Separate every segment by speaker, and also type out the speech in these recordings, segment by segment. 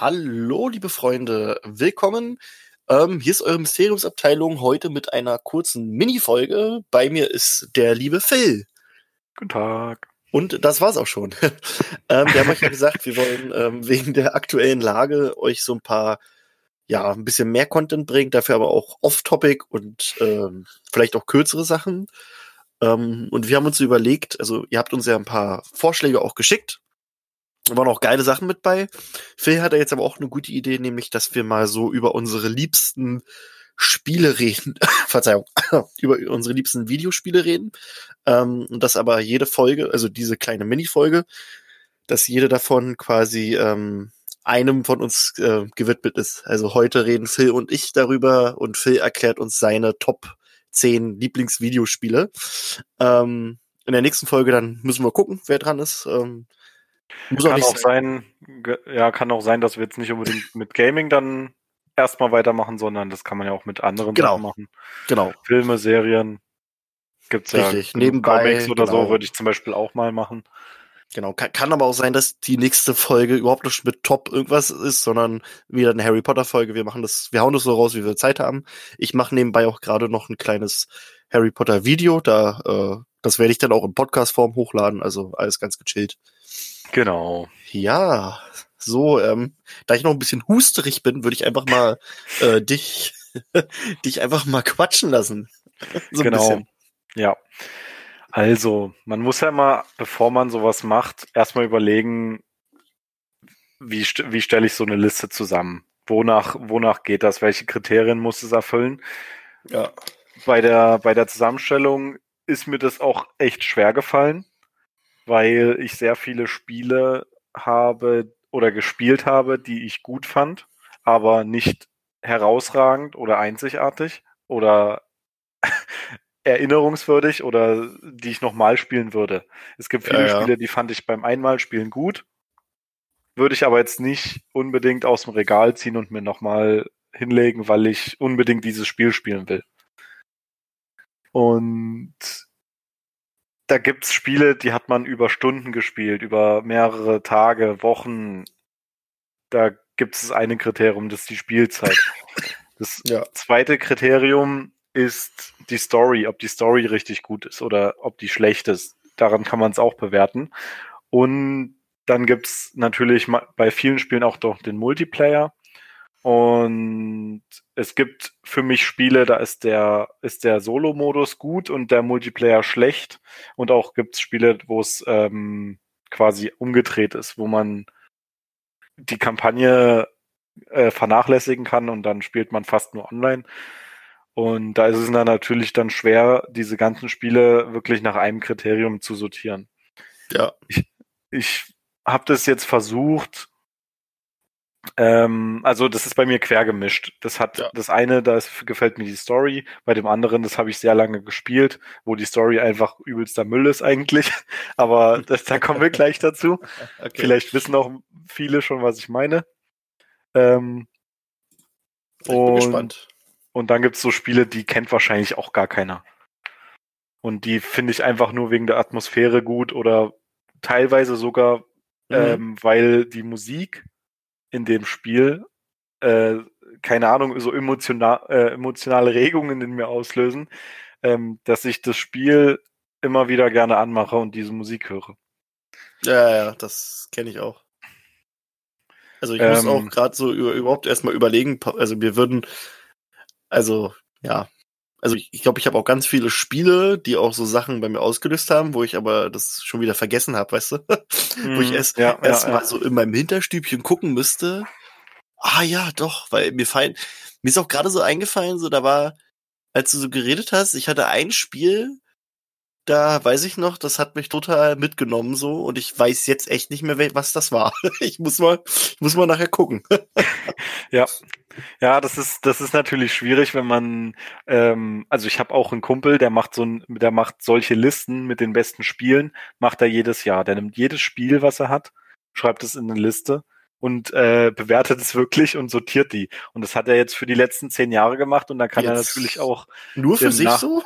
Speaker 1: Hallo, liebe Freunde, willkommen. Ähm, hier ist eure Mysteriumsabteilung heute mit einer kurzen Mini-Folge. Bei mir ist der liebe Phil.
Speaker 2: Guten Tag.
Speaker 1: Und das war's auch schon. ähm, wir haben euch ja gesagt, wir wollen ähm, wegen der aktuellen Lage euch so ein paar, ja, ein bisschen mehr Content bringen, dafür aber auch off-topic und ähm, vielleicht auch kürzere Sachen. Ähm, und wir haben uns überlegt, also ihr habt uns ja ein paar Vorschläge auch geschickt waren auch geile Sachen mit bei. Phil hatte jetzt aber auch eine gute Idee, nämlich, dass wir mal so über unsere liebsten Spiele reden. Verzeihung, über unsere liebsten Videospiele reden. Ähm, und dass aber jede Folge, also diese kleine Mini-Folge, dass jede davon quasi ähm, einem von uns äh, gewidmet ist. Also heute reden Phil und ich darüber und Phil erklärt uns seine Top 10 Lieblingsvideospiele. Ähm, in der nächsten Folge dann müssen wir gucken, wer dran ist. Ähm,
Speaker 2: muss kann auch, sein. sein, ja, kann auch sein, dass wir jetzt nicht unbedingt mit Gaming dann erstmal weitermachen, sondern das kann man ja auch mit anderen
Speaker 1: genau.
Speaker 2: Sachen machen.
Speaker 1: Genau.
Speaker 2: Filme, Serien gibt's ja.
Speaker 1: Richtig. Nebenbei
Speaker 2: Comics oder genau. so würde ich zum Beispiel auch mal machen.
Speaker 1: Genau, kann, kann aber auch sein, dass die nächste Folge überhaupt nicht mit Top irgendwas ist, sondern wieder eine Harry Potter Folge. Wir machen das, wir hauen das so raus, wie wir Zeit haben. Ich mache nebenbei auch gerade noch ein kleines Harry Potter Video, da äh, das werde ich dann auch in Podcast Form hochladen, also alles ganz gechillt.
Speaker 2: Genau.
Speaker 1: Ja, so, ähm, da ich noch ein bisschen husterig bin, würde ich einfach mal äh, dich, dich einfach mal quatschen lassen.
Speaker 2: so genau. Ja. Also, man muss ja mal, bevor man sowas macht, erstmal überlegen, wie, wie stelle ich so eine Liste zusammen? Wonach, wonach geht das? Welche Kriterien muss es erfüllen?
Speaker 1: Ja.
Speaker 2: Bei der, bei der Zusammenstellung ist mir das auch echt schwer gefallen weil ich sehr viele Spiele habe oder gespielt habe, die ich gut fand, aber nicht herausragend oder einzigartig oder erinnerungswürdig oder die ich nochmal spielen würde. Es gibt viele ja, ja. Spiele, die fand ich beim Einmalspielen gut, würde ich aber jetzt nicht unbedingt aus dem Regal ziehen und mir nochmal hinlegen, weil ich unbedingt dieses Spiel spielen will. Und da gibt's Spiele, die hat man über Stunden gespielt, über mehrere Tage, Wochen. Da gibt es eine Kriterium, das ist die Spielzeit. Das ja. zweite Kriterium ist die Story, ob die Story richtig gut ist oder ob die schlecht ist. Daran kann man es auch bewerten. Und dann gibt's natürlich bei vielen Spielen auch doch den Multiplayer. Und es gibt für mich Spiele, da ist der, ist der Solo-Modus gut und der Multiplayer schlecht. Und auch gibt es Spiele, wo es ähm, quasi umgedreht ist, wo man die Kampagne äh, vernachlässigen kann und dann spielt man fast nur online. Und da ist es dann natürlich dann schwer, diese ganzen Spiele wirklich nach einem Kriterium zu sortieren.
Speaker 1: Ja.
Speaker 2: Ich, ich habe das jetzt versucht, ähm, also das ist bei mir quer gemischt. Das hat ja. das eine, da gefällt mir die Story, bei dem anderen, das habe ich sehr lange gespielt, wo die Story einfach übelster Müll ist eigentlich. Aber das, da kommen wir gleich dazu. Okay. Vielleicht wissen auch viele schon, was ich meine. Ähm,
Speaker 1: ich bin und, gespannt.
Speaker 2: Und dann gibt es so Spiele, die kennt wahrscheinlich auch gar keiner. Und die finde ich einfach nur wegen der Atmosphäre gut oder teilweise sogar, mhm. ähm, weil die Musik in dem Spiel, äh, keine Ahnung, so emotional, äh, emotionale Regungen in mir auslösen, ähm, dass ich das Spiel immer wieder gerne anmache und diese Musik höre.
Speaker 1: Ja, ja, das kenne ich auch. Also ich ähm, muss auch gerade so über, überhaupt erstmal überlegen, also wir würden, also ja, also ich glaube, ich, glaub, ich habe auch ganz viele Spiele, die auch so Sachen bei mir ausgelöst haben, wo ich aber das schon wieder vergessen habe, weißt du? Mm, wo ich mhm. erst, ja, erst ja, mal ja. so in meinem Hinterstübchen gucken müsste. Ah ja, doch, weil mir fallen, mir ist auch gerade so eingefallen, so da war, als du so geredet hast, ich hatte ein Spiel, da weiß ich noch, das hat mich total mitgenommen so und ich weiß jetzt echt nicht mehr, was das war. Ich muss mal, ich muss mal nachher gucken.
Speaker 2: Ja, ja, das ist das ist natürlich schwierig, wenn man, ähm, also ich habe auch einen Kumpel, der macht so ein, der macht solche Listen mit den besten Spielen, macht er jedes Jahr. Der nimmt jedes Spiel, was er hat, schreibt es in eine Liste und äh, bewertet es wirklich und sortiert die. Und das hat er jetzt für die letzten zehn Jahre gemacht und da kann jetzt er natürlich auch
Speaker 1: nur für sich so.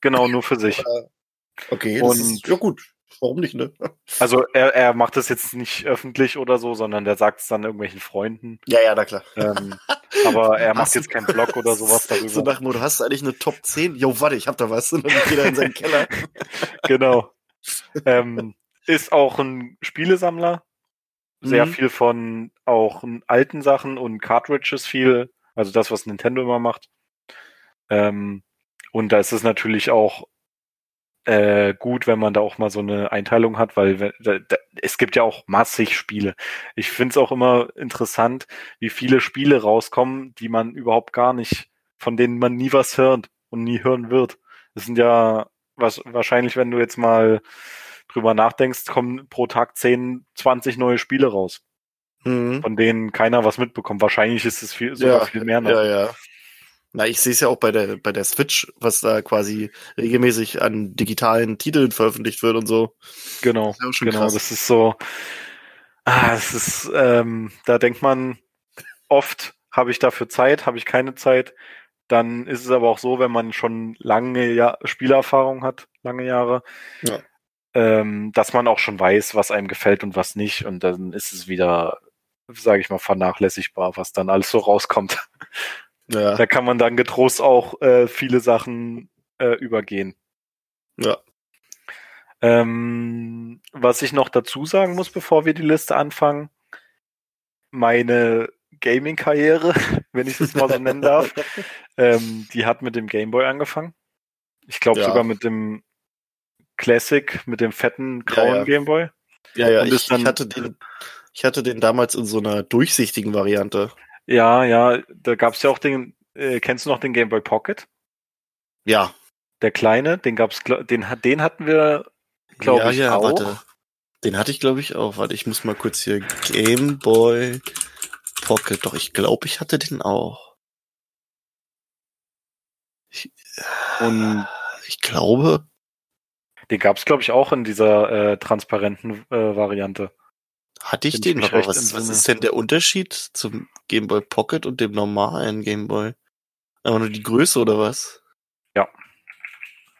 Speaker 2: Genau, nur für sich.
Speaker 1: Okay, das und, ist, ja gut. Warum nicht, ne?
Speaker 2: Also er, er macht das jetzt nicht öffentlich oder so, sondern der sagt es dann irgendwelchen Freunden.
Speaker 1: Ja, ja, na klar.
Speaker 2: Ähm, aber er macht jetzt keinen Blog oder sowas darüber.
Speaker 1: So nach Motto, hast du eigentlich eine Top 10? Jo, warte, ich hab da was. Und dann geht er in seinen Keller.
Speaker 2: genau. Ähm, ist auch ein Spielesammler. Sehr
Speaker 1: Mhm.
Speaker 2: viel von auch alten Sachen und Cartridges viel. Also das, was Nintendo immer macht. Ähm, und da ist es natürlich auch äh, gut, wenn man da auch mal so eine Einteilung hat, weil da, da, es gibt ja auch massig Spiele. Ich finde es auch immer interessant, wie viele Spiele rauskommen, die man überhaupt gar nicht, von denen man nie was hört und nie hören wird. Das sind ja was, wahrscheinlich, wenn du jetzt mal drüber nachdenkst, kommen pro Tag 10, 20 neue Spiele raus,
Speaker 1: Mhm.
Speaker 2: von denen keiner was mitbekommt. Wahrscheinlich ist es viel, sogar viel mehr noch.
Speaker 1: Ja, ja. Na, ich sehe es ja auch bei der, bei der Switch, was da quasi regelmäßig an digitalen Titeln veröffentlicht wird und so.
Speaker 2: Genau,
Speaker 1: Das
Speaker 2: genau.
Speaker 1: krass.
Speaker 2: Das ist so, ah, es ist, ähm, da denkt man oft, habe ich dafür Zeit, habe ich keine Zeit. Dann ist es aber auch so, wenn man schon lange ja Spielerfahrung hat, lange Jahre,
Speaker 1: Ja.
Speaker 2: ähm, dass man auch schon weiß, was einem gefällt und was nicht. Und dann ist es wieder, sage ich mal, vernachlässigbar, was dann alles so rauskommt.
Speaker 1: Ja.
Speaker 2: Da kann man dann getrost auch äh, viele Sachen äh, übergehen.
Speaker 1: Ja.
Speaker 2: Ähm, was ich noch dazu sagen muss, bevor wir die Liste anfangen, meine Gaming-Karriere, wenn ich es mal so nennen darf, ähm, die hat mit dem Gameboy angefangen. Ich glaube
Speaker 1: Ja.
Speaker 2: sogar mit dem Classic, mit dem fetten grauen
Speaker 1: ja.
Speaker 2: Gameboy.
Speaker 1: Ja, ja,
Speaker 2: Und
Speaker 1: ich, ich, hatte den, ich hatte den damals in so einer durchsichtigen Variante.
Speaker 2: Ja, ja, da gab es ja auch den, äh, kennst du noch den Gameboy Pocket?
Speaker 1: Ja.
Speaker 2: Der kleine, den gab's, den, den hatten wir, glaube
Speaker 1: ja,
Speaker 2: ich,
Speaker 1: ja,
Speaker 2: auch.
Speaker 1: warte. Den hatte ich, glaube ich, auch. Warte, ich muss mal kurz hier Game Boy Pocket. Doch, ich glaube, ich hatte den auch. Ich,
Speaker 2: Und
Speaker 1: ich glaube.
Speaker 2: den gab's, glaube ich, auch in dieser äh, transparenten äh, Variante.
Speaker 1: Hatte ich den? Aber was, was ist denn der Unterschied zum Game Boy Pocket und dem normalen Game Boy? Aber nur die Größe oder was?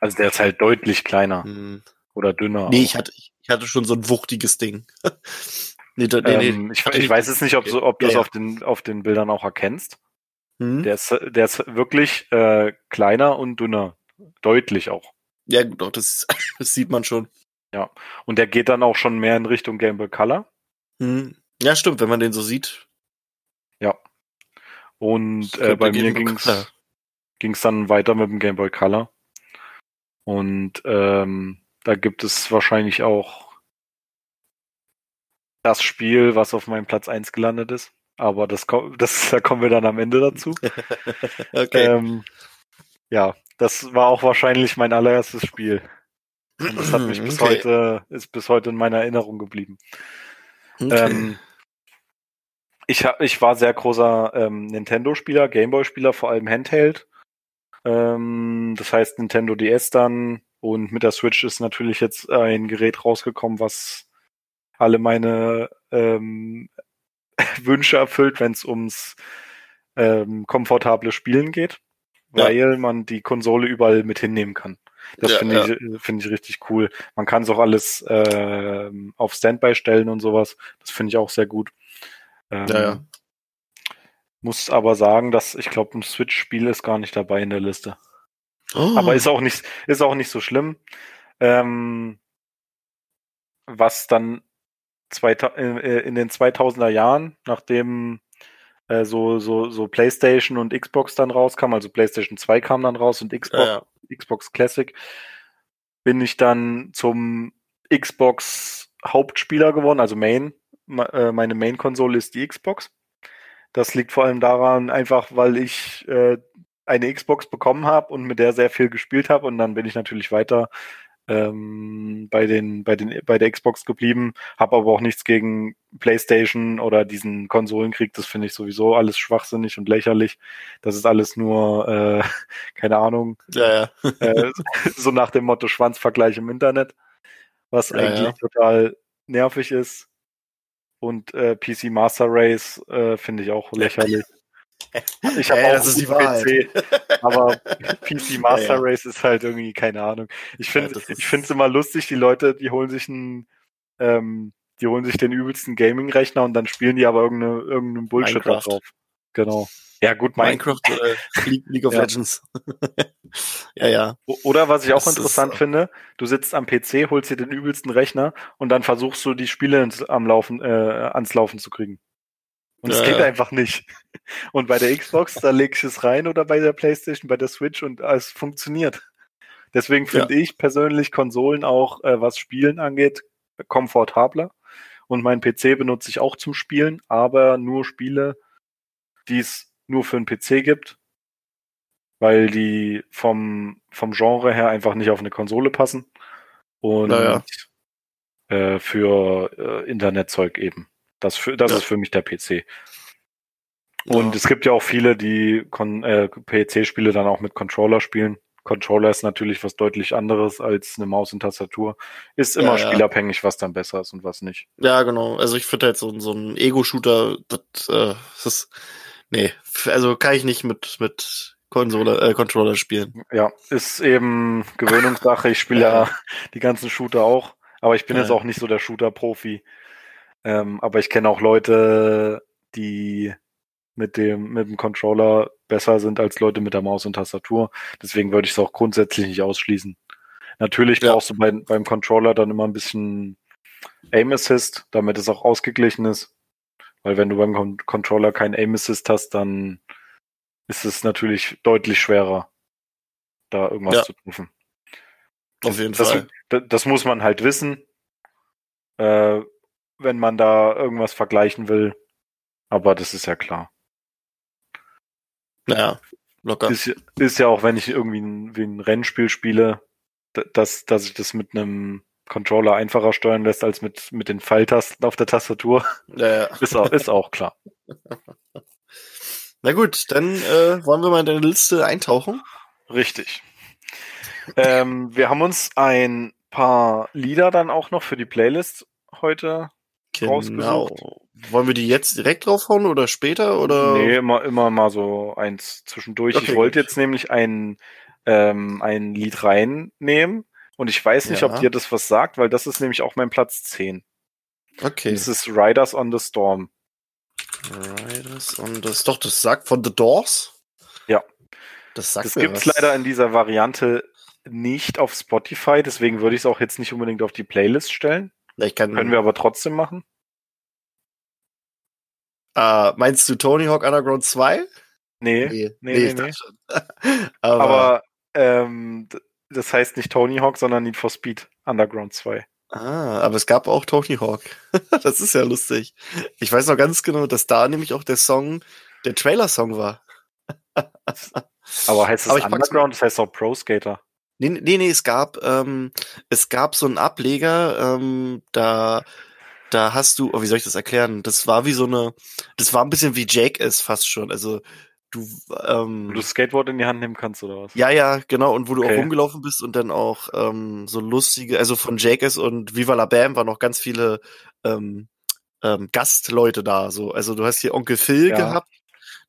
Speaker 2: Also der ist halt deutlich kleiner
Speaker 1: Hm.
Speaker 2: oder dünner.
Speaker 1: Nee,
Speaker 2: auch.
Speaker 1: ich hatte, ich hatte schon so ein wuchtiges Ding. nee, da, nee,
Speaker 2: ähm,
Speaker 1: nee,
Speaker 2: ich, ich weiß jetzt nicht, ob, so, ob du
Speaker 1: Ja,
Speaker 2: es
Speaker 1: ja.
Speaker 2: auf den, auf den Bildern auch erkennst.
Speaker 1: Hm?
Speaker 2: Der ist, der ist wirklich äh, kleiner und dünner. Deutlich auch.
Speaker 1: Ja, gut, doch, das, das sieht man schon.
Speaker 2: Und der geht dann auch schon mehr in Richtung Game Boy Color.
Speaker 1: Hm. Ja, stimmt, wenn man den so sieht.
Speaker 2: Und
Speaker 1: Das
Speaker 2: äh, bei mir ging's
Speaker 1: Color.
Speaker 2: ging's dann weiter mit dem Game Boy Color. Und ähm, da gibt es wahrscheinlich auch das Spiel, was auf meinem Platz 1 gelandet ist. Aber das, das, da kommen wir dann am Ende dazu.
Speaker 1: Okay.
Speaker 2: Ähm, ja, das war auch wahrscheinlich mein allererstes Spiel. Und das hat mich bis
Speaker 1: Okay.
Speaker 2: heute, ist bis heute in meiner Erinnerung geblieben.
Speaker 1: Okay.
Speaker 2: Ähm, ich, hab, ich war sehr großer ähm, Nintendo-Spieler, Gameboy-Spieler, vor allem Handheld. Ähm, das heißt Nintendo DS dann und mit der Switch ist natürlich jetzt ein Gerät rausgekommen, was alle meine ähm, Wünsche erfüllt, wenn es ums ähm, komfortable Spielen geht,
Speaker 1: Ja.
Speaker 2: weil man die Konsole überall mit hinnehmen kann. Das
Speaker 1: Ja,
Speaker 2: finde
Speaker 1: ja.
Speaker 2: ich, finde ich richtig cool. Man kann es auch alles ähm, auf Standby stellen und sowas. Das finde ich auch sehr gut. Ähm,
Speaker 1: Ja, ja.
Speaker 2: Muss aber sagen, dass ich glaube, ein Switch-Spiel ist gar nicht dabei in der Liste.
Speaker 1: Oh.
Speaker 2: Aber ist auch nicht, ist auch nicht so schlimm. Ähm, was dann äh, in den 2000er Jahren, nachdem äh, so, so, so PlayStation und Xbox dann rauskam, also PlayStation 2 kam dann raus und Xbox,
Speaker 1: ja, ja.
Speaker 2: Xbox Classic, bin ich dann zum Xbox Hauptspieler geworden, also Main. Äh, Meine Main-Konsole ist die Xbox. Das liegt vor allem daran, einfach weil ich äh, eine Xbox bekommen habe und mit der sehr viel gespielt habe und dann bin ich natürlich weiter ähm, bei den bei den bei der Xbox geblieben, habe aber auch nichts gegen PlayStation oder diesen Konsolenkrieg. Das finde ich sowieso alles schwachsinnig und lächerlich. Das ist alles nur äh, keine Ahnung
Speaker 1: ja, ja.
Speaker 2: äh, so nach dem Motto Schwanzvergleich im Internet, was
Speaker 1: Ja,
Speaker 2: eigentlich total nervig ist. Und äh, PC Master Race äh, finde ich auch lächerlich. Ich habe
Speaker 1: Ja,
Speaker 2: auch
Speaker 1: das ist die
Speaker 2: einen
Speaker 1: Wahrheit.
Speaker 2: PC, aber PC Master
Speaker 1: Ja, ja.
Speaker 2: Race ist halt irgendwie keine Ahnung. Ich finde,
Speaker 1: Ja, ist-
Speaker 2: ich finde es immer lustig, die Leute, die holen sich einen, ähm, die holen sich den übelsten Gaming-Rechner und dann spielen die aber irgendeine, irgendeinen Bullshit da
Speaker 1: Minecraft.
Speaker 2: drauf. Genau. Ja gut,
Speaker 1: Minecraft oder League, League of
Speaker 2: Ja.
Speaker 1: Legends. ja, ja.
Speaker 2: Oder was ich auch
Speaker 1: Das ist,
Speaker 2: interessant
Speaker 1: äh,
Speaker 2: finde, du sitzt am PC, holst dir den übelsten Rechner und dann versuchst du die Spiele ins, am Laufen, äh, ans Laufen zu kriegen. Und es
Speaker 1: Ja,
Speaker 2: geht
Speaker 1: ja.
Speaker 2: einfach nicht. Und bei der Xbox, da leg ich es rein oder bei der Playstation, bei der Switch und es funktioniert. Deswegen finde ich persönlich Konsolen auch, äh, was Spielen angeht, komfortabler. Und mein PC benutze ich auch zum Spielen, aber nur Spiele, die es nur für den PC gibt, weil die vom, vom Genre her einfach nicht auf eine Konsole passen. Und
Speaker 1: Naja.
Speaker 2: äh, für äh, Internetzeug eben. Das, für, das
Speaker 1: Ja.
Speaker 2: ist für mich der PC. Und
Speaker 1: Ja.
Speaker 2: es gibt ja auch viele, die äh, PC-Spiele dann auch mit Controller spielen. Controller ist natürlich was deutlich anderes als eine Maus und Tastatur. Ist immer
Speaker 1: Ja,
Speaker 2: spielabhängig, was dann besser ist und was nicht.
Speaker 1: Ja, genau. Also ich finde halt so, so ein Ego-Shooter, das, äh, das ist, nee, also kann ich nicht mit, mit Konsole, äh, Controller spielen.
Speaker 2: Ja, ist eben Gewöhnungssache. Ich spiele ja.
Speaker 1: Ja.
Speaker 2: die ganzen Shooter auch, aber ich bin
Speaker 1: Ja.
Speaker 2: jetzt auch nicht so der Shooter-Profi. Ähm, aber ich kenne auch Leute, die mit dem, mit dem Controller besser sind als Leute mit der Maus und Tastatur. Deswegen würde ich es auch grundsätzlich nicht ausschließen. Natürlich
Speaker 1: Ja.
Speaker 2: brauchst du bei, beim Controller dann immer ein bisschen Aim Assist, damit es auch ausgeglichen ist. Weil wenn du beim Con Controller kein Aim Assist hast, dann ist es natürlich deutlich schwerer, da irgendwas
Speaker 1: Ja.
Speaker 2: zu treffen.
Speaker 1: Auf jeden
Speaker 2: Das,
Speaker 1: Fall.
Speaker 2: das, das muss man halt wissen, äh, wenn man da irgendwas vergleichen will. Aber das ist ja klar.
Speaker 1: Naja, locker.
Speaker 2: Ist, ja- ist ja auch, wenn ich irgendwie ein, wie ein Rennspiel spiele, dass, dass ich das mit einem Controller einfacher steuern lässt als mit, mit den Pfeiltasten auf der Tastatur.
Speaker 1: Ja, ja.
Speaker 2: Ist auch, ist auch klar.
Speaker 1: Na gut, dann äh, wollen wir mal in deine Liste eintauchen.
Speaker 2: Richtig. Ähm, wir haben uns ein paar Lieder dann auch noch für die Playlist heute.
Speaker 1: Genau.
Speaker 2: Rausgesucht.
Speaker 1: Wollen wir die jetzt direkt draufhauen oder später? Oder?
Speaker 2: Nee, immer, immer mal so eins zwischendurch.
Speaker 1: Okay,
Speaker 2: ich wollte
Speaker 1: gut.
Speaker 2: jetzt nämlich ein, ähm, ein Lied reinnehmen und ich weiß nicht,
Speaker 1: Ja.
Speaker 2: ob dir das was sagt, weil das ist nämlich auch mein Platz 10.
Speaker 1: Okay.
Speaker 2: Das ist Riders on the Storm.
Speaker 1: Riders on the... Doch, das sagt von The Doors?
Speaker 2: Ja.
Speaker 1: Das sagt
Speaker 2: Das gibt's
Speaker 1: was.
Speaker 2: leider in dieser Variante nicht auf Spotify, deswegen würde ich es auch jetzt nicht unbedingt auf die Playlist stellen.
Speaker 1: Ich kann,
Speaker 2: Können wir aber trotzdem machen.
Speaker 1: äh, meinst du Tony Hawk Underground 2?
Speaker 2: Nee.
Speaker 1: Nee,
Speaker 2: nee,
Speaker 1: ich
Speaker 2: nee.
Speaker 1: schon. aber,
Speaker 2: Aber ähm, das heißt nicht Tony Hawk, sondern Need for Speed Underground 2.
Speaker 1: ah, aber es gab auch Tony Hawk. das ist ja lustig. Ich weiß noch ganz genau, dass da nämlich auch der Song, der Trailer-Song war.
Speaker 2: Aber heißt es
Speaker 1: Aber
Speaker 2: Underground? Das heißt auch Pro Skater.
Speaker 1: Nee, nee, nee, es gab, ähm, es gab so einen Ableger, ähm, da, da hast du, oh, wie soll ich das erklären? Das war wie so eine, das war ein bisschen wie Jake ist fast schon. Also du,
Speaker 2: Wo
Speaker 1: ähm,
Speaker 2: du das Skateboard in die Hand nehmen kannst oder was?
Speaker 1: ja, ja, genau, und wo du
Speaker 2: Okay.
Speaker 1: auch rumgelaufen bist und dann auch ähm, so lustige, also von Jackass und Viva la Bam waren noch ganz viele ähm, ähm, Gastleute da. So, also du hast hier Onkel Phil
Speaker 2: Ja.
Speaker 1: gehabt,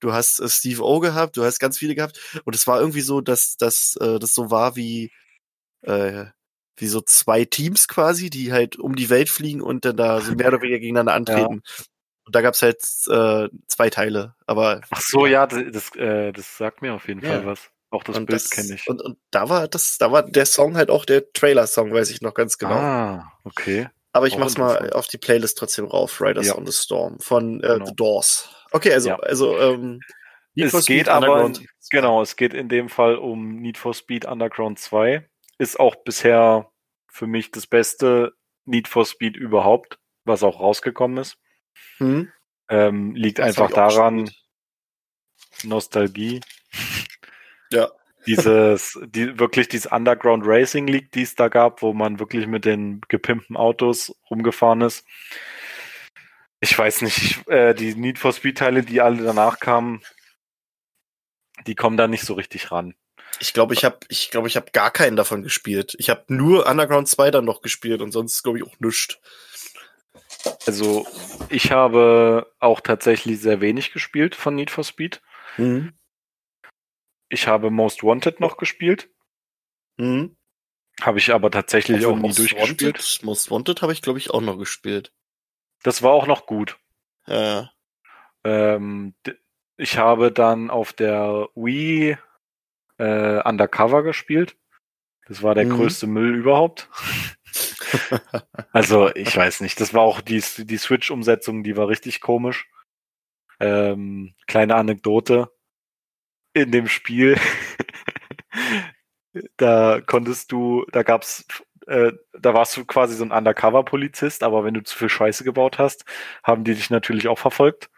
Speaker 1: du hast äh, Steve O gehabt, du hast ganz viele gehabt und es war irgendwie so, dass, dass äh, das so war wie äh, wie so zwei Teams quasi, die halt um die Welt fliegen und dann da so mehr oder weniger gegeneinander antreten. Und da gab's halt äh, zwei Teile, aber
Speaker 2: Ach so, ja, das, das, äh, das sagt mir auf jeden
Speaker 1: Ja.
Speaker 2: Fall was. Auch das
Speaker 1: und
Speaker 2: Bild kenne ich.
Speaker 1: Und, und da war das, da war der Song halt auch der Trailer-Song, weiß ich noch ganz genau.
Speaker 2: Ah, okay.
Speaker 1: Aber ich
Speaker 2: auch
Speaker 1: mach's mal auf die Playlist trotzdem rauf, Riders
Speaker 2: Ja.
Speaker 1: on the Storm von äh,
Speaker 2: Genau.
Speaker 1: The Doors. Okay, also,
Speaker 2: Ja.
Speaker 1: also ähm, Need
Speaker 2: es geht aber, genau, es geht in dem Fall um Need for Speed Underground 2. Ist auch bisher für mich das beste Need for Speed überhaupt, was auch rausgekommen ist.
Speaker 1: Hm?
Speaker 2: Ähm, liegt
Speaker 1: Das
Speaker 2: einfach daran. Nostalgie.
Speaker 1: Ja.
Speaker 2: Dieses, die, wirklich dieses Underground Racing League, die es da gab, wo man wirklich mit den gepimpten Autos rumgefahren ist. Ich weiß nicht, ich, äh, die Need for Speed Teile, die alle danach kamen, die kommen da nicht so richtig ran.
Speaker 1: Ich glaube, ich habe, ich glaube, ich habe gar keinen davon gespielt. Ich habe nur Underground 2 dann noch gespielt und sonst glaube ich auch nichts.
Speaker 2: Also ich habe auch tatsächlich sehr wenig gespielt von Need for Speed.
Speaker 1: Mhm.
Speaker 2: Ich habe Most Wanted noch gespielt.
Speaker 1: Mhm.
Speaker 2: Habe ich aber tatsächlich
Speaker 1: Obwohl
Speaker 2: auch nie
Speaker 1: Most
Speaker 2: durchgespielt.
Speaker 1: Wanted, Most Wanted habe ich, glaube ich, auch noch gespielt.
Speaker 2: Das war auch noch gut.
Speaker 1: Ja.
Speaker 2: Ähm, ich habe dann auf der Wii äh, Undercover gespielt. Das war der
Speaker 1: Mhm.
Speaker 2: größte Müll überhaupt. Also, ich weiß nicht. Das war auch die, die Switch-Umsetzung, die war richtig komisch. Ähm, kleine Anekdote. In dem Spiel, da konntest du, da gab's, äh, da warst du quasi so ein Undercover-Polizist, aber wenn du zu viel Scheiße gebaut hast, haben die dich natürlich auch verfolgt.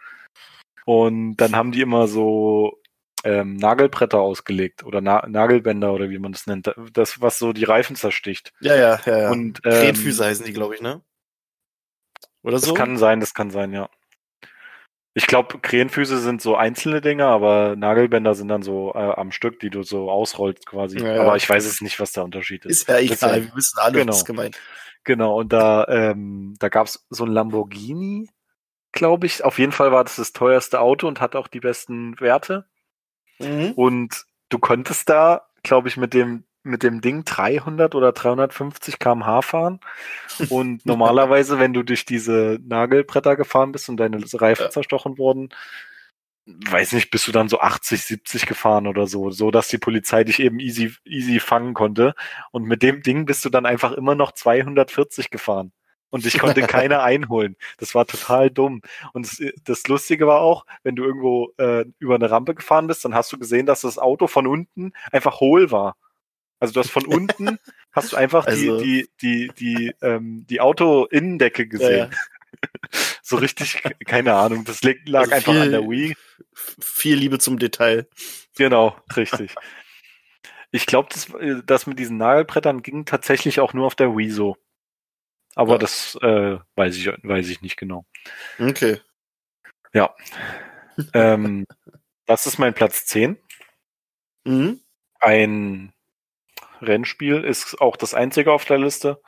Speaker 2: Und dann haben die immer so ähm, Nagelbretter ausgelegt oder Na Nagelbänder oder wie man das nennt. Das, was so die Reifen zersticht.
Speaker 1: Ja, ja, ja, ja.
Speaker 2: Und ähm,
Speaker 1: Krähenfüße heißen die, glaube ich, ne? Oder
Speaker 2: Das
Speaker 1: so?
Speaker 2: kann sein, das kann sein, ja. Ich glaube, Krähenfüße sind so einzelne Dinge, aber Nagelbänder sind dann so äh, am Stück, die du so ausrollst quasi.
Speaker 1: Ja,
Speaker 2: aber ich weiß es nicht, was der Unterschied ist.
Speaker 1: ist ja egal, wir wissen alle,
Speaker 2: genau.
Speaker 1: was gemeint.
Speaker 2: Genau, und da, ähm, da gab's so ein Lamborghini, glaube ich. Auf jeden Fall war das das teuerste Auto und hat auch die besten Werte.
Speaker 1: Mhm.
Speaker 2: Und du konntest da, glaube ich, mit dem mit dem Ding 300 oder 350 km/h fahren. Und normalerweise, wenn du durch diese Nagelbretter gefahren bist und deine Reifen
Speaker 1: Ja.
Speaker 2: zerstochen wurden, weiß nicht, bist du dann so 80, 70 gefahren oder so, so dass die Polizei dich eben easy, easy fangen konnte. Und mit dem Ding bist du dann einfach immer noch 240 gefahren. Und dich konnte keiner einholen. Das war total dumm. Und das, das Lustige war auch, wenn du irgendwo äh, über eine Rampe gefahren bist, dann hast du gesehen, dass das Auto von unten einfach hohl war. Also du hast von unten hast du einfach
Speaker 1: Also-
Speaker 2: die die die die ähm, die Auto-Innendecke gesehen. So richtig, keine Ahnung. Das lag,
Speaker 1: Also
Speaker 2: einfach
Speaker 1: viel-
Speaker 2: an der Wii.
Speaker 1: Viel Liebe zum Detail.
Speaker 2: Genau, richtig. Ich glaube, das, äh, das mit diesen Nagelbrettern ging tatsächlich auch nur auf der Wii so. Aber
Speaker 1: Ja.
Speaker 2: das äh, weiß ich weiß ich nicht genau.
Speaker 1: Okay.
Speaker 2: ähm, das ist mein Platz 10.
Speaker 1: Mhm.
Speaker 2: Ein Rennspiel ist auch das einzige auf der Liste,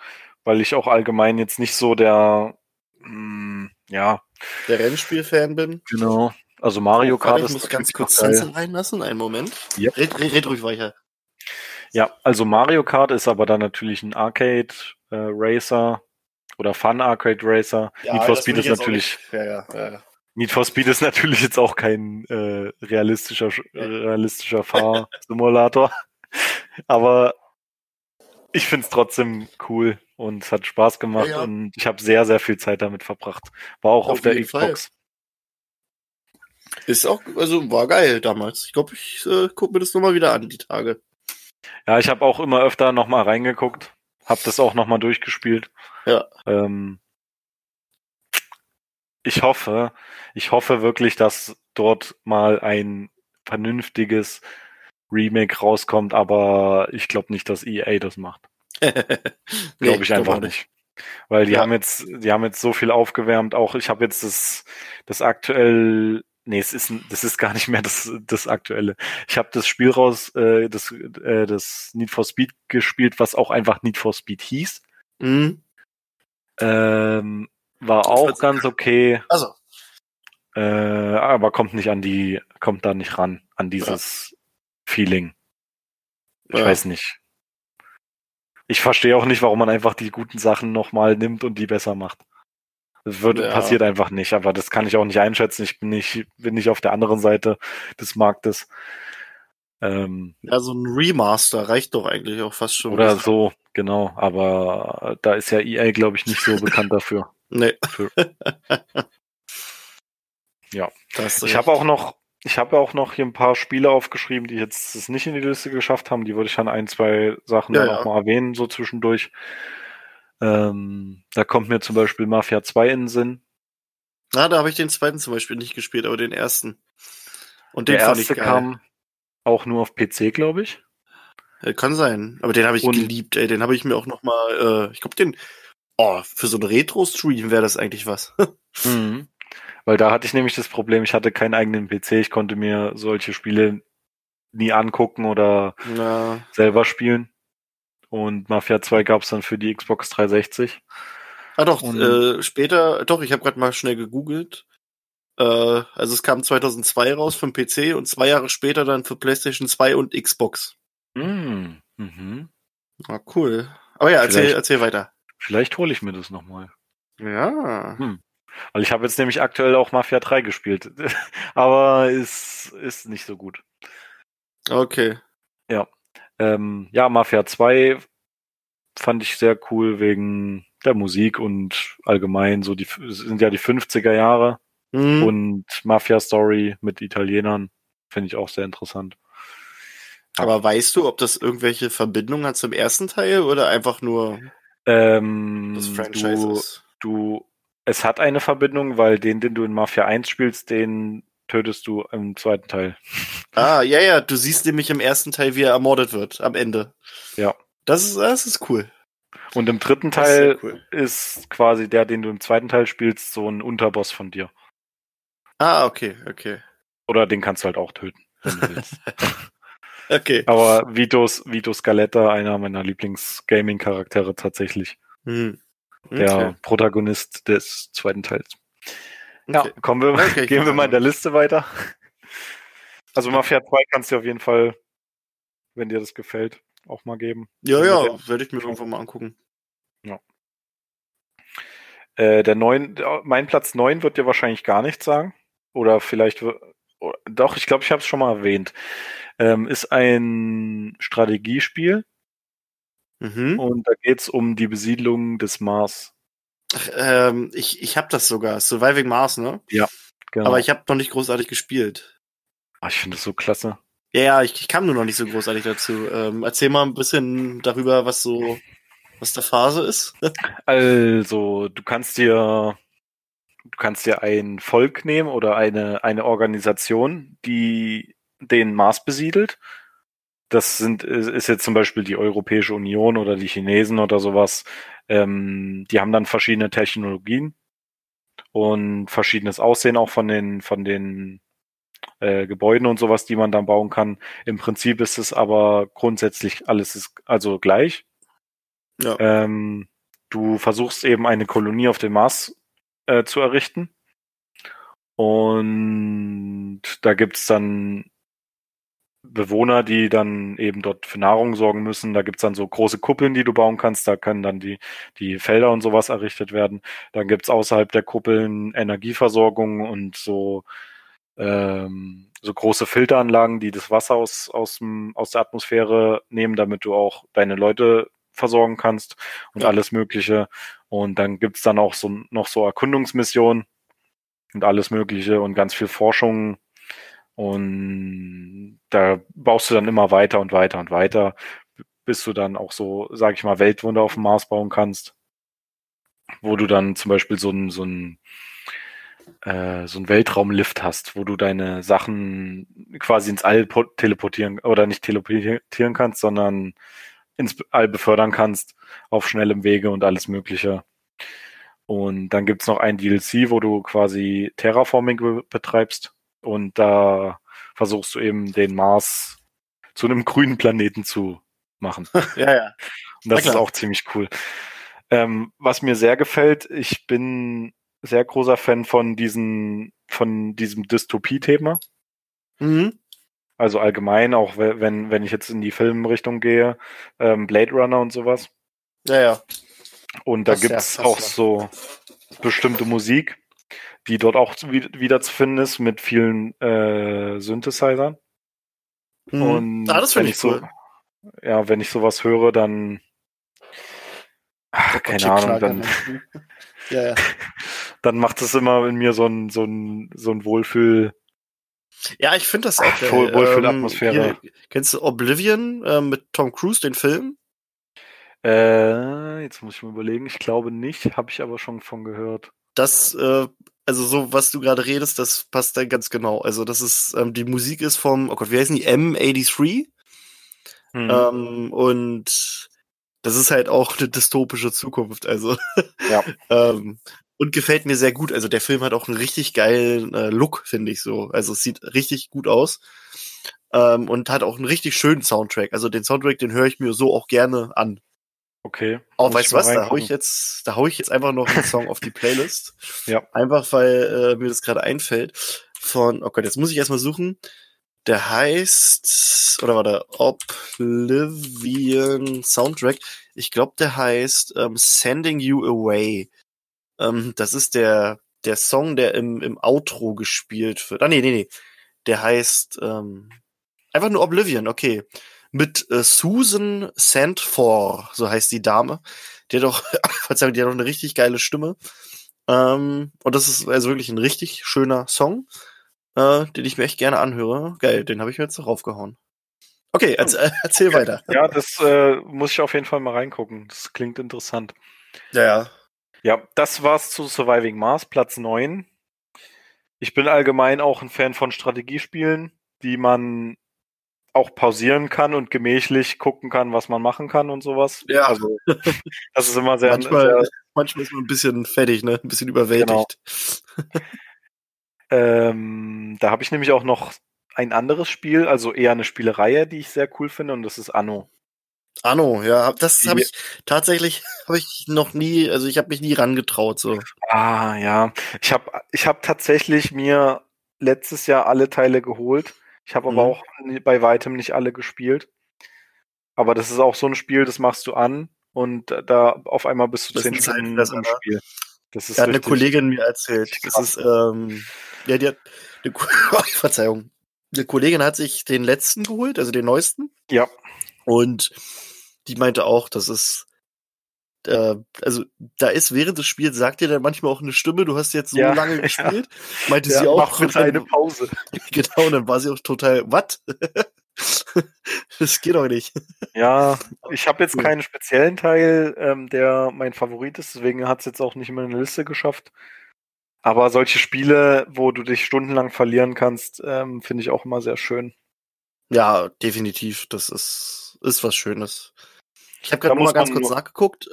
Speaker 2: weil ich auch allgemein jetzt nicht so der, mh, ja,
Speaker 1: Der Rennspiel-Fan bin.
Speaker 2: genau. Also Mario Kart
Speaker 1: ich
Speaker 2: ist
Speaker 1: muss ganz kurz. Sense reinlassen. Einen Moment.
Speaker 2: Ja.
Speaker 1: Red, red, red ruhig weiter.
Speaker 2: Ja, also Mario Kart ist aber dann natürlich ein Arcade äh, Racer oder Fun Arcade Racer. Need for Speed ist natürlich
Speaker 1: Ja, ja, ja, ja.
Speaker 2: Need for Speed ist natürlich jetzt auch kein äh, realistischer realistischer Fahrsimulator, aber ich find's trotzdem cool und es hat Spaß gemacht
Speaker 1: Ja, ja.
Speaker 2: und ich habe sehr sehr viel Zeit damit verbracht. War auch auf,
Speaker 1: Auf
Speaker 2: der Xbox.
Speaker 1: Ist auch, also war geil damals. Ich glaube, ich äh, gucke mir das nochmal wieder an, die Tage.
Speaker 2: Ja, ich habe auch immer öfter noch mal reingeguckt, habe das auch noch mal durchgespielt.
Speaker 1: Ja.
Speaker 2: Ähm, ich hoffe, ich hoffe wirklich, dass dort mal ein vernünftiges Remake rauskommt, aber ich glaube nicht, dass EA das macht. Glaube ich einfach nicht. Weil die
Speaker 1: Ja.
Speaker 2: haben jetzt, die haben jetzt so viel aufgewärmt. Auch ich habe jetzt das, das aktuell, nee, es ist, das ist gar nicht mehr das, das aktuelle. Ich habe das Spiel raus, äh, das, äh, das Need for Speed gespielt, was auch einfach Need for Speed hieß.
Speaker 1: Mhm.
Speaker 2: Ähm, war
Speaker 1: Das
Speaker 2: auch ganz okay,
Speaker 1: Also,
Speaker 2: äh, aber kommt nicht an die, kommt da nicht ran, an dieses Feeling. Ich
Speaker 1: ja.
Speaker 2: weiß nicht. Ich verstehe auch nicht, warum man einfach die guten Sachen nochmal nimmt und die besser macht. Das wird,
Speaker 1: Ja.
Speaker 2: passiert einfach nicht, aber das kann ich auch nicht einschätzen. Ich bin nicht, bin nicht auf der anderen Seite des Marktes. Ähm,
Speaker 1: ja, so ein Remaster reicht doch eigentlich auch fast schon.
Speaker 2: oder so, genau. Aber da ist ja EA, glaube ich, nicht so bekannt dafür.
Speaker 1: Nee.
Speaker 2: Für- Ja. Ich habe auch noch, ich habe auch noch hier ein paar Spiele aufgeschrieben, die jetzt es nicht in die Liste geschafft haben. Die würde ich dann ein, zwei Sachen
Speaker 1: Ja,
Speaker 2: dann
Speaker 1: ja.
Speaker 2: auch mal erwähnen, so zwischendurch. Ähm, da kommt mir zum Beispiel Mafia 2 in den Sinn.
Speaker 1: Na, da habe ich den zweiten zum Beispiel nicht gespielt, aber den ersten. Und den
Speaker 2: Der
Speaker 1: fand ich
Speaker 2: erste kam auch nur auf PC, glaube ich.
Speaker 1: Kann sein. Aber den habe ich
Speaker 2: Und-
Speaker 1: geliebt, ey. Den habe ich mir auch noch mal, äh, ich glaube, den, oh, für so einen Retro-Stream wäre das eigentlich was.
Speaker 2: Mhm. Weil da hatte ich nämlich das Problem, ich hatte keinen eigenen PC, ich konnte mir solche Spiele nie angucken oder
Speaker 1: ja.
Speaker 2: selber spielen. Und Mafia 2 gab es dann für die Xbox 360.
Speaker 1: Ah doch,
Speaker 2: Und-
Speaker 1: äh, später, doch, ich habe gerade mal schnell gegoogelt. Äh, also es kam 2002 raus für den PC und zwei Jahre später dann für PlayStation 2 und Xbox.
Speaker 2: Mm, mhm.
Speaker 1: Ah, cool. Aber ja, erzähl,
Speaker 2: Vielleicht-
Speaker 1: erzähl weiter.
Speaker 2: Vielleicht hole ich mir das nochmal.
Speaker 1: Ja.
Speaker 2: Hm. Weil ich habe jetzt nämlich aktuell auch Mafia 3 gespielt. Aber ist, ist nicht so gut.
Speaker 1: Okay.
Speaker 2: Ähm, ja, Mafia 2 fand ich sehr cool wegen der Musik und allgemein so die es sind ja die 50er Jahre
Speaker 1: Hm.
Speaker 2: und Mafia Story mit Italienern finde ich auch sehr interessant.
Speaker 1: Aber weißt du, ob das irgendwelche Verbindungen hat zum ersten Teil oder einfach nur
Speaker 2: Ähm,
Speaker 1: das Franchise
Speaker 2: du,
Speaker 1: ist?
Speaker 2: du, es hat eine Verbindung, weil den, den du in Mafia 1 spielst, den tötest du im zweiten Teil.
Speaker 1: Ah, ja, ja, du siehst nämlich im ersten Teil, wie er ermordet wird, am Ende.
Speaker 2: Ja.
Speaker 1: Das ist, das ist cool.
Speaker 2: Und im dritten
Speaker 1: ist
Speaker 2: Teil
Speaker 1: sehr cool.
Speaker 2: ist quasi der, den du im zweiten Teil spielst, so ein Unterboss von dir.
Speaker 1: Ah, okay, okay.
Speaker 2: Oder den kannst du halt auch töten, wenn du willst.
Speaker 1: Okay.
Speaker 2: Aber Vito, Vito Scaletta, einer meiner Lieblings-Gaming-Charaktere tatsächlich.
Speaker 1: Hm.
Speaker 2: Der
Speaker 1: Okay.
Speaker 2: Protagonist des zweiten Teils. Ja,
Speaker 1: Okay.
Speaker 2: kommen wir,
Speaker 1: Okay, ich
Speaker 2: gehen wir mal in der. Liste weiter. Also Mafia 2 kannst du auf jeden Fall, wenn dir das gefällt, auch mal geben.
Speaker 1: Ja,
Speaker 2: Ja.
Speaker 1: ja, werde ich mir irgendwann mal angucken.
Speaker 2: Äh, der neun, mein Platz 9 wird dir wahrscheinlich gar nichts sagen. Oder vielleicht, doch, ich glaube, ich habe es schon mal erwähnt. Ähm, ist ein Strategiespiel
Speaker 1: Mhm.
Speaker 2: und da geht es um die Besiedlung des Mars.
Speaker 1: Ach, ähm, ich ich habe das sogar. Surviving Mars, ne?
Speaker 2: Genau.
Speaker 1: Aber ich habe noch nicht großartig gespielt.
Speaker 2: Ah, ich finde das so klasse.
Speaker 1: Ja, ja, ich, ich kam nur noch nicht so großartig dazu. Ähm, erzähl mal ein bisschen darüber, was so, was der Phase ist.
Speaker 2: Also, du kannst dir, du kannst dir ein Volk nehmen oder eine, eine Organisation, die den Mars besiedelt. Das sind, ist ist jetzt zum Beispiel die Europäische Union oder die Chinesen oder sowas. Ähm, die haben dann verschiedene Technologien und verschiedenes Aussehen auch von den, von den äh, Gebäuden und sowas, die man dann bauen kann. Im Prinzip ist es aber grundsätzlich alles ist also gleich.
Speaker 1: Ja.
Speaker 2: Ähm, du versuchst eben eine Kolonie auf dem Mars äh, zu errichten. Und da gibt's dann Bewohner, die dann eben dort für Nahrung sorgen müssen. Da gibt's dann so große Kuppeln, die du bauen kannst. Da können dann die, die Felder und sowas errichtet werden. Dann gibt's außerhalb der Kuppeln Energieversorgung und so, ähm, so große Filteranlagen, die das Wasser aus, aus, dem, aus der Atmosphäre nehmen, damit du auch deine Leute versorgen kannst und
Speaker 1: Ja.
Speaker 2: alles Mögliche. Und dann gibt's dann auch so noch so Erkundungsmissionen und alles Mögliche und ganz viel Forschung. Und da baust du dann immer weiter und weiter und weiter, bis du dann auch so, sag ich mal, Weltwunder auf dem Mars bauen kannst. Wo du dann zum Beispiel so ein, so ein, äh, so ein Weltraumlift hast, wo du deine Sachen quasi ins All po- teleportieren oder nicht teleportieren kannst, sondern ins All befördern kannst auf schnellem Wege und alles Mögliche. Und dann gibt's noch ein DLC, wo du quasi Terraforming be betreibst und da versuchst du eben den Mars zu einem grünen Planeten zu machen.
Speaker 1: Ja, ja.
Speaker 2: Und das ist auch ziemlich cool. Ähm, was mir sehr gefällt, ich bin sehr großer Fan von diesen, von diesem Dystopie-Thema.
Speaker 1: Mhm.
Speaker 2: Also allgemein, auch we- wenn, wenn ich jetzt in die Filmrichtung gehe, ähm, Blade Runner und sowas.
Speaker 1: Ja, ja.
Speaker 2: Und da
Speaker 1: Das
Speaker 2: gibt's auch so bestimmte Musik, die dort auch wieder zu finden ist mit vielen äh, Synthesizern.
Speaker 1: Mhm.
Speaker 2: Und
Speaker 1: ah, das
Speaker 2: wenn
Speaker 1: finde
Speaker 2: ich
Speaker 1: ich
Speaker 2: so,
Speaker 1: cool.
Speaker 2: ja, wenn ich sowas höre, dann ach, keine Ahnung, dann,
Speaker 1: ja, ja.
Speaker 2: dann macht es immer in mir so ein, so ein, so ein Wohlfühl.
Speaker 1: ja, ich finde das auch
Speaker 2: wohl- Wohlfühlatmosphäre.
Speaker 1: hier, kennst du Oblivion äh, mit Tom Cruise, den Film?
Speaker 2: Äh, jetzt muss ich mal überlegen, ich glaube nicht, habe ich aber schon von gehört.
Speaker 1: Das, äh, also so, was du gerade redest, das passt da ganz genau. Also das ist, ähm, die Musik ist vom, oh Gott, wie heißen die? M83?
Speaker 2: Hm.
Speaker 1: Ähm, und das ist halt auch eine dystopische Zukunft. Also
Speaker 2: Ja.
Speaker 1: ähm, und gefällt mir sehr gut. Also der Film hat auch einen richtig geilen äh, Look, finde ich so. Also es sieht richtig gut aus. Ähm, und hat auch einen richtig schönen Soundtrack. Also den Soundtrack, den höre ich mir so auch gerne an.
Speaker 2: Okay.
Speaker 1: Oh, weißt du was? Da hau ich jetzt, da hau ich jetzt einfach noch einen Song auf die Playlist.
Speaker 2: Ja.
Speaker 1: Einfach weil äh, mir das gerade einfällt. Von, oh Gott, jetzt muss ich erstmal suchen. Der heißt, oder war der Oblivion Soundtrack? Ich glaube, der heißt ähm, Sending You Away. Ähm, das ist der, der Song, der im, im Outro gespielt wird. Ah, nee, nee, nee. Der heißt ähm, einfach nur Oblivion, okay mit äh, Susan Sandfor, so heißt die Dame. Die hat doch, Verzeihung, die hat doch eine richtig geile Stimme. Ähm, und das ist also wirklich ein richtig schöner Song, äh, den ich mir echt gerne anhöre. Geil, den habe ich mir jetzt draufgehauen. Okay, erzähl, erzähl weiter.
Speaker 2: Ja, das äh, muss ich auf jeden Fall mal reingucken. Das klingt interessant.
Speaker 1: Ja, ja.
Speaker 2: Ja, das war's zu Surviving Mars, Platz 9. Ich bin allgemein auch ein Fan von Strategiespielen, die man auch pausieren kann und gemächlich gucken kann, was man machen kann und sowas.
Speaker 1: Ja.
Speaker 2: Also, das ist immer sehr.
Speaker 1: manchmal,
Speaker 2: sehr,
Speaker 1: manchmal ist man ein bisschen fertig, ne? Ein bisschen überwältigt.
Speaker 2: Genau. ähm, da habe ich nämlich auch noch ein anderes Spiel, also eher eine Spielereihe, die ich sehr cool finde, und das ist Anno.
Speaker 1: Anno, ja, das habe ich tatsächlich habe ich noch nie, also ich habe mich nie rangetraut so.
Speaker 2: Ah, ja, ich habe ich habe tatsächlich mir letztes Jahr alle Teile geholt ich habe aber mhm. auch bei weitem nicht alle gespielt. Aber das ist auch so ein Spiel, das machst du an und da auf einmal bist du
Speaker 1: das
Speaker 2: zehn Stunden im Spiel.
Speaker 1: Das ist hat eine Kollegin mir erzählt. Das ist, ähm, ja, die hat, eine, oh, Verzeihung. Eine Kollegin hat sich den letzten geholt, also den neuesten.
Speaker 2: Ja.
Speaker 1: Und die meinte auch, das ist äh, also da ist während des Spiels, sagt dir dann manchmal auch eine Stimme, du hast jetzt so ja, lange gespielt,
Speaker 2: ja. meinte ja, sie auch. Mach eine Pause.
Speaker 1: genau, und dann war sie auch total, was? das geht doch nicht.
Speaker 2: Ja, ich habe jetzt keinen speziellen Teil, ähm, der mein Favorit ist, deswegen hat es jetzt auch nicht mehr in eine Liste geschafft. Aber solche Spiele, wo du dich stundenlang verlieren kannst, ähm, finde ich auch immer sehr schön.
Speaker 1: Ja, definitiv. Das ist, ist was Schönes. Ich habe gerade mal ganz kurz nachgeguckt.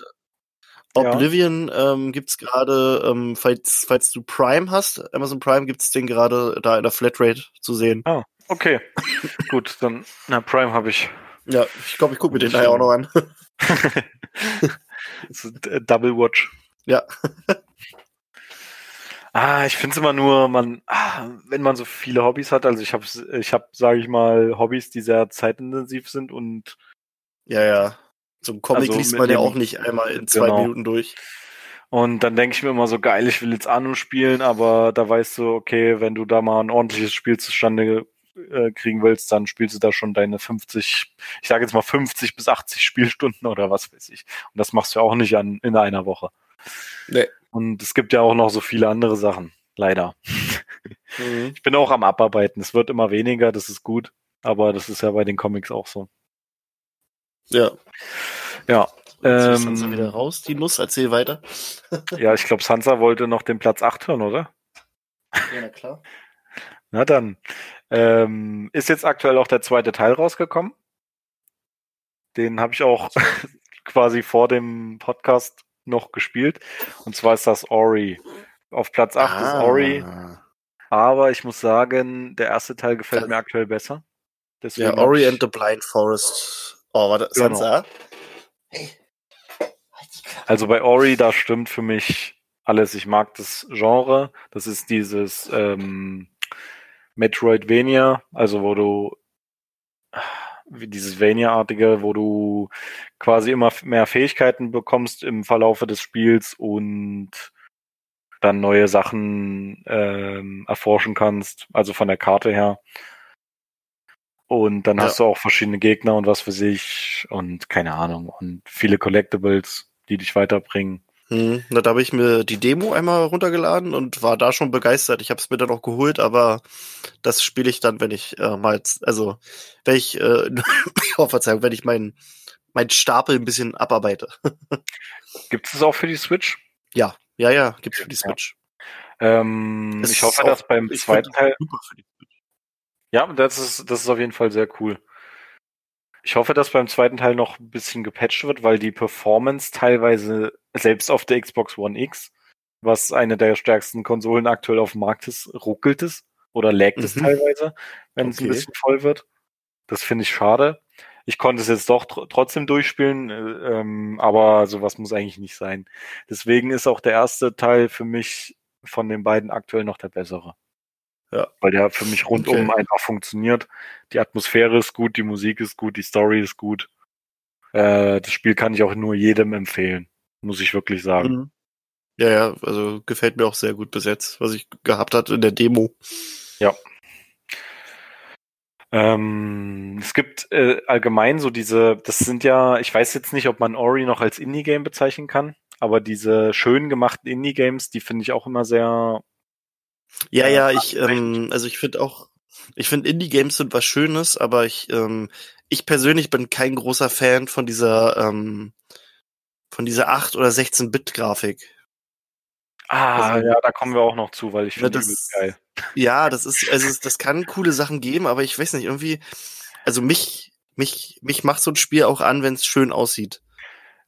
Speaker 1: Oblivion ja. ähm, gibt's gerade, ähm, falls, falls du Prime hast, Amazon Prime gibt's den gerade da in der Flatrate zu sehen.
Speaker 2: Ah, okay. Gut, dann, na, Prime habe ich.
Speaker 1: Ja, ich glaube, ich gucke mir den daher auch noch an.
Speaker 2: Double Watch.
Speaker 1: Ja.
Speaker 2: ah, ich finde es immer nur, man, ah, wenn man so viele Hobbys hat, also ich habe, ich habe, sage ich mal, Hobbys, die sehr zeitintensiv sind und
Speaker 1: ja, ja. So ein Comic also liest man ja auch nicht einmal in zwei genau. Minuten durch.
Speaker 2: Und dann denke ich mir immer so, geil, ich will jetzt Anu spielen, aber da weißt du, okay, wenn du da mal ein ordentliches Spiel zustande äh, kriegen willst, dann spielst du da schon deine 50, ich sage jetzt mal 50 bis 80 Spielstunden oder was weiß ich. Und das machst du auch nicht an, in einer Woche.
Speaker 1: Nee.
Speaker 2: Und es gibt ja auch noch so viele andere Sachen, leider. Mhm. Ich bin auch am Abarbeiten. Es wird immer weniger, das ist gut, aber das ist ja bei den Comics auch so.
Speaker 1: Ja.
Speaker 2: Ja.
Speaker 1: Ähm, Sansa wieder raus, die Nuss, erzähl weiter.
Speaker 2: ja, ich glaube, Sansa wollte noch den Platz 8 hören, oder?
Speaker 1: Ja, na klar.
Speaker 2: Na dann. Ähm, ist jetzt aktuell auch der zweite Teil rausgekommen. Den habe ich auch quasi vor dem Podcast noch gespielt. Und zwar ist das Ori. Auf Platz 8 ah. ist Ori. Aber ich muss sagen, der erste Teil gefällt ja. mir aktuell besser.
Speaker 1: Deswegen ja, Ori and the Blind Forest Oh, warte, genau. Sansa?
Speaker 2: Hey. Also bei Ori, da stimmt für mich alles. Ich mag das Genre. Das ist dieses ähm, Metroidvania, also wo du wie dieses Vania-artige, wo du quasi immer mehr Fähigkeiten bekommst im Verlaufe des Spiels und dann neue Sachen ähm, erforschen kannst, also von der Karte her. Und dann ja. hast du auch verschiedene Gegner und was für sich und keine Ahnung und viele Collectibles, die dich weiterbringen.
Speaker 1: Hm, da habe ich mir die Demo einmal runtergeladen und war da schon begeistert. Ich habe es mir dann auch geholt, aber das spiele ich dann, wenn ich äh, mal, also wenn ich, äh, oh, Verzeihung, wenn ich meinen mein Stapel ein bisschen abarbeite.
Speaker 2: Gibt es auch für die Switch?
Speaker 1: Ja, ja, ja, gibt es für die Switch.
Speaker 2: Ja. Ähm, ich hoffe, auch, dass beim zweiten Teil. Super für die. Ja, das ist, das ist auf jeden Fall sehr cool. Ich hoffe, dass beim zweiten Teil noch ein bisschen gepatcht wird, weil die Performance teilweise selbst auf der Xbox One X, was eine der stärksten Konsolen aktuell auf dem Markt ist, ruckelt es oder mhm. es teilweise, wenn okay. es ein bisschen voll wird. Das finde ich schade. ich konnte es jetzt doch tr trotzdem durchspielen, äh, ähm, aber sowas muss eigentlich nicht sein. Deswegen ist auch der erste Teil für mich von den beiden aktuell noch der bessere. Ja. Weil der für mich rundum okay. einfach funktioniert. Die Atmosphäre ist gut, die Musik ist gut, die Story ist gut. Äh, das Spiel kann ich auch nur jedem empfehlen, muss ich wirklich sagen. Mhm.
Speaker 1: Ja, ja, also gefällt mir auch sehr gut bis jetzt, was ich gehabt hatte in der Demo.
Speaker 2: Ja. Ähm, es gibt äh, allgemein so diese, das sind ja, ich weiß jetzt nicht, ob man Ori noch als Indie-Game bezeichnen kann, aber diese schön gemachten Indie-Games, die finde ich auch immer sehr.
Speaker 1: Ja, ja, ich, ähm, also ich finde auch, ich finde Indie-Games sind was Schönes, aber ich, ähm, ich persönlich bin kein großer Fan von dieser, ähm, von dieser 8 oder 16-Bit-Grafik.
Speaker 2: Ah, also, ja, da kommen wir auch noch zu, weil ich finde
Speaker 1: das geil. Ja, das ist, also das kann coole Sachen geben, aber ich weiß nicht, irgendwie, also mich, mich, mich macht so ein Spiel auch an, wenn es schön aussieht.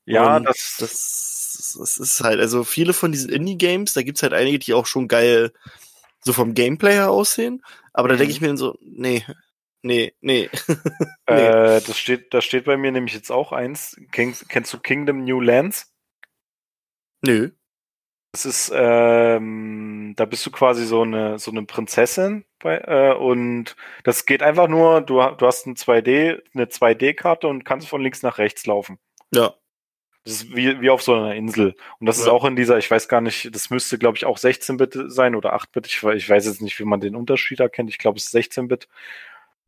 Speaker 2: Ja, das,
Speaker 1: das, das ist halt, also viele von diesen Indie-Games, da gibt's halt einige, die auch schon geil so vom Gameplay her aussehen, aber mhm. da denke ich mir dann so, nee, nee, nee.
Speaker 2: nee. Äh, das steht, da steht bei mir nämlich jetzt auch eins. Kennst, kennst du Kingdom New Lands?
Speaker 1: Nö.
Speaker 2: Das ist, ähm, da bist du quasi so eine, so eine Prinzessin bei, äh, und das geht einfach nur, du, du hast ein 2D, eine 2D-Karte und kannst von links nach rechts laufen.
Speaker 1: Ja.
Speaker 2: Das ist wie, wie auf so einer Insel. Und das ja. ist auch in dieser, ich weiß gar nicht, das müsste, glaube ich, auch 16-Bit sein oder 8-Bit. Ich, ich weiß jetzt nicht, wie man den Unterschied erkennt. Ich glaube, es ist 16-Bit.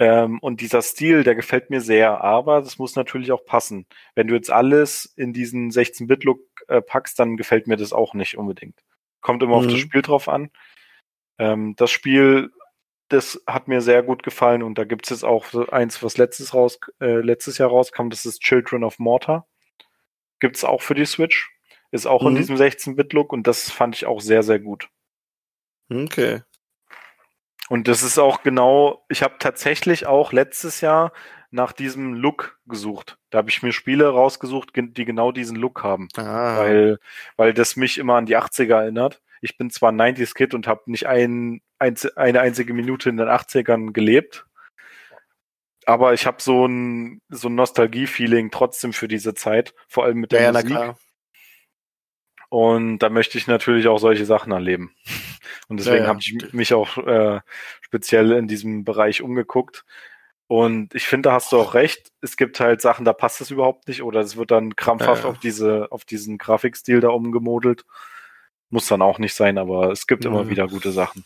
Speaker 2: Ähm, und dieser Stil, der gefällt mir sehr, aber das muss natürlich auch passen. Wenn du jetzt alles in diesen 16-Bit-Look äh, packst, dann gefällt mir das auch nicht unbedingt. Kommt immer mhm. auf das mhm. Spiel drauf an. Ähm, das Spiel, das hat mir sehr gut gefallen und da gibt es jetzt auch eins, was letztes, raus, äh, letztes Jahr rauskam, das ist Children of Mortar. Gibt es auch für die Switch. Ist auch mhm. in diesem 16-Bit-Look und das fand ich auch sehr, sehr gut.
Speaker 1: Okay.
Speaker 2: Und das ist auch genau, ich habe tatsächlich auch letztes Jahr nach diesem Look gesucht. Da habe ich mir Spiele rausgesucht, die genau diesen Look haben. Ah. Weil, weil das mich immer an die 80er erinnert. Ich bin zwar ein 90s-Kid und habe nicht ein, ein, eine einzige Minute in den 80ern gelebt, aber ich habe so ein, so ein Nostalgie-Feeling trotzdem für diese Zeit, vor allem mit der ja, Musik. Und da möchte ich natürlich auch solche Sachen erleben. Und deswegen ja, ja. habe ich mich auch äh, speziell in diesem Bereich umgeguckt. Und ich finde, da hast du auch recht. Es gibt halt Sachen, da passt es überhaupt nicht oder es wird dann krampfhaft ja, auf diese, auf diesen Grafikstil da umgemodelt. Muss dann auch nicht sein, aber es gibt immer wieder gute Sachen.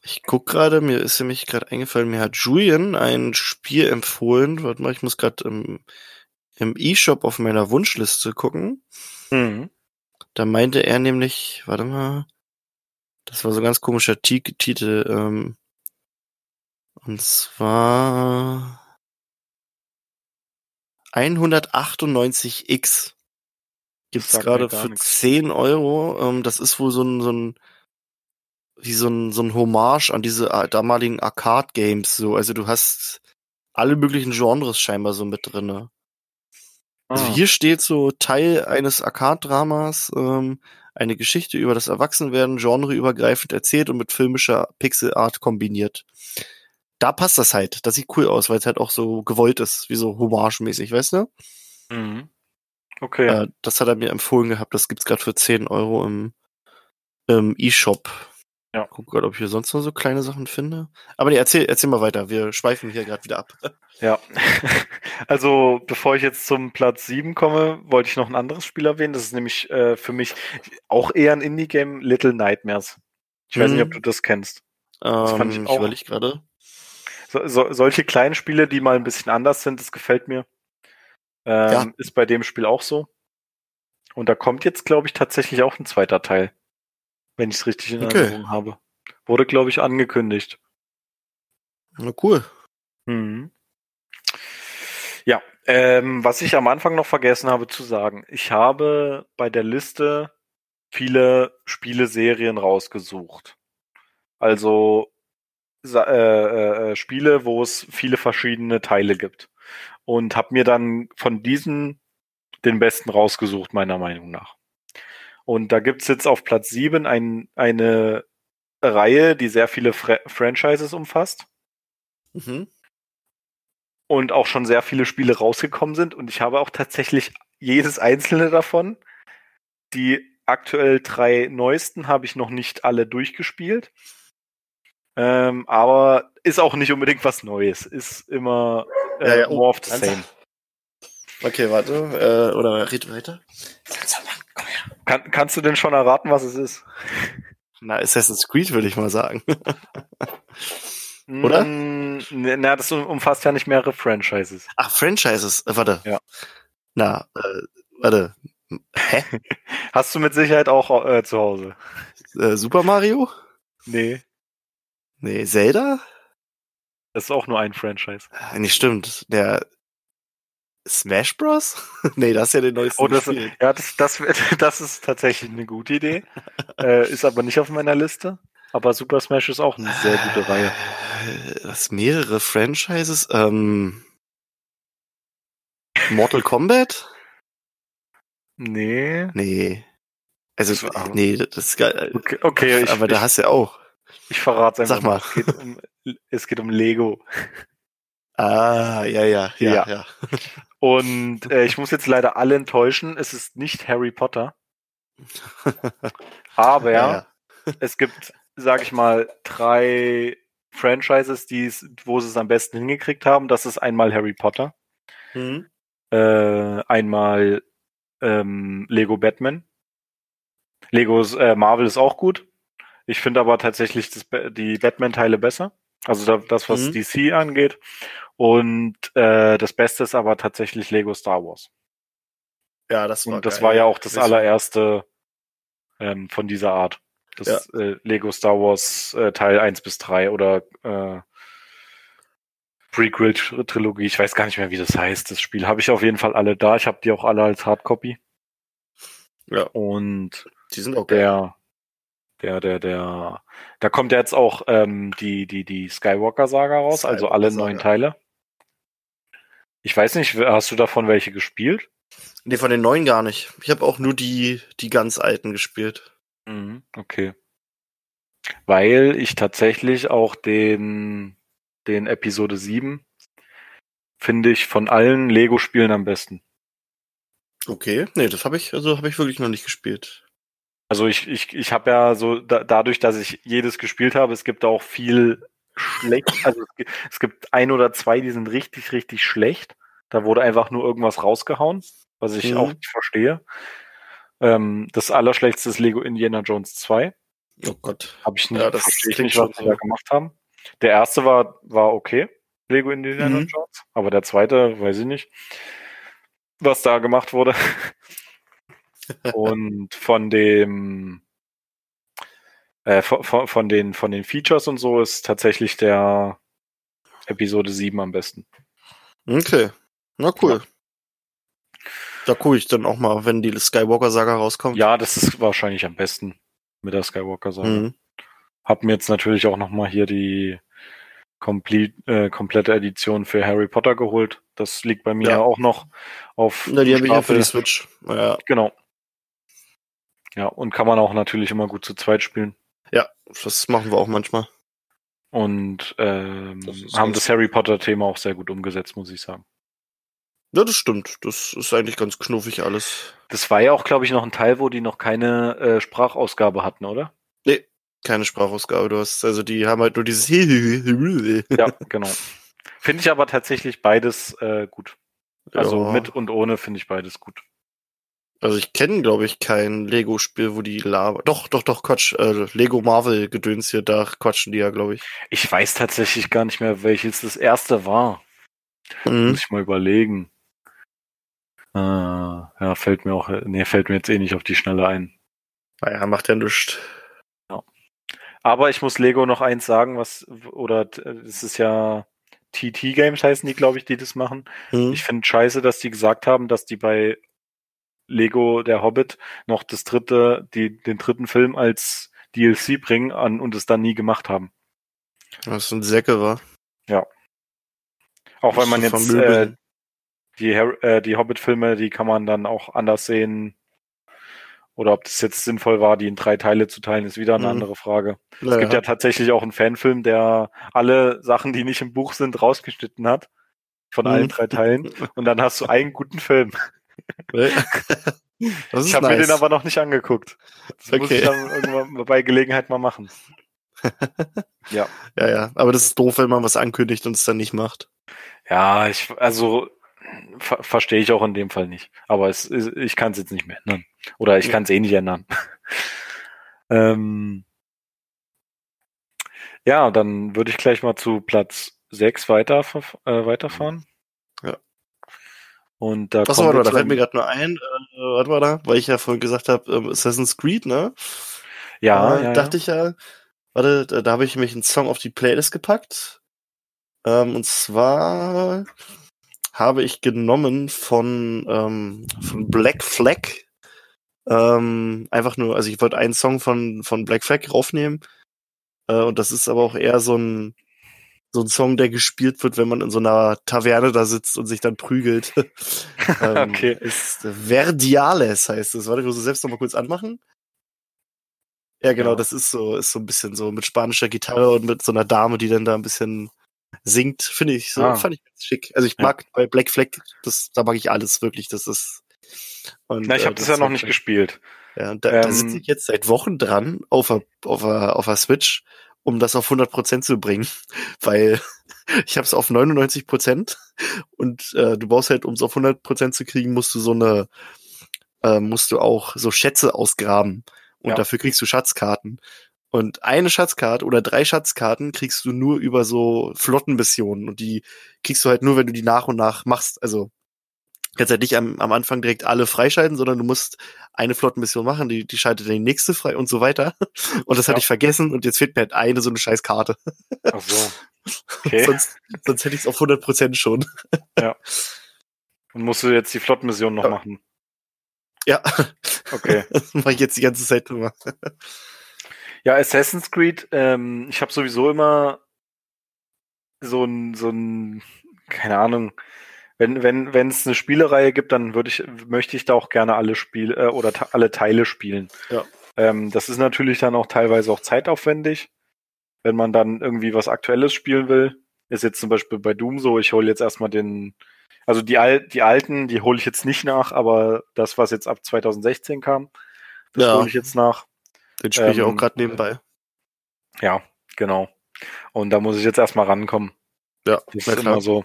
Speaker 1: Ich guck gerade, mir ist nämlich gerade eingefallen, mir hat Julian ein Spiel empfohlen. Warte mal, ich muss gerade im, im E-Shop auf meiner Wunschliste gucken. Mhm. Da meinte er nämlich, warte mal, das war so ein ganz komischer T Titel. Ähm, und zwar 198x gibt's gerade für nichts. 10 Euro. Ähm, das ist wohl so ein, so ein wie so ein, so ein Hommage an diese äh, damaligen Arcade-Games. So. Also du hast alle möglichen Genres scheinbar so mit drinne. Also ah. hier steht so Teil eines Arcade-Dramas, ähm, eine Geschichte über das Erwachsenwerden, genreübergreifend erzählt und mit filmischer Pixelart kombiniert. Da passt das halt. Das sieht cool aus, weil es halt auch so gewollt ist, wie so Hommage-mäßig, weißt du?
Speaker 2: Mhm. Okay.
Speaker 1: Äh, das hat er mir empfohlen gehabt. Das gibt's gerade für 10 Euro im, im E-Shop. Ja. Guck gerade, ob ich hier sonst noch so kleine Sachen finde. Aber nee, erzähl, erzähl mal weiter. Wir schweifen hier gerade wieder ab.
Speaker 2: Ja. Also, bevor ich jetzt zum Platz 7 komme, wollte ich noch ein anderes Spiel erwähnen. Das ist nämlich äh, für mich auch eher ein Indie-Game, Little Nightmares. Ich hm. weiß nicht, ob mhm. du das kennst.
Speaker 1: Das ähm, fand ich, auch, ich gerade.
Speaker 2: So, so, solche kleinen Spiele, die mal ein bisschen anders sind, das gefällt mir. Ähm, ja. Ist bei dem Spiel auch so. Und da kommt jetzt, glaube ich, tatsächlich auch ein zweiter Teil wenn ich es richtig in okay. Erinnerung habe. Wurde, glaube ich, angekündigt.
Speaker 1: Na cool.
Speaker 2: Mhm. Ja, ähm, was ich am Anfang noch vergessen habe zu sagen. Ich habe bei der Liste viele Spieleserien rausgesucht. Also äh, äh, Spiele, wo es viele verschiedene Teile gibt. Und habe mir dann von diesen den besten rausgesucht, meiner Meinung nach. Und da gibt's jetzt auf Platz 7 ein, eine Reihe, die sehr viele Fra Franchises umfasst. Mhm. und auch schon sehr viele Spiele rausgekommen sind. Und ich habe auch tatsächlich jedes einzelne davon. Die aktuell drei neuesten habe ich noch nicht alle durchgespielt. Ähm, aber ist auch nicht unbedingt was Neues. Ist immer äh,
Speaker 1: Ja, ja, oh,
Speaker 2: more of the same.
Speaker 1: Okay, warte. Äh, oder red weiter.
Speaker 2: Kann, kannst du denn schon erraten, was es ist?
Speaker 1: Na, Assassin's Creed würde ich mal sagen. Oder?
Speaker 2: Mm, ne, Na, das um- umfasst ja nicht mehrere Franchises.
Speaker 1: Ach, Franchises. Äh, warte.
Speaker 2: Ja.
Speaker 1: Na, äh, warte. Hä?
Speaker 2: Hast du mit Sicherheit auch äh, zu Hause?
Speaker 1: Äh, Super Mario?
Speaker 2: Nee.
Speaker 1: Nee, Zelda?
Speaker 2: Das ist auch nur ein Franchise.
Speaker 1: Äh, Nee, stimmt. Der Smash Bros? nee, das ist ja der neueste.
Speaker 2: Oh, das,
Speaker 1: gespielt.
Speaker 2: ja, das, das, das ist tatsächlich eine gute Idee. äh, ist aber nicht auf meiner Liste. Aber Super Smash ist auch eine sehr gute Reihe.
Speaker 1: Äh, Das mehrere Franchises. Ähm, Mortal Kombat?
Speaker 2: Nee.
Speaker 1: Nee. Also,
Speaker 2: Das
Speaker 1: nee, das ist geil.
Speaker 2: Okay, okay ich,
Speaker 1: aber da
Speaker 2: ich,
Speaker 1: hast du ja auch.
Speaker 2: ich verrate einfach
Speaker 1: Sag mal.
Speaker 2: Es geht, um, es geht um Lego.
Speaker 1: Ah, ja, ja, ja,
Speaker 2: Ja.
Speaker 1: ja.
Speaker 2: Und äh, ich muss jetzt leider alle enttäuschen. Es ist nicht Harry Potter. Aber
Speaker 1: Ja, ja.
Speaker 2: es gibt, sag ich mal, drei Franchises, die's, wo sie es am besten hingekriegt haben. Das ist einmal Harry Potter,
Speaker 1: Hm?
Speaker 2: äh, einmal ähm, Lego Batman. Legos äh, Marvel ist auch gut. Ich finde aber tatsächlich das, die Batman-Teile besser. Also da, das, was
Speaker 1: Mhm.
Speaker 2: DC angeht. Und äh, das Beste ist aber tatsächlich Lego Star Wars.
Speaker 1: Ja, das war
Speaker 2: Und das
Speaker 1: geil.
Speaker 2: war ja auch das allererste ähm, von dieser Art. Das äh, Lego Star Wars äh, Teil 1 bis 3 oder äh, Prequel-Trilogie. Ich weiß gar nicht mehr, wie das heißt. Das Spiel habe ich auf jeden Fall alle da. Ich habe die auch alle als Hardcopy.
Speaker 1: Ja.
Speaker 2: Und
Speaker 1: Die sind auch
Speaker 2: der, der, der, der, da kommt ja jetzt auch ähm, die, die, die Skywalker-Saga raus, also alle
Speaker 1: Skywalker-Saga.
Speaker 2: neun Teile. Ich weiß nicht, hast du davon welche gespielt?
Speaker 1: Nee, von den neuen gar nicht. Ich habe auch nur die, die ganz alten gespielt.
Speaker 2: Mhm, okay. Weil ich tatsächlich auch den, den Episode 7 finde ich von allen Lego-Spielen am besten.
Speaker 1: Okay. Nee, das habe ich, also habe ich wirklich noch nicht gespielt.
Speaker 2: Also ich, ich, ich habe ja so, da, dadurch, dass ich jedes gespielt habe, es gibt auch viel schlecht, also es gibt, es gibt ein oder zwei, die sind richtig, richtig schlecht. Da wurde einfach nur irgendwas rausgehauen, was ich
Speaker 1: Mhm.
Speaker 2: auch nicht verstehe. Ähm, das allerschlechteste ist Lego Indiana Jones 2.
Speaker 1: Oh Gott.
Speaker 2: Habe ich nicht,
Speaker 1: Ja, das
Speaker 2: verstehe ich nicht, was sie
Speaker 1: so.
Speaker 2: da gemacht haben. Der erste war, war okay, Lego Indiana
Speaker 1: Mhm.
Speaker 2: Jones, aber der zweite, weiß ich nicht, was da gemacht wurde. und von dem, äh, von, von, den, von den Features und so ist tatsächlich der Episode 7 am besten.
Speaker 1: Okay. Na cool. Da gucke ich dann auch mal, wenn die Skywalker-Saga rauskommt.
Speaker 2: Ja, das ist wahrscheinlich am besten mit der Skywalker-Saga.
Speaker 1: Mhm.
Speaker 2: Hab mir jetzt natürlich auch nochmal hier die komplett, äh, komplette Edition für Harry Potter geholt. Das liegt bei mir
Speaker 1: Ja.
Speaker 2: auch noch auf.
Speaker 1: Na, die habe ich ja für die. Switch. Ja,
Speaker 2: Genau. Ja, und kann man auch natürlich immer gut zu zweit spielen.
Speaker 1: ja, das machen wir auch manchmal.
Speaker 2: Und ähm,
Speaker 1: Das
Speaker 2: haben das Harry Potter-Thema auch sehr gut umgesetzt, muss ich sagen.
Speaker 1: Ja, das stimmt. Das ist eigentlich ganz knuffig alles.
Speaker 2: Das war ja auch, glaube ich, noch ein Teil, wo die noch keine äh, Sprachausgabe hatten, oder?
Speaker 1: Keine Sprachausgabe. Du hast, also die haben halt nur dieses
Speaker 2: Ja, genau. Finde ich aber tatsächlich beides äh, gut. Also
Speaker 1: Ja.
Speaker 2: mit und ohne finde ich beides gut.
Speaker 1: Also ich kenne, glaube ich, kein Lego-Spiel, wo die Lava. Doch, doch, doch, Quatsch. Äh, Lego Marvel Gedöns hier, da quatschen die ja, glaube ich.
Speaker 2: Ich weiß tatsächlich gar nicht mehr, welches das erste war.
Speaker 1: Mhm.
Speaker 2: Muss ich mal überlegen. Äh, ja, fällt mir auch, nee, fällt mir jetzt eh nicht auf die Schnelle ein.
Speaker 1: Naja, macht ja nichts.
Speaker 2: Aber ich muss Lego noch eins sagen, was, oder es ist ja TT Games heißen die, glaube ich, die das machen.
Speaker 1: Mhm.
Speaker 2: Ich finde scheiße, dass die gesagt haben, dass die bei Lego der Hobbit noch das dritte, die, den dritten Film als DLC bringen an und es dann nie gemacht haben.
Speaker 1: Was ein Säcke war.
Speaker 2: Auch weil man jetzt äh, die, äh, die Hobbit-Filme, die kann man dann auch anders sehen. Oder ob das jetzt sinnvoll war, die in drei Teile zu teilen, ist wieder eine
Speaker 1: Mhm.
Speaker 2: andere Frage. Es
Speaker 1: Naja.
Speaker 2: gibt ja tatsächlich auch einen Fanfilm, der alle Sachen, die nicht im Buch sind, rausgeschnitten hat. von allen
Speaker 1: Mhm.
Speaker 2: drei Teilen und dann hast du einen guten Film. Ich habe
Speaker 1: nice.
Speaker 2: mir den aber noch nicht angeguckt. Das muss
Speaker 1: Okay.
Speaker 2: ich dann irgendwann bei Gelegenheit mal machen.
Speaker 1: ja, ja. Aber das ist doof, wenn man was ankündigt und es dann nicht macht.
Speaker 2: Ja, ich, also ver verstehe ich auch in dem Fall nicht. Aber es, ich kann es jetzt nicht mehr ändern. Oder ich
Speaker 1: Ja.
Speaker 2: kann es eh nicht ändern. ähm, ja, dann würde ich gleich mal zu Platz 6 weiter, äh, weiterfahren. Und da
Speaker 1: Achso,
Speaker 2: kommen
Speaker 1: warte mal, da fällt mir gerade nur ein, äh, warte mal da, weil ich ja vorhin gesagt habe, ähm, Assassin's Creed, ne?
Speaker 2: ja,
Speaker 1: äh,
Speaker 2: ja,
Speaker 1: dachte
Speaker 2: ja.
Speaker 1: ich ja, warte, da, da habe ich mich einen Song auf die Playlist gepackt. Ähm, und zwar habe ich genommen von, ähm, von Black Flag. Ähm, einfach nur, also ich wollte einen Song von, von Black Flag raufnehmen. Äh, und das ist aber auch eher so ein, so ein Song, der gespielt wird, wenn man in so einer Taverne da sitzt und sich dann prügelt. ähm,
Speaker 2: Okay.
Speaker 1: Ist Verdiales heißt es. Warte, ich muss es selbst noch mal kurz anmachen. Ja, genau,
Speaker 2: Ja.
Speaker 1: das ist so, ist so ein bisschen so mit spanischer Gitarre und mit so einer Dame, die dann da ein bisschen singt, finde ich so,
Speaker 2: Ah.
Speaker 1: fand ich ganz schick. Also ich
Speaker 2: Ja.
Speaker 1: mag bei Black Flag, das, da mag ich alles wirklich, das ist. Und,
Speaker 2: Na, ich
Speaker 1: äh,
Speaker 2: habe das ja noch nicht gespielt.
Speaker 1: Ja, und da, da
Speaker 2: Ähm,
Speaker 1: sitze ich jetzt seit Wochen dran auf der, auf der, auf der Switch, um das auf 100% zu bringen, weil ich habe es auf 99% und äh, du brauchst halt, um es auf 100% zu kriegen, musst du so eine, äh, musst du auch so Schätze ausgraben und
Speaker 2: Ja.
Speaker 1: dafür kriegst du Schatzkarten. Und eine Schatzkarte oder drei Schatzkarten kriegst du nur über so Flottenmissionen und die kriegst du halt nur, wenn du die nach und nach machst. Also kannst halt nicht am, am Anfang direkt alle freischalten, sondern du musst eine Flottenmission machen, die, die schaltet dann die nächste frei und so weiter. Und das
Speaker 2: Ja.
Speaker 1: hatte ich vergessen und jetzt fehlt mir halt eine so eine scheiß Karte.
Speaker 2: Ach so. Okay.
Speaker 1: sonst, sonst hätte ich es auf 100% schon.
Speaker 2: Und musst du jetzt die Flottenmission noch
Speaker 1: Ja.
Speaker 2: machen?
Speaker 1: Ja,
Speaker 2: Okay.
Speaker 1: das mache ich jetzt die ganze Zeit immer.
Speaker 2: Ja, Assassin's Creed, ähm, ich habe sowieso immer so ein, so ein, keine Ahnung, wenn, wenn, wenn es eine Spielereihe gibt, dann würde ich, möchte ich da auch gerne alle Spiele äh, oder alle Teile spielen.
Speaker 1: Ja.
Speaker 2: Ähm, das ist natürlich dann auch teilweise auch zeitaufwendig, wenn man dann irgendwie was Aktuelles spielen will. Ist jetzt zum Beispiel bei Doom so, ich hole jetzt erstmal den, also die, Al die alten, die hole ich jetzt nicht nach, aber das, was jetzt ab 2016 kam, das
Speaker 1: Ja.
Speaker 2: hole ich jetzt nach.
Speaker 1: Den spiele ich
Speaker 2: Ähm,
Speaker 1: auch gerade nebenbei.
Speaker 2: Ja, genau. Und da muss ich jetzt erstmal rankommen.
Speaker 1: Ja,
Speaker 2: Das ist immer so.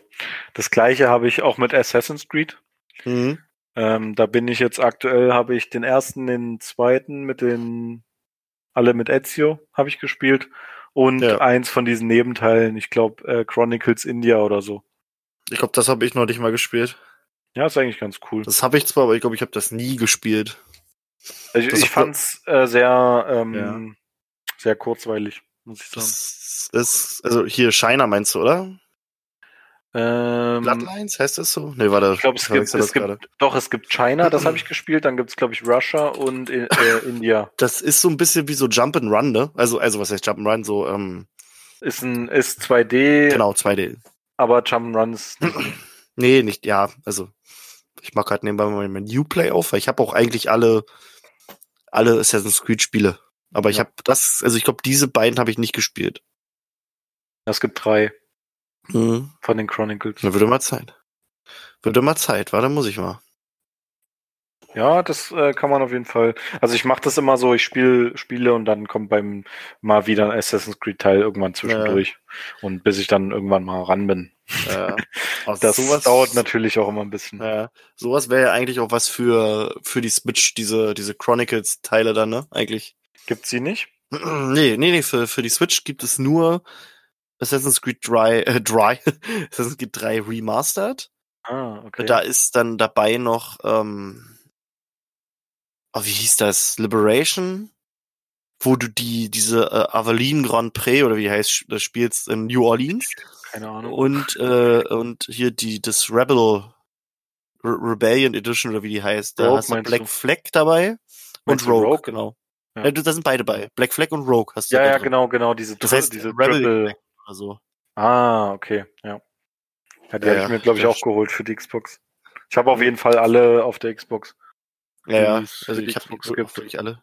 Speaker 2: Das gleiche habe ich auch mit Assassin's Creed.
Speaker 1: Mhm.
Speaker 2: Ähm, da bin ich jetzt aktuell, habe ich den ersten, den zweiten mit den, alle mit Ezio habe ich gespielt. Und
Speaker 1: Ja.
Speaker 2: eins von diesen Nebenteilen, ich glaube äh, Chronicles India oder so.
Speaker 1: Ich glaube, das habe ich noch nicht mal gespielt.
Speaker 2: Ja, ist eigentlich ganz cool.
Speaker 1: Das habe ich zwar, aber ich glaube, ich habe das nie gespielt.
Speaker 2: Ich,
Speaker 1: das
Speaker 2: ich
Speaker 1: ist-
Speaker 2: fand's äh, sehr, ähm,
Speaker 1: Ja.
Speaker 2: sehr kurzweilig, muss ich sagen.
Speaker 1: Das ist, also hier Shiner meinst du, oder?
Speaker 2: Ähm,
Speaker 1: Bloodlines heißt das so? Nee, warte.
Speaker 2: Ich glaube, es gibt, es gibt doch, es gibt China, das habe ich gespielt, dann gibt's glaube ich, Russia und äh, äh, India.
Speaker 1: Das ist so ein bisschen wie so Jump and Run, ne? Also, also was heißt Jump and Run? So, ähm,
Speaker 2: Ist ein ist 2D,
Speaker 1: genau, 2D.
Speaker 2: aber Jump'n'Run ist
Speaker 1: Nee, nicht, ja, also ich mag halt nebenbei mal mein Uplay auf, weil ich habe auch eigentlich alle, alle Assassin's Creed Spiele. Aber ich
Speaker 2: Ja.
Speaker 1: habe das, also ich glaube, diese beiden habe ich nicht gespielt.
Speaker 2: es gibt drei
Speaker 1: Mhm.
Speaker 2: von den Chronicles.
Speaker 1: Na, würde mal Zeit. Würde mal Zeit, warte, muss ich mal.
Speaker 2: Ja, das äh, kann man auf jeden Fall. Also ich mache das immer so, ich spiele spiele und dann kommt beim mal wieder ein Assassin's Creed Teil irgendwann zwischendurch und bis ich dann irgendwann mal ran bin.
Speaker 1: Äh, also
Speaker 2: Das
Speaker 1: sowas,
Speaker 2: dauert natürlich auch immer ein bisschen.
Speaker 1: Ja, sowas wäre ja eigentlich auch was für, für die Switch, diese, diese Chronicles-Teile dann, ne? Eigentlich.
Speaker 2: Gibt's sie nicht?
Speaker 1: nee, nee, nee, für, für die Switch gibt es nur Assassin's Creed Dry, äh, Dry, Assassin's Creed 3 Remastered.
Speaker 2: Ah, okay.
Speaker 1: Da ist dann dabei noch, ähm, oh, wie hieß das? Liberation? Wo du die, diese äh, Aveline Grand Prix oder wie heißt das spielst in New Orleans
Speaker 2: Keine Ahnung.
Speaker 1: und äh, und hier die das Rebel Re Rebellion Edition oder wie die heißt, da
Speaker 2: Rogue
Speaker 1: hast du Black
Speaker 2: du?
Speaker 1: Flag dabei
Speaker 2: Meinst
Speaker 1: und Rogue,
Speaker 2: Rogue?
Speaker 1: genau.
Speaker 2: Ja.
Speaker 1: Ja. da sind beide bei. Black Flag und Rogue hast du
Speaker 2: Ja, ja,
Speaker 1: drin.
Speaker 2: genau, genau, diese,
Speaker 1: Das heißt,
Speaker 2: diese
Speaker 1: Rebel
Speaker 2: Triple.
Speaker 1: Oder so.
Speaker 2: Ah, okay, ja. Ja, die
Speaker 1: Ja,
Speaker 2: habe ich mir, glaube ich, auch geholt für die Xbox. Ich habe auf jeden Fall alle auf der Xbox.
Speaker 1: Ja, ja. Also ich habe
Speaker 2: Xbox
Speaker 1: wirklich,
Speaker 2: gibt.
Speaker 1: wirklich alle.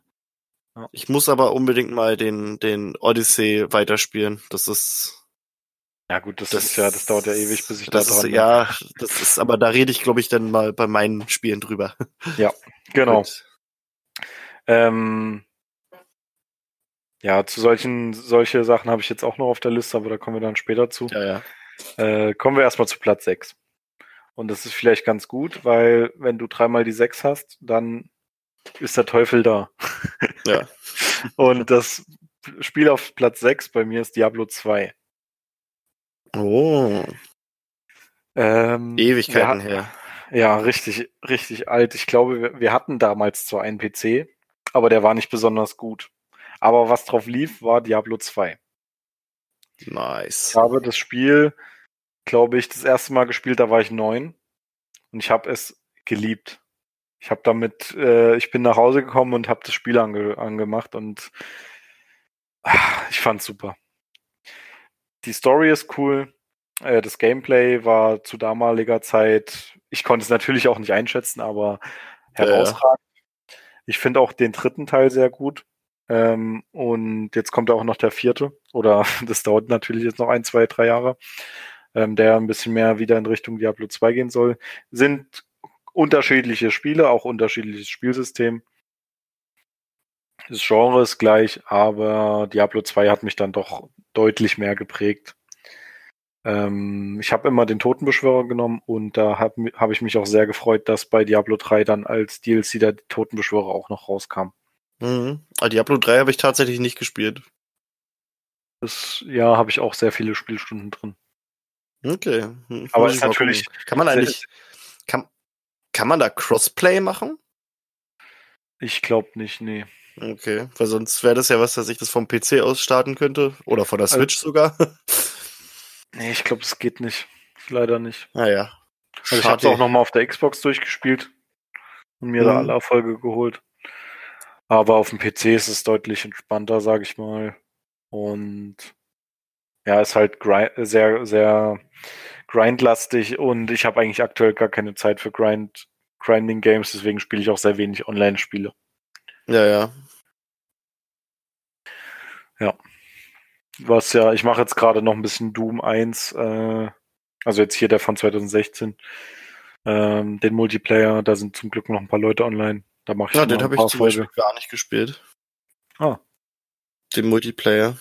Speaker 2: Ja.
Speaker 1: Ich muss aber unbedingt mal den den Odyssey weiterspielen. Das ist
Speaker 2: Ja gut, das, das, ist ja, das dauert ja ewig, bis ich
Speaker 1: das
Speaker 2: da dran
Speaker 1: ist, Ja, das ist, aber da rede ich, glaube ich, dann mal bei meinen Spielen drüber.
Speaker 2: Ja, genau. Ähm, ja, zu solchen, solche Sachen habe ich jetzt auch noch auf der Liste, aber da kommen wir dann später zu.
Speaker 1: Ja, ja.
Speaker 2: Äh, kommen wir erstmal zu Platz 6. Und das ist vielleicht ganz gut, weil wenn du dreimal die 6 hast, dann ist der Teufel da.
Speaker 1: Ja.
Speaker 2: Und das Spiel auf Platz 6 bei mir ist Diablo 2.
Speaker 1: Oh.
Speaker 2: Ähm,
Speaker 1: Ewigkeiten her.
Speaker 2: Ja, richtig, richtig alt. Ich glaube, wir, wir hatten damals zwar einen PC, aber der war nicht besonders gut. Aber was drauf lief, war Diablo 2.
Speaker 1: Nice.
Speaker 2: Ich habe das Spiel, glaube ich, das erste Mal gespielt, da war ich neun. Und ich habe es geliebt. Ich habe damit, äh, ich bin nach Hause gekommen und habe das Spiel ange angemacht und ach, ich fand's super. Die Story ist cool. Äh, das Gameplay war zu damaliger Zeit, ich konnte es natürlich auch nicht einschätzen, aber herausragend. Ja. Ich finde auch den dritten Teil sehr gut. Ähm, und jetzt kommt auch noch der vierte. Oder das dauert natürlich jetzt noch ein, zwei, drei Jahre. Ähm, der ein bisschen mehr wieder in Richtung Diablo 2 gehen soll. Sind unterschiedliche Spiele, auch unterschiedliches Spielsystem. Das Genre ist gleich, aber Diablo 2 hat mich dann doch deutlich mehr geprägt. Ähm, ich habe immer den Totenbeschwörer genommen und da habe hab ich mich auch sehr gefreut, dass bei Diablo 3 dann als DLC der Totenbeschwörer auch noch rauskam.
Speaker 1: Mhm. Ah, Diablo 3 habe ich tatsächlich nicht gespielt.
Speaker 2: Das, ja, habe ich auch sehr viele Spielstunden drin.
Speaker 1: Okay.
Speaker 2: Hm, Aber ist natürlich.
Speaker 1: Kann man eigentlich. Kann, kann man da Crossplay machen?
Speaker 2: Ich glaube nicht, nee.
Speaker 1: Okay, weil sonst wäre das ja was, dass ich das vom PC aus starten könnte. Oder von der also Switch also, sogar.
Speaker 2: Nee, ich glaube, es geht nicht. Leider nicht.
Speaker 1: Naja.
Speaker 2: Ah, also ich habe es auch nochmal auf der Xbox durchgespielt und mir mhm. da alle Erfolge geholt. Aber auf dem PC ist es deutlich entspannter, sage ich mal. Und ja, ist halt sehr, sehr grindlastig und ich habe eigentlich aktuell gar keine Zeit für Grind, Grinding Games, deswegen spiele ich auch sehr wenig Online-Spiele.
Speaker 1: Ja, ja.
Speaker 2: Ja was ja, ich mache jetzt gerade noch ein bisschen Doom 1, äh, also jetzt hier der von 2016, ähm, den Multiplayer, da sind zum Glück noch ein paar Leute online. Da mache ich
Speaker 1: Ja, den habe ich zum Beispiel gar nicht gespielt.
Speaker 2: Ah.
Speaker 1: Den Multiplayer.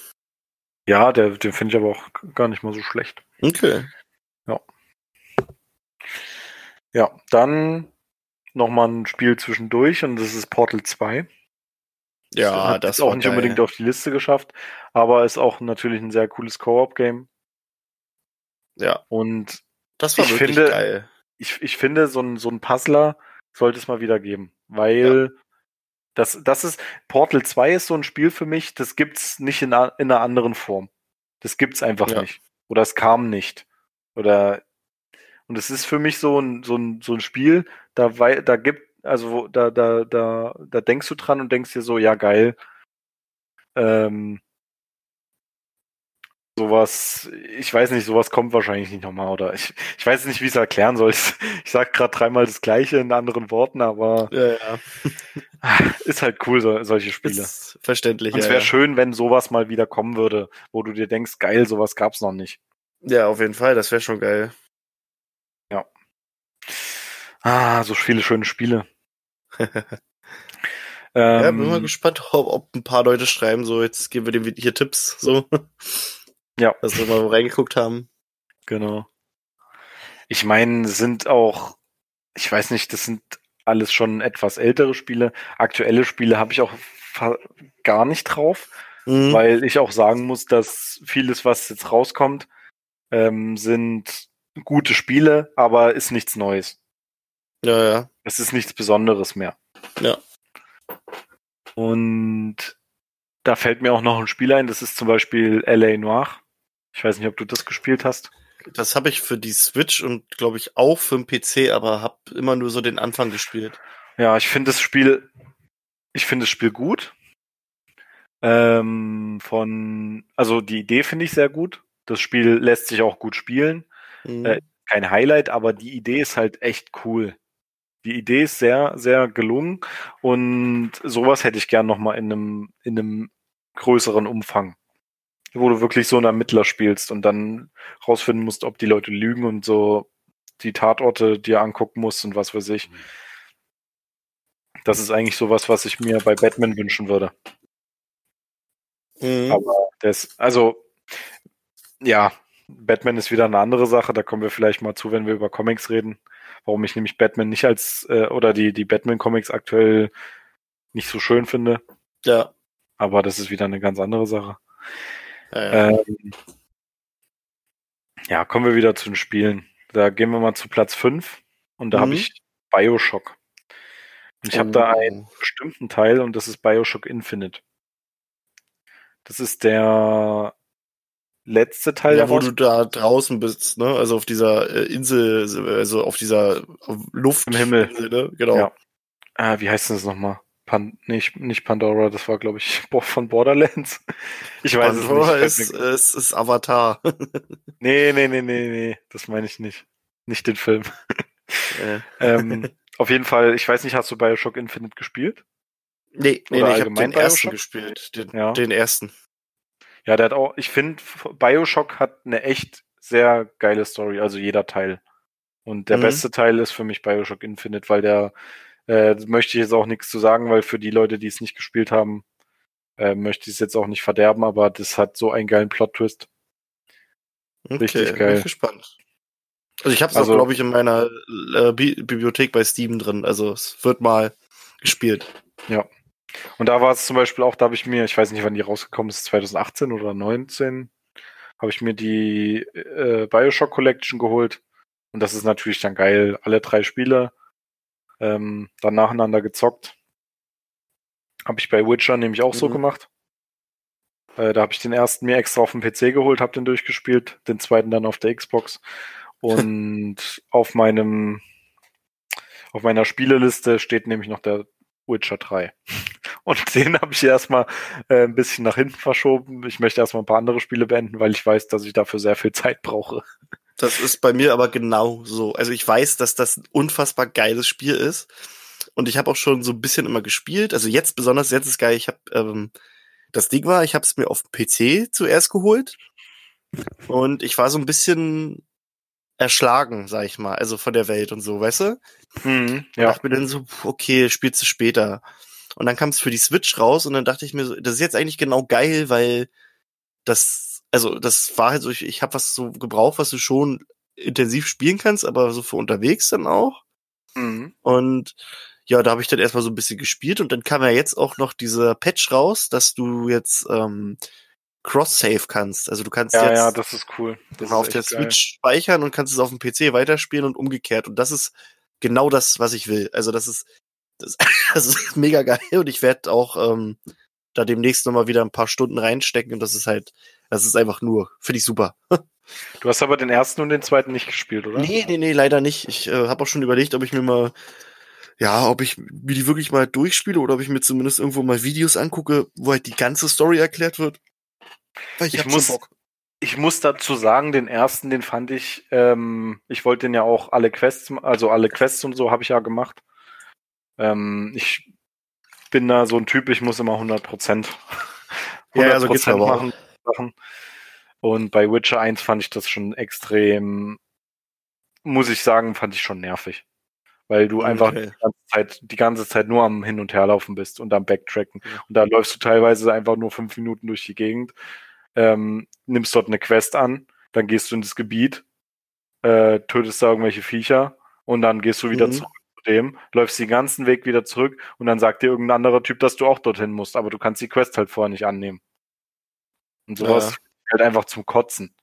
Speaker 2: Ja, der, den finde ich aber auch gar nicht mal so schlecht.
Speaker 1: Okay.
Speaker 2: Ja. Ja, dann nochmal ein Spiel zwischendurch und das ist Portal 2.
Speaker 1: Ja, das,
Speaker 2: ist auch nicht geil. unbedingt auf die Liste geschafft, aber ist auch natürlich ein sehr cooles Co-op-Game.
Speaker 1: Ja.
Speaker 2: Und
Speaker 1: das war
Speaker 2: ich
Speaker 1: wirklich
Speaker 2: finde,
Speaker 1: geil.
Speaker 2: Ich, ich finde, so ein, so ein Puzzler sollte es mal wieder geben, weil ja. das, das ist, Portal 2 ist so ein Spiel für mich, das gibt's nicht in, in einer anderen Form. Das gibt's einfach ja. nicht. Oder es kam nicht. Oder, und es ist für mich so ein, so ein, so ein Spiel, da, da gibt, also da, da, da, da denkst du dran und denkst dir so, ja geil. Ähm, sowas, ich weiß nicht, sowas kommt wahrscheinlich nicht nochmal, oder ich, ich weiß nicht, wie ich es erklären soll. Ich, ich sag gerade dreimal das Gleiche in anderen Worten, aber
Speaker 1: ja, ja.
Speaker 2: ist halt cool, so, solche Spiele. Ist
Speaker 1: verständlich.
Speaker 2: Und es wäre ja, schön, wenn sowas mal wieder kommen würde, wo du dir denkst, geil, sowas gab's noch nicht.
Speaker 1: Ja, auf jeden Fall, das wäre schon geil.
Speaker 2: Ja. Ah, so viele schöne Spiele.
Speaker 1: ja, bin mal ähm, gespannt, ob, ob, ein paar Leute schreiben, so jetzt geben wir dem hier Tipps, so.
Speaker 2: Ja.
Speaker 1: Dass wir mal reingeguckt haben.
Speaker 2: Genau. Ich meine, sind auch, ich weiß nicht, das sind alles schon etwas ältere Spiele. Aktuelle Spiele habe ich auch gar nicht drauf, mhm. weil ich auch sagen muss, dass vieles, was jetzt rauskommt, ähm, sind gute Spiele, aber ist nichts Neues.
Speaker 1: Ja, ja.
Speaker 2: Es ist nichts Besonderes mehr.
Speaker 1: Ja.
Speaker 2: Und da fällt mir auch noch ein Spiel ein, das ist zum Beispiel LA Noir. Ich weiß nicht, ob du das gespielt hast.
Speaker 1: Das habe ich für die Switch und glaube ich auch für den PC, aber habe immer nur so den Anfang gespielt.
Speaker 2: Ja, ich finde das Spiel, ich finde das Spiel gut. Ähm, von, also die Idee finde ich sehr gut. Das Spiel lässt sich auch gut spielen. Mhm. Äh, kein Highlight, aber die Idee ist halt echt cool. Die Idee ist sehr, sehr gelungen und sowas hätte ich gern nochmal in einem, in einem größeren Umfang. Wo du wirklich so einen Ermittler spielst und dann rausfinden musst, ob die Leute lügen und so die Tatorte dir angucken musst und was weiß ich. Das ist eigentlich sowas, was ich mir bei Batman wünschen würde. Mhm. Aber das, also, ja, Batman ist wieder eine andere Sache, da kommen wir vielleicht mal zu, wenn wir über Comics reden. Warum ich nämlich Batman nicht als, äh, oder die, die Batman-Comics aktuell nicht so schön finde.
Speaker 1: Ja.
Speaker 2: Aber das ist wieder eine ganz andere Sache.
Speaker 1: Ja, ja.
Speaker 2: Ähm, ja, kommen wir wieder zu den Spielen. Da gehen wir mal zu Platz 5 und da mhm. habe ich Bioshock. Und ich oh. habe da einen bestimmten Teil und das ist Bioshock Infinite. Das ist der letzte Teil.
Speaker 1: Ja, wo du da draußen bist, ne? Also auf dieser äh, Insel, also auf dieser Luft
Speaker 2: im Himmel.
Speaker 1: Insel, ne? Genau. Ja.
Speaker 2: Ah, wie heißt das nochmal? Pan nicht, nicht Pandora, das war, glaube ich, von Borderlands. Ich weiß Pandora
Speaker 1: es nicht. Ist, es ist Avatar.
Speaker 2: nee, nee, nee, nee, nee, das meine ich nicht. Nicht den Film. Äh. ähm, auf jeden Fall, ich weiß nicht, hast du Bioshock Infinite gespielt?
Speaker 1: Nee, nee, nee ich habe den Bioshock? ersten gespielt. Den, ja. den ersten.
Speaker 2: Ja, der hat auch, ich finde, Bioshock hat eine echt sehr geile Story, also jeder Teil. Und der mhm. beste Teil ist für mich Bioshock Infinite, weil der äh, möchte ich jetzt auch nichts zu sagen, weil für die Leute, die es nicht gespielt haben, äh, möchte ich es jetzt auch nicht verderben, aber das hat so einen geilen Plot-Twist.
Speaker 1: Okay, Richtig geil. Bin ich gespannt. Also ich habe es also, auch, glaube ich, in meiner äh, Bi Bibliothek bei Steam drin. Also es wird mal gespielt.
Speaker 2: Ja. Und da war es zum Beispiel auch, da habe ich mir, ich weiß nicht, wann die rausgekommen ist, 2018 oder 2019, habe ich mir die äh, Bioshock Collection geholt. Und das ist natürlich dann geil. Alle drei Spiele ähm, dann nacheinander gezockt. Habe ich bei Witcher nämlich auch mhm. so gemacht. Äh, da habe ich den ersten mir extra auf dem PC geholt, habe den durchgespielt, den zweiten dann auf der Xbox. Und auf meinem auf meiner Spieleliste steht nämlich noch der Witcher 3. Und den habe ich erstmal äh, ein bisschen nach hinten verschoben. Ich möchte erstmal ein paar andere Spiele beenden, weil ich weiß, dass ich dafür sehr viel Zeit brauche.
Speaker 1: Das ist bei mir aber genau so. Also ich weiß, dass das ein unfassbar geiles Spiel ist. Und ich habe auch schon so ein bisschen immer gespielt. Also jetzt besonders, jetzt ist geil. Ich habe ähm, das Ding war, ich habe es mir auf dem PC zuerst geholt. Und ich war so ein bisschen erschlagen, sag ich mal, also von der Welt und so, weißt du?
Speaker 2: Mhm,
Speaker 1: ja. Und dachte mir dann so, okay, spielst du später. Und dann kam es für die Switch raus und dann dachte ich mir so, das ist jetzt eigentlich genau geil, weil das also das war halt so, ich, ich habe was so gebraucht, was du schon intensiv spielen kannst, aber so für unterwegs dann auch.
Speaker 2: Mhm.
Speaker 1: Und ja, da habe ich dann erstmal so ein bisschen gespielt und dann kam ja jetzt auch noch dieser Patch raus, dass du jetzt ähm, Cross-Save kannst. Also du kannst
Speaker 2: ja,
Speaker 1: jetzt
Speaker 2: ja, das ist cool.
Speaker 1: Das auf der geil. Switch speichern und kannst es auf dem PC weiterspielen und umgekehrt. Und das ist genau das, was ich will. Also das ist das, das ist mega geil und ich werde auch ähm, da demnächst nochmal wieder ein paar Stunden reinstecken und das ist halt das ist einfach nur, finde ich super.
Speaker 2: Du hast aber den ersten und den zweiten nicht gespielt, oder?
Speaker 1: Nee, nee, nee, leider nicht. Ich äh, habe auch schon überlegt, ob ich mir mal, ja, ob ich mir die wirklich mal durchspiele oder ob ich mir zumindest irgendwo mal Videos angucke, wo halt die ganze Story erklärt wird.
Speaker 2: Weil ich, ich muss, ich muss dazu sagen, den ersten, den fand ich, ähm, ich wollte den ja auch alle Quests, also alle Quests und so habe ich ja gemacht. Ähm, ich bin da so ein Typ, ich muss immer 100 Prozent
Speaker 1: 100 ja, so geht's aber machen. Auch.
Speaker 2: Sachen. Und bei Witcher 1 fand ich das schon extrem, muss ich sagen, fand ich schon nervig. Weil du okay. einfach die ganze, Zeit, die ganze Zeit nur am Hin- und Herlaufen bist und am Backtracken. Und da läufst du teilweise einfach nur fünf Minuten durch die Gegend, ähm, nimmst dort eine Quest an, dann gehst du in das Gebiet, äh, tötest da irgendwelche Viecher und dann gehst du wieder mhm. zurück zu dem, läufst den ganzen Weg wieder zurück und dann sagt dir irgendein anderer Typ, dass du auch dorthin musst, aber du kannst die Quest halt vorher nicht annehmen. Und sowas ja. halt einfach zum Kotzen.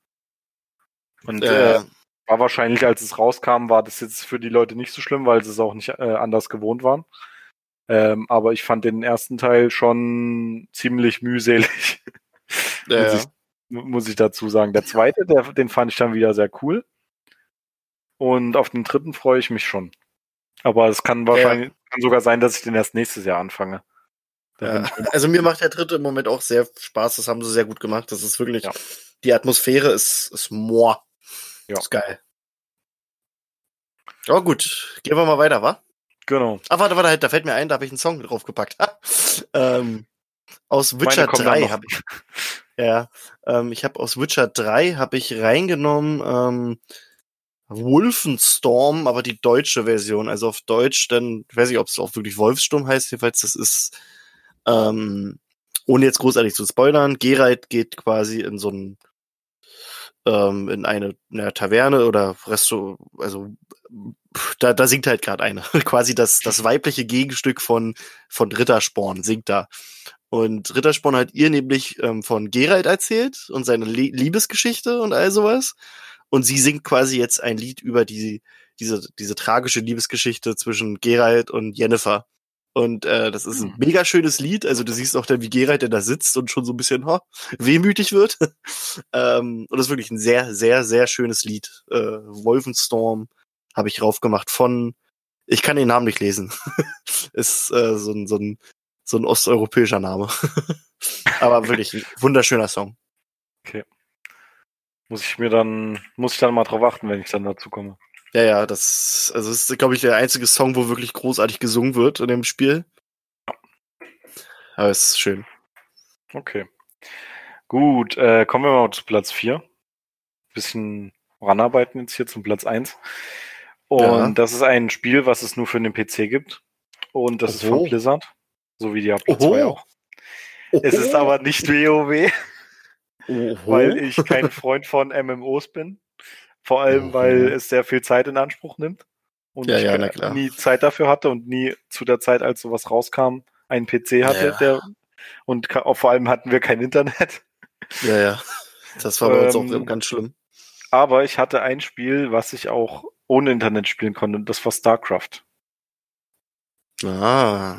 Speaker 2: Und ja. äh, war wahrscheinlich, als es rauskam, war das jetzt für die Leute nicht so schlimm, weil sie es auch nicht äh, anders gewohnt waren. Ähm, aber ich fand den ersten Teil schon ziemlich mühselig. Ja, muss, ich, muss, ich, dazu sagen. Der zweite, der, den fand ich dann wieder sehr cool. Und auf den dritten freue ich mich schon. Aber es kann wahrscheinlich kann sogar sein, dass ich den erst nächstes Jahr anfange.
Speaker 1: Ja, also mir macht der dritte im Moment auch sehr Spaß. Das haben sie sehr gut gemacht. Das ist wirklich, ja. die Atmosphäre ist, ist moa. Ja. Ist geil. Oh gut, gehen wir mal weiter, wa?
Speaker 2: Genau.
Speaker 1: Ah, warte, warte, da fällt mir ein, da habe ich einen Song draufgepackt. ähm, aus Witcher 3 habe ich. Ja, ähm, ich habe aus Witcher 3 habe ich reingenommen ähm, Wolfenstorm, aber die deutsche Version, also auf Deutsch, dann, ich weiß nicht, ob es auch wirklich Wolfssturm heißt, jedenfalls, das ist, ähm, ohne jetzt großartig zu spoilern, Geralt geht quasi in so ein, ähm, in eine, eine Taverne oder Resto, also da, da singt halt gerade eine. quasi das, das weibliche Gegenstück von, von Rittersporn singt da. Und Rittersporn hat ihr nämlich ähm, von Geralt erzählt und seine Le Liebesgeschichte und all sowas. Und sie singt quasi jetzt ein Lied über die, diese, diese tragische Liebesgeschichte zwischen Geralt und Jennifer. Und äh, das ist ein hm. mega schönes Lied. Also du siehst auch dann, wie Geralt der da sitzt und schon so ein bisschen ho, wehmütig wird. ähm, und das ist wirklich ein sehr, sehr, sehr schönes Lied. Äh, Wolfenstorm habe ich raufgemacht von, ich kann den Namen nicht lesen. ist äh, so, ein, so, ein, so ein osteuropäischer Name. Aber wirklich ein wunderschöner Song.
Speaker 2: Okay. Muss ich mir dann, muss ich dann mal drauf achten, wenn ich dann dazu komme.
Speaker 1: Ja, ja, das, also das ist, glaube ich, der einzige Song, wo wirklich großartig gesungen wird in dem Spiel. Aber es ist schön.
Speaker 2: Okay. Gut, äh, kommen wir mal zu Platz 4. Bisschen ranarbeiten jetzt hier zum Platz 1. Und ja. das ist ein Spiel, was es nur für den PC gibt. Und das Oho. ist von Blizzard. So wie Diablo Oho. 2 auch. Oho. Es ist aber nicht WoW. Weil ich kein Freund von MMOs bin. Vor allem, weil es sehr viel Zeit in Anspruch nimmt. Und ja, ich ja, nie Zeit dafür hatte und nie zu der Zeit, als sowas rauskam, einen PC hatte, ja. der und vor allem hatten wir kein Internet.
Speaker 1: Ja, ja. Das war bei uns auch ähm, ganz schlimm.
Speaker 2: Aber ich hatte ein Spiel, was ich auch ohne Internet spielen konnte, und das war StarCraft.
Speaker 1: Ah.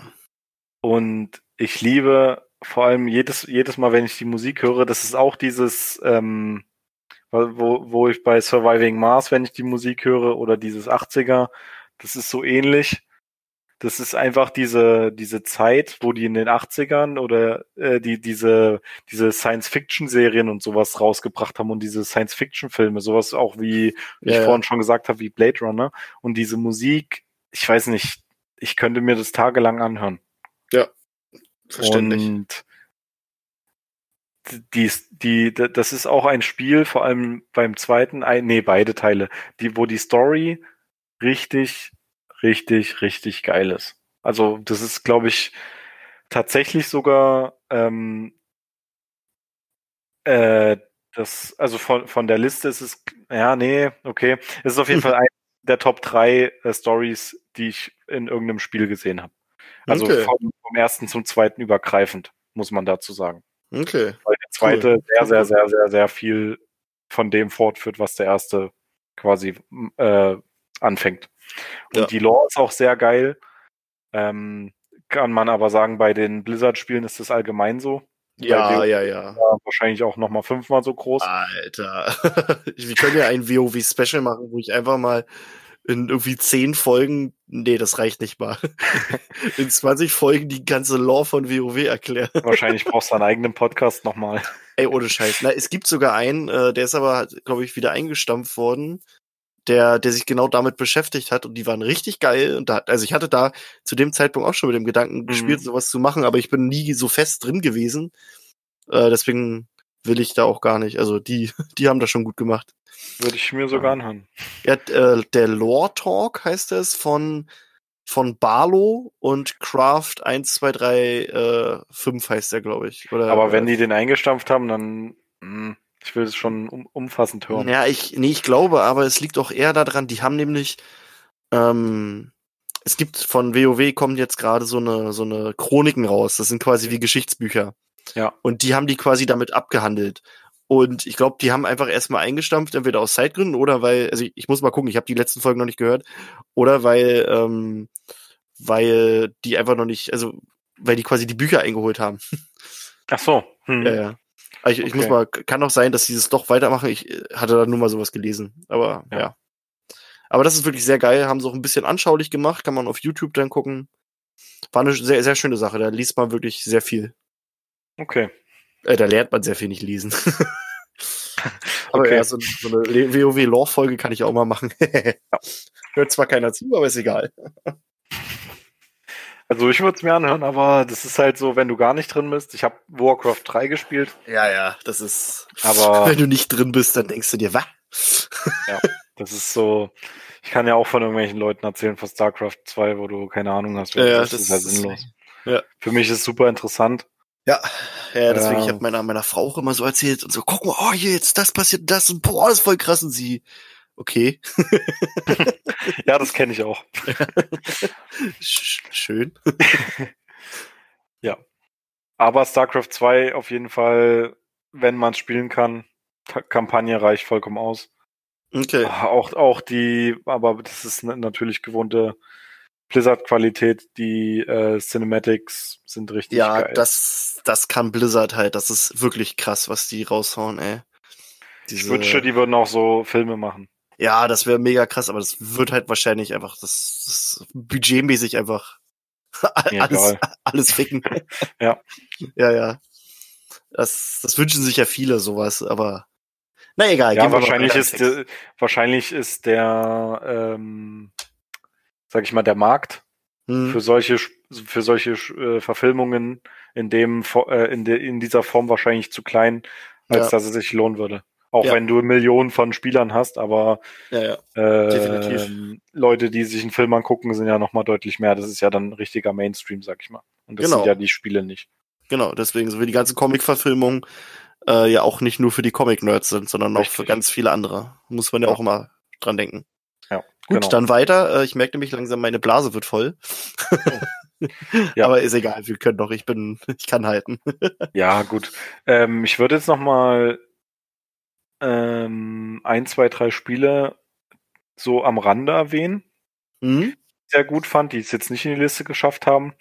Speaker 2: Und ich liebe vor allem jedes, jedes Mal, wenn ich die Musik höre, das ist auch dieses, ähm, wo, wo ich bei Surviving Mars, wenn ich die Musik höre, oder dieses 80er, das ist so ähnlich. Das ist einfach diese, diese Zeit, wo die in den 80ern oder äh, die, diese, diese Science-Fiction-Serien und sowas rausgebracht haben und diese Science-Fiction-Filme, sowas auch wie, wie ja, ich vorhin schon gesagt habe, wie Blade Runner. Und diese Musik, ich weiß nicht, ich könnte mir das tagelang anhören.
Speaker 1: Ja, Verständlich.
Speaker 2: Und die, die, das ist auch ein Spiel, vor allem beim zweiten, nee, beide Teile, die, wo die Story richtig, richtig, richtig geil ist. Also, das ist, glaube ich, tatsächlich sogar ähm, äh, das, also von, von der Liste ist es, ja, nee, okay. Es ist auf jeden Fall ein der Top 3 äh, Stories, die ich in irgendeinem Spiel gesehen habe. Also okay. vom, vom, ersten zum zweiten übergreifend, muss man dazu sagen.
Speaker 1: Okay.
Speaker 2: Weil zweite cool. sehr, sehr, sehr, sehr, sehr viel von dem fortführt, was der erste quasi äh, anfängt. Und ja. die Lore ist auch sehr geil. Ähm, kann man aber sagen, bei den Blizzard-Spielen ist das allgemein so.
Speaker 1: Ja, ja, ja.
Speaker 2: Wahrscheinlich auch nochmal fünfmal so groß.
Speaker 1: Alter. Wir können ja ein WoW-Special machen, wo ich einfach mal in irgendwie zehn Folgen, nee, das reicht nicht mal, in 20 Folgen die ganze Lore von WoW erklären.
Speaker 2: Wahrscheinlich brauchst du einen eigenen Podcast nochmal.
Speaker 1: Ey, ohne Scheiß. Na, es gibt sogar einen, äh, der ist aber, glaube ich, wieder eingestampft worden, der, der sich genau damit beschäftigt hat und die waren richtig geil. Und da, also ich hatte da zu dem Zeitpunkt auch schon mit dem Gedanken mhm. gespielt, sowas zu machen, aber ich bin nie so fest drin gewesen. Äh, deswegen will ich da auch gar nicht. Also die, die haben das schon gut gemacht.
Speaker 2: Würde ich mir sogar anhören.
Speaker 1: Ja, äh, der Lore Talk heißt es von, von Barlow und Craft 1, 2, 3, äh, 5 heißt der, glaube ich.
Speaker 2: Oder, Aber wenn die den eingestampft haben, dann, mh, hm, ich will es schon um, umfassend hören.
Speaker 1: Ja, ich, nee, ich glaube, aber es liegt auch eher daran, die haben nämlich, ähm, es gibt von WoW kommen jetzt gerade so eine, so eine Chroniken raus. Das sind quasi wie Geschichtsbücher.
Speaker 2: Ja.
Speaker 1: Und die haben die quasi damit abgehandelt. Und ich glaube, die haben einfach erstmal eingestampft, entweder aus Zeitgründen oder weil, also ich, ich muss mal gucken, ich habe die letzten Folgen noch nicht gehört, oder weil, ähm, weil die einfach noch nicht, also weil die quasi die Bücher eingeholt haben.
Speaker 2: Ach so.
Speaker 1: Hm. Ja, ja. Ich, okay. ich muss mal, kann auch sein, dass sie das doch weitermachen. Ich äh, hatte da nur mal sowas gelesen. Aber ja. ja. Aber das ist wirklich sehr geil. Haben sie auch ein bisschen anschaulich gemacht. Kann man auf YouTube dann gucken. War eine sehr, sehr schöne Sache. Da liest man wirklich sehr viel.
Speaker 2: Okay.
Speaker 1: Äh, da lernt man sehr viel nicht lesen. aber okay. ja, so, so eine WoW-Lore-Folge kann ich auch mal machen. Hört zwar keiner zu, aber ist egal.
Speaker 2: Also ich würde es mir anhören, aber das ist halt so, wenn du gar nicht drin bist. Ich habe Warcraft 3 gespielt.
Speaker 1: Ja, ja, das ist.
Speaker 2: Aber
Speaker 1: wenn du nicht drin bist, dann denkst du dir, was?
Speaker 2: ja, das ist so. Ich kann ja auch von irgendwelchen Leuten erzählen von StarCraft 2, wo du keine Ahnung hast.
Speaker 1: Ja, ja,
Speaker 2: das,
Speaker 1: das
Speaker 2: ist halt sinnlos.
Speaker 1: Ja.
Speaker 2: Für mich ist es super interessant.
Speaker 1: Ja, ja, deswegen,
Speaker 2: Ja.
Speaker 1: ich habe meiner, meiner Frau auch immer so erzählt und so, guck mal, oh, hier jetzt das passiert, das und boah, das ist voll krass und sie, okay,
Speaker 2: Ja, das kenne ich auch.
Speaker 1: sch schön.
Speaker 2: Aber StarCraft 2 auf jeden Fall, wenn man es spielen kann, Kampagne reicht vollkommen aus.
Speaker 1: Okay.
Speaker 2: Auch, auch die, aber das ist na- natürlich gewohnte Blizzard-Qualität. Die äh, Cinematics sind richtig
Speaker 1: Ja,
Speaker 2: geil.
Speaker 1: das, das kann Blizzard halt, das ist wirklich krass, was die raushauen, ey.
Speaker 2: ich
Speaker 1: Diese-
Speaker 2: wünschte, die würden auch so Filme machen.
Speaker 1: Ja, das wäre mega krass, aber das wird halt wahrscheinlich einfach, das, das budgetmäßig einfach alles, alles ficken.
Speaker 2: Ja.
Speaker 1: Ja, ja. Das, das wünschen sich ja viele sowas, aber na egal.
Speaker 2: Ja,
Speaker 1: gehen wir mal
Speaker 2: wahrscheinlich ist, der, wahrscheinlich ist der, ähm, sag ich mal, der Markt
Speaker 1: Hm.
Speaker 2: für solche für solche äh, Verfilmungen in dem äh, in, de, in dieser Form wahrscheinlich zu klein, als
Speaker 1: Ja.
Speaker 2: dass es sich lohnen würde. Auch
Speaker 1: Ja.
Speaker 2: wenn du Millionen von Spielern hast, aber
Speaker 1: Ja,
Speaker 2: äh,
Speaker 1: Definitiv.
Speaker 2: Leute, die sich einen Film angucken, sind ja noch mal deutlich mehr. Das ist ja dann richtiger Mainstream, sag ich mal. Und das
Speaker 1: Genau.
Speaker 2: sind ja die Spiele nicht.
Speaker 1: Genau, deswegen so wie die ganzen Comic-Verfilmungen äh, ja auch nicht nur für die Comic-Nerds sind, sondern auch für
Speaker 2: Richtig.
Speaker 1: ganz viele andere. Muss man ja,
Speaker 2: Ja.
Speaker 1: auch immer dran denken.
Speaker 2: Ja,
Speaker 1: Gut,
Speaker 2: genau.
Speaker 1: dann weiter. Äh, ich merke nämlich langsam, meine Blase wird voll.
Speaker 2: Ja.
Speaker 1: Aber ist egal, wir können doch, ich bin, ich kann halten.
Speaker 2: Ja, gut. Ähm, ich würde jetzt noch mal ähm, ein, zwei, drei Spiele so am Rande erwähnen.
Speaker 1: Hm?
Speaker 2: sehr gut fand, die es jetzt nicht in die Liste geschafft haben.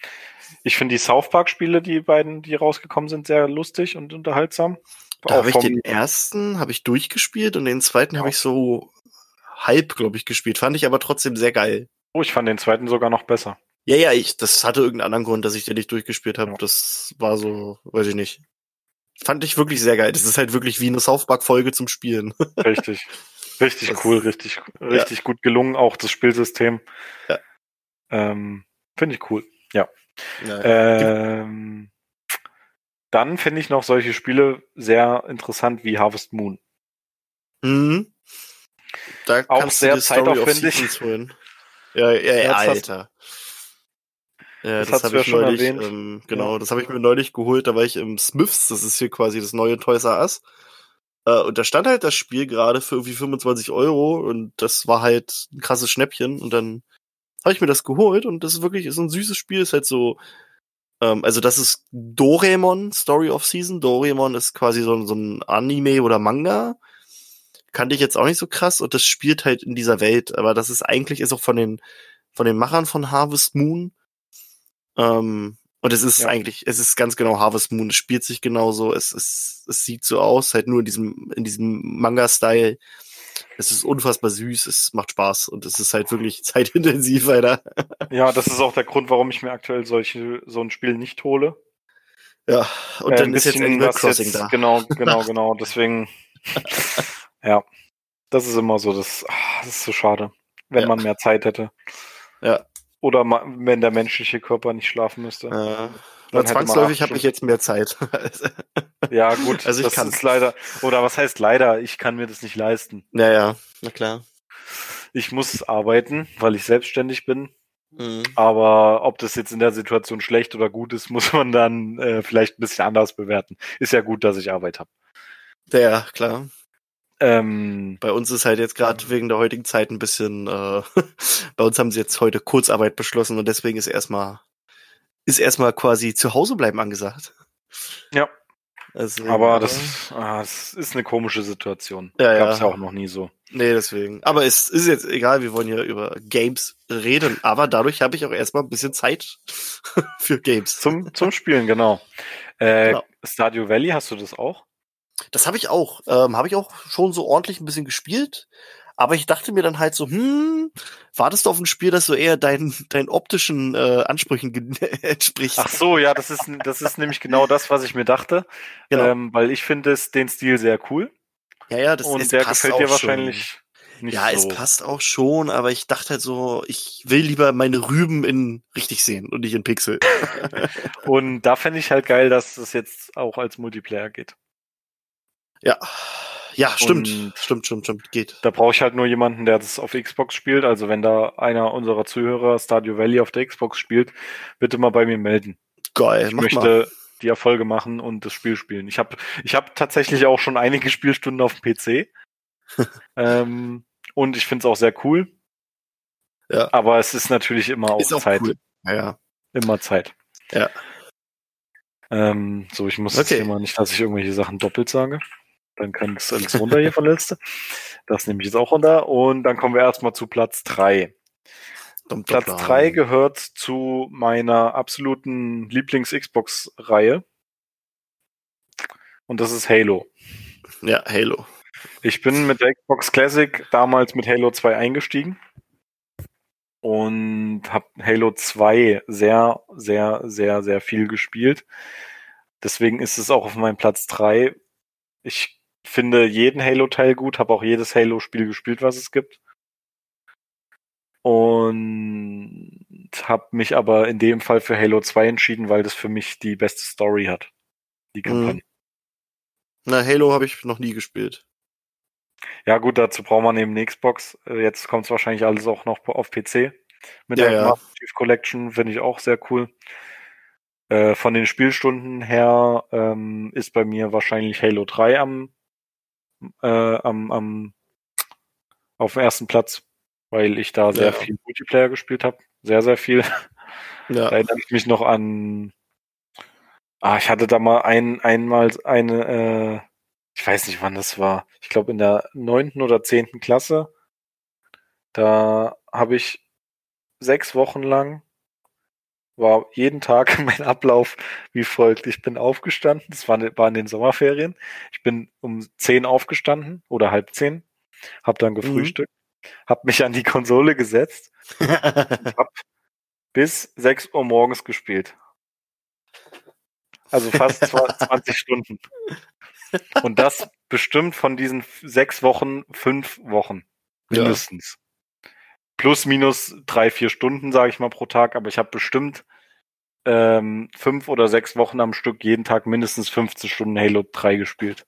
Speaker 2: Ich finde die South Park Spiele, die beiden, die rausgekommen sind, sehr lustig und unterhaltsam.
Speaker 1: Da habe ich den ersten habe ich durchgespielt und den zweiten habe
Speaker 2: Ja.
Speaker 1: ich so halb, glaube ich, gespielt. Fand ich aber trotzdem sehr geil.
Speaker 2: oh, ich fand den zweiten sogar noch besser.
Speaker 1: Ja, ja, ich, das hatte irgendeinen anderen Grund, dass ich den nicht durchgespielt habe.
Speaker 2: Ja.
Speaker 1: Das war so, weiß ich nicht. Fand ich wirklich sehr geil. Das ist halt wirklich wie eine South Park Folge zum Spielen.
Speaker 2: Richtig. Richtig
Speaker 1: Das-
Speaker 2: cool, richtig, richtig gut gelungen, auch das Spielsystem.
Speaker 1: Ja.
Speaker 2: Ähm, finde ich cool. Ja.
Speaker 1: Ja,
Speaker 2: Ähm, dann finde ich noch solche Spiele sehr interessant wie Harvest Moon.
Speaker 1: Mhm. Da
Speaker 2: Auch
Speaker 1: kannst
Speaker 2: sehr
Speaker 1: du die Story of
Speaker 2: zeitaufwendig.
Speaker 1: Seasons holen. Ja, ja, ja Alter. Ja,
Speaker 2: das
Speaker 1: das, habe
Speaker 2: ja
Speaker 1: ich
Speaker 2: schon
Speaker 1: neulich, ähm, genau, das habe ich mir neulich geholt, da war ich im Smiths, das ist hier quasi das neue Toys R Us. Äh, und da stand halt das Spiel gerade für irgendwie 25 Euro und das war halt ein krasses Schnäppchen und dann habe ich mir das geholt und das ist wirklich ist ein süßes Spiel, ist halt so, ähm, also das ist Doraemon Story of Season. Doraemon ist quasi so, so ein Anime oder Manga. Kannte ich jetzt auch nicht so krass und das spielt halt in dieser Welt, aber das ist eigentlich ist auch von den von den Machern von Harvest Moon. Ähm, und es ist
Speaker 2: Ja.
Speaker 1: eigentlich, es ist ganz genau Harvest Moon. Es spielt sich genauso. Es, es, es sieht so aus, halt nur in diesem, in diesem Manga-Style. Es ist unfassbar süß. Es macht Spaß und es ist halt wirklich zeitintensiv, Alter.
Speaker 2: Ja, das ist auch der Grund, warum ich mir aktuell solche, so ein Spiel nicht hole.
Speaker 1: Ja, und
Speaker 2: Äh,
Speaker 1: dann ist jetzt Animal Crossing
Speaker 2: jetzt,
Speaker 1: da.
Speaker 2: Genau, genau, genau. Deswegen, ja, das ist immer so, das, ah, das ist so schade, wenn
Speaker 1: Ja.
Speaker 2: man mehr Zeit hätte.
Speaker 1: Ja.
Speaker 2: Oder ma- wenn der menschliche Körper nicht schlafen müsste.
Speaker 1: Äh,
Speaker 2: Dann man
Speaker 1: zwangsläufig habe ich jetzt mehr Zeit.
Speaker 2: Ja, gut,
Speaker 1: Also ich
Speaker 2: das
Speaker 1: kann.
Speaker 2: ist leider, oder was heißt leider, ich kann mir das nicht leisten.
Speaker 1: ja, ja, na klar.
Speaker 2: Ich muss arbeiten, weil ich selbstständig bin.
Speaker 1: Mhm.
Speaker 2: Aber ob das jetzt in der Situation schlecht oder gut ist, muss man dann äh, vielleicht ein bisschen anders bewerten. Ist ja gut, dass ich Arbeit habe.
Speaker 1: Ja, klar.
Speaker 2: Ähm,
Speaker 1: Bei uns ist halt jetzt gerade wegen der heutigen Zeit ein bisschen, äh, bei uns haben sie jetzt heute Kurzarbeit beschlossen und deswegen ist erstmal, ist erstmal quasi zu Hause bleiben angesagt.
Speaker 2: Ja.
Speaker 1: Also,
Speaker 2: aber das, ah, das ist eine komische Situation.
Speaker 1: Ja, ja.
Speaker 2: Gab's ja auch noch nie so.
Speaker 1: Nee, deswegen. Aber es ist jetzt egal, wir wollen hier über Games reden, aber dadurch habe ich auch erstmal ein bisschen Zeit für Games.
Speaker 2: Zum, zum Spielen, genau. Äh,
Speaker 1: Genau.
Speaker 2: Stadio Valley, hast du das auch?
Speaker 1: Das habe ich auch. Ähm, habe ich auch schon so ordentlich ein bisschen gespielt. Aber ich dachte mir dann halt so, hm, wartest du auf ein Spiel, das so eher deinen deinen optischen äh, Ansprüchen entspricht?
Speaker 2: Ach so, ja, das ist, das ist nämlich genau das, was ich mir dachte.
Speaker 1: Genau.
Speaker 2: Ähm, weil ich finde es den Stil sehr cool.
Speaker 1: ja, ja, das,
Speaker 2: und
Speaker 1: es
Speaker 2: der
Speaker 1: passt
Speaker 2: gefällt dir
Speaker 1: auch schon.
Speaker 2: wahrscheinlich. nicht
Speaker 1: ja,
Speaker 2: so.
Speaker 1: es passt auch schon, aber ich dachte halt so, ich will lieber meine Rüben in richtig sehen und nicht in Pixel.
Speaker 2: Und da fände ich halt geil, dass es jetzt auch als Multiplayer geht.
Speaker 1: Ja. Ja, stimmt.
Speaker 2: Und-
Speaker 1: Stimmt, stimmt, stimmt. Geht.
Speaker 2: Da brauche ich halt nur jemanden, der das auf Xbox spielt. Also wenn da einer unserer Zuhörer Stardew Valley auf der Xbox spielt, bitte mal bei mir melden.
Speaker 1: Geil,
Speaker 2: Ich
Speaker 1: mach
Speaker 2: möchte
Speaker 1: mal.
Speaker 2: die Erfolge machen und das Spiel spielen. Ich habe ich hab tatsächlich auch schon einige Spielstunden auf dem PC. ähm, und ich finde es auch sehr cool.
Speaker 1: Ja.
Speaker 2: Aber es ist natürlich immer auch,
Speaker 1: Ist auch
Speaker 2: Zeit.
Speaker 1: cool. Ja.
Speaker 2: Immer Zeit.
Speaker 1: Ja.
Speaker 2: Ähm, so, ich muss jetzt
Speaker 1: Okay.
Speaker 2: hier mal nicht, dass ich irgendwelche Sachen doppelt sage. Dann kann das alles runter hier von der Liste. Das nehme ich jetzt auch runter. Und dann kommen wir erstmal zu Platz drei.
Speaker 1: Dum, dum,
Speaker 2: Platz
Speaker 1: dum.
Speaker 2: drei gehört zu meiner absoluten Lieblings-Xbox-Reihe. Und das ist Halo.
Speaker 1: Ja, Halo.
Speaker 2: Ich bin mit der Xbox Classic damals mit Halo 2 eingestiegen und habe Halo 2 sehr, sehr, sehr, sehr viel gespielt. Deswegen ist es auch auf meinem Platz 3. Ich finde jeden Halo-Teil gut, habe auch jedes Halo-Spiel gespielt, was es gibt. Und habe mich aber in dem Fall für Halo 2 entschieden, weil das für mich die beste Story hat. Die Kampagne.
Speaker 1: Na, Halo habe ich noch nie gespielt.
Speaker 2: Ja, gut, dazu braucht man eben eine Xbox. Äh, Jetzt kommt es wahrscheinlich alles auch noch auf PC. Mit
Speaker 1: Ja,
Speaker 2: der
Speaker 1: ja.
Speaker 2: Chief Collection finde ich auch sehr cool. Äh, von den Spielstunden her ähm, ist bei mir wahrscheinlich Halo 3 am, äh, am, am auf dem ersten Platz, weil ich da sehr
Speaker 1: Ja.
Speaker 2: viel Multiplayer gespielt habe. Sehr, sehr viel.
Speaker 1: Ja.
Speaker 2: Da erinnere ich mich noch an. Ah, ich hatte da mal ein, einmal eine, äh, ich weiß nicht, wann das war. Ich glaube in der neunten oder zehnten Klasse. Da habe ich sechs Wochen lang war jeden Tag mein Ablauf wie folgt. Ich bin aufgestanden, das war, in den Sommerferien. Ich bin um zehn aufgestanden oder halb zehn, habe dann gefrühstückt, habe mich an die Konsole gesetzt hab bis 6 Uhr morgens gespielt. Also fast zwa- 20 Stunden. Und das bestimmt von diesen sechs Wochen, fünf Wochen. Mindestens. Plus, minus drei, vier Stunden, sage ich mal, pro Tag. Aber ich habe bestimmt ähm, fünf oder sechs Wochen am Stück jeden Tag mindestens 15 Stunden Halo 3 gespielt.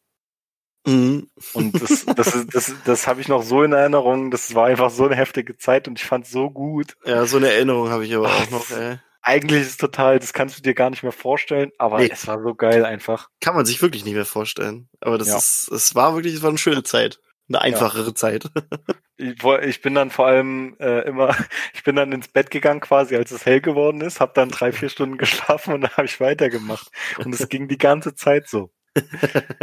Speaker 1: Mhm.
Speaker 2: Und das, das, ist- das, das habe ich noch so in Erinnerung. Das war einfach so eine heftige Zeit und ich fand es so gut.
Speaker 1: Ja, so eine Erinnerung habe ich aber
Speaker 2: Ach,
Speaker 1: auch noch, ey.
Speaker 2: Eigentlich ist es total, das kannst du dir gar nicht mehr vorstellen, aber
Speaker 1: Nee.
Speaker 2: es war so geil einfach.
Speaker 1: Kann man sich wirklich nicht mehr vorstellen. Aber das
Speaker 2: Ja.
Speaker 1: ist, es war wirklich, es war eine schöne Zeit. Eine einfachere Zeit.
Speaker 2: Ich, bin dann vor allem äh, immer, ich bin dann ins Bett gegangen quasi, als es hell geworden ist, habe dann drei, vier Stunden geschlafen und dann habe ich weitergemacht. Und es ging die ganze Zeit so.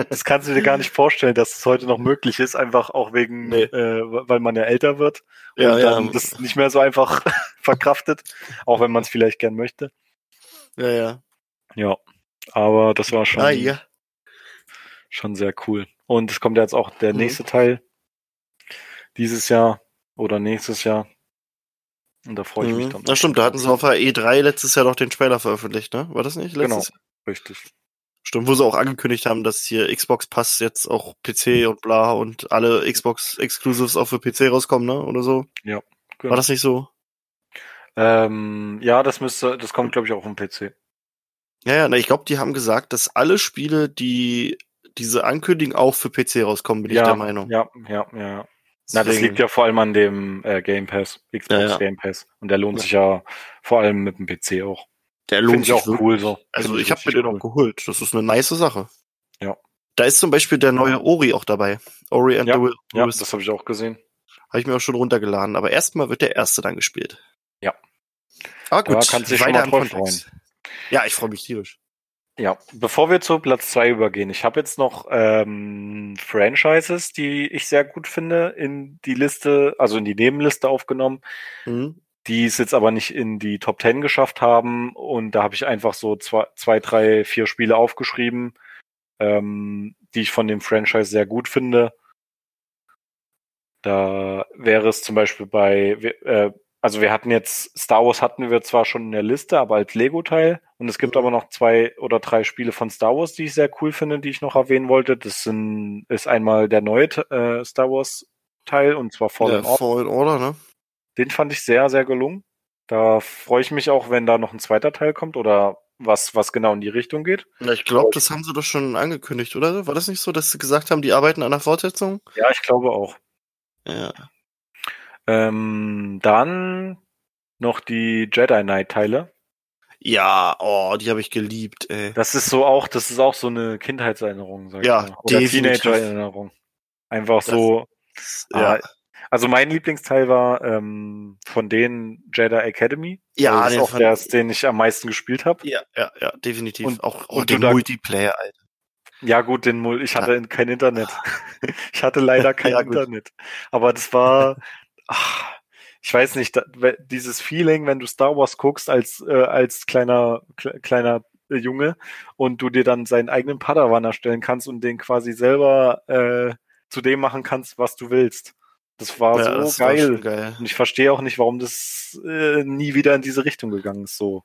Speaker 2: Das kannst du dir gar nicht vorstellen, dass es heute noch möglich ist, einfach auch wegen,
Speaker 1: Nee.
Speaker 2: äh, weil man ja älter wird und
Speaker 1: Ja, ja.
Speaker 2: dann das nicht mehr so einfach verkraftet, auch wenn man es vielleicht gern möchte.
Speaker 1: Ja, ja.
Speaker 2: Ja, aber das war schon,
Speaker 1: Ah, ja.
Speaker 2: schon sehr cool. Und es kommt ja jetzt auch der
Speaker 1: Mhm.
Speaker 2: nächste Teil dieses Jahr oder nächstes Jahr. Und da freue ich mich
Speaker 1: Mhm.
Speaker 2: dann.
Speaker 1: Na stimmt, da hatten sie auf der E3 letztes Jahr noch den Trailer veröffentlicht, ne? War das nicht
Speaker 2: Genau.
Speaker 1: letztes Jahr?
Speaker 2: Richtig.
Speaker 1: Stimmt, wo sie auch angekündigt haben, dass hier Xbox Pass jetzt auch PC und bla und alle Xbox Exclusives auch für PC rauskommen, ne? Oder so.
Speaker 2: Genau.
Speaker 1: War das nicht so?
Speaker 2: Ähm, ja, das müsste, das kommt, glaube ich, auch vom PC.
Speaker 1: Ja, ja, na, ich glaube, die haben gesagt, dass alle Spiele, die diese ankündigen, auch für PC rauskommen, bin
Speaker 2: ja,
Speaker 1: ich der Meinung.
Speaker 2: Ja, ja, ja. Na, das liegt ja vor allem an dem äh, Game Pass, Xbox
Speaker 1: Ja, ja.
Speaker 2: Game Pass. Und der lohnt sich ja vor allem mit dem PC auch.
Speaker 1: Der lohnt
Speaker 2: ich
Speaker 1: sich
Speaker 2: auch
Speaker 1: wirklich.
Speaker 2: cool so.
Speaker 1: Also
Speaker 2: Finde
Speaker 1: ich habe mir den auch geholt. Das ist eine nice Sache.
Speaker 2: Ja.
Speaker 1: Da ist zum Beispiel der neue Ori auch dabei. Ori and the Will.
Speaker 2: Ja, das habe ich auch gesehen.
Speaker 1: habe ich mir auch schon runtergeladen. Aber erstmal wird der erste dann gespielt.
Speaker 2: Ja. Da
Speaker 1: gut,
Speaker 2: kannst du dich schon
Speaker 1: weiter
Speaker 2: mal
Speaker 1: Kontext. Ja, ich freue mich tierisch.
Speaker 2: Ja, bevor wir zu Platz zwei übergehen, ich habe jetzt noch ähm, Franchises, die ich sehr gut finde, in die Liste, also in die Nebenliste aufgenommen,
Speaker 1: Mhm.
Speaker 2: die es jetzt aber nicht in die Top 10 geschafft haben. Und da habe ich einfach so zwei, zwei, drei, vier Spiele aufgeschrieben, ähm, die ich von dem Franchise sehr gut finde. Da wäre es zum Beispiel bei, äh, also wir hatten jetzt, Star Wars hatten wir zwar schon in der Liste, aber als Lego-Teil. Und es gibt
Speaker 1: Mhm.
Speaker 2: aber noch zwei oder drei Spiele von Star Wars, die ich sehr cool finde, die ich noch erwähnen wollte. Das sind, ist einmal der neue äh, Star Wars Teil und zwar Fallen
Speaker 1: ja,
Speaker 2: Order.
Speaker 1: Fallen Order, ne?
Speaker 2: Den fand ich sehr, sehr gelungen. Da freue ich mich auch, wenn da noch ein zweiter Teil kommt oder was, was genau in die Richtung geht.
Speaker 1: Ja, ich glaube, das haben sie doch schon angekündigt, oder? War das nicht so, dass sie gesagt haben, die arbeiten an der Fortsetzung?
Speaker 2: Ja, ich glaube auch.
Speaker 1: Ja.
Speaker 2: Ähm, dann noch die Jedi Knight Teile.
Speaker 1: Ja, oh, die habe ich geliebt, ey.
Speaker 2: Das ist so auch, das ist auch so eine Kindheitserinnerung, sag
Speaker 1: Ja,
Speaker 2: ich mal. Oder. Teenager-Erinnerung. Einfach
Speaker 1: Das-
Speaker 2: so.
Speaker 1: Ja,
Speaker 2: Ah, Also mein Lieblingsteil war ähm, von denen Jedi Academy.
Speaker 1: ja,
Speaker 2: das ist auch der, den ich am meisten gespielt habe.
Speaker 1: ja, ja, ja, definitiv.
Speaker 2: Und-
Speaker 1: auch
Speaker 2: und
Speaker 1: den Multiplayer, Alter.
Speaker 2: Ja gut, den Mul ich hatte kein Internet. ich hatte leider kein
Speaker 1: Ja.
Speaker 2: Internet. Aber das war, ach, ich weiß nicht, dieses Feeling, wenn du Star Wars guckst als äh, als kleiner kle- kleiner äh, Junge und du dir dann seinen eigenen Padawan erstellen kannst und den quasi selber äh, zu dem machen kannst, was du willst. Das war
Speaker 1: ja,
Speaker 2: so
Speaker 1: das war
Speaker 2: geil.
Speaker 1: schon geil.
Speaker 2: Und ich verstehe auch nicht, warum das äh, nie wieder in diese Richtung gegangen ist. So.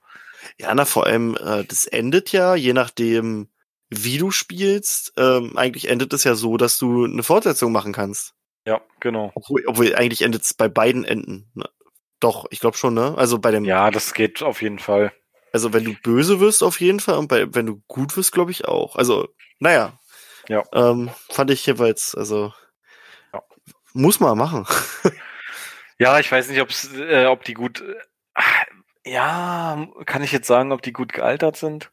Speaker 1: Ja, na, vor allem, äh, das endet ja, je nachdem, wie du spielst, ähm, eigentlich endet es ja so, dass du eine Fortsetzung machen kannst.
Speaker 2: Ja, genau.
Speaker 1: Obwohl, obwohl eigentlich endet es bei beiden Enden. Ne? Doch, ich glaube schon, ne? Also bei dem,
Speaker 2: Ja, das geht auf jeden Fall.
Speaker 1: also wenn du böse wirst, auf jeden Fall, und bei, wenn du gut wirst, glaube ich auch. Also, naja.
Speaker 2: Ja.
Speaker 1: Ähm, fand ich jeweils, also
Speaker 2: Ja.
Speaker 1: muss man machen.
Speaker 2: Ja, ich weiß nicht, ob's, äh, ob die gut. Äh, ja, kann ich jetzt sagen, ob die gut gealtert sind?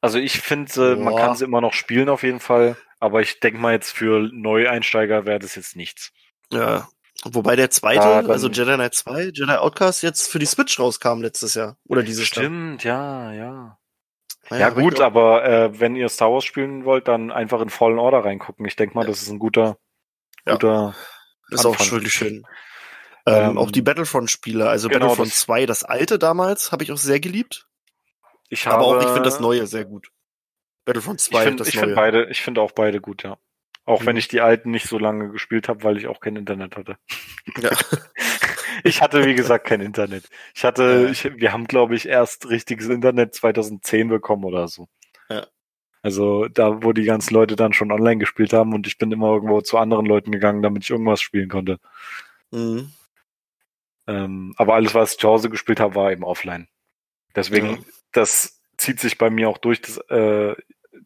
Speaker 2: Also ich finde, äh, man kann sie immer noch spielen auf jeden Fall, aber ich denke mal jetzt für Neueinsteiger wäre das jetzt nichts.
Speaker 1: Ja. Wobei der zweite,
Speaker 2: Ja,
Speaker 1: also Jedi Knight 2, Jedi Outcast, jetzt für die Switch rauskam letztes Jahr. Oder dieses Jahr.
Speaker 2: Stimmt, ja, ja.
Speaker 1: Naja,
Speaker 2: Ja, gut, aber äh, wenn ihr Star Wars spielen wollt, dann einfach in Fallen Order reingucken. Ich denke mal, das ist ein guter,
Speaker 1: Ja.
Speaker 2: guter.
Speaker 1: Ist auch
Speaker 2: Anfang.
Speaker 1: wirklich schön. Ähm,
Speaker 2: Ähm,
Speaker 1: auch die Battlefront-Spiele, also
Speaker 2: genau,
Speaker 1: Battlefront
Speaker 2: das-
Speaker 1: 2, das alte damals, habe ich auch sehr geliebt.
Speaker 2: Ich habe,
Speaker 1: Aber auch ich finde das neue sehr gut. Battlefront 2,
Speaker 2: Ich finde
Speaker 1: das
Speaker 2: ich
Speaker 1: neue.
Speaker 2: find beide, ich finde auch beide gut, ja. Auch wenn
Speaker 1: Mhm.
Speaker 2: ich die alten nicht so lange gespielt habe, weil ich auch kein Internet hatte.
Speaker 1: Ja.
Speaker 2: Ich hatte, wie gesagt, kein Internet. Ich hatte,
Speaker 1: Ja.
Speaker 2: ich, wir haben, glaube ich, erst richtiges Internet 2010 bekommen oder so.
Speaker 1: Ja.
Speaker 2: Also da, wo die ganzen Leute dann schon online gespielt haben und ich bin immer irgendwo zu anderen Leuten gegangen, damit ich irgendwas spielen konnte.
Speaker 1: Mhm.
Speaker 2: Ähm, aber alles, was ich zu Hause gespielt habe, war eben offline. Deswegen,
Speaker 1: Ja.
Speaker 2: das zieht sich bei mir auch durch, dass, äh,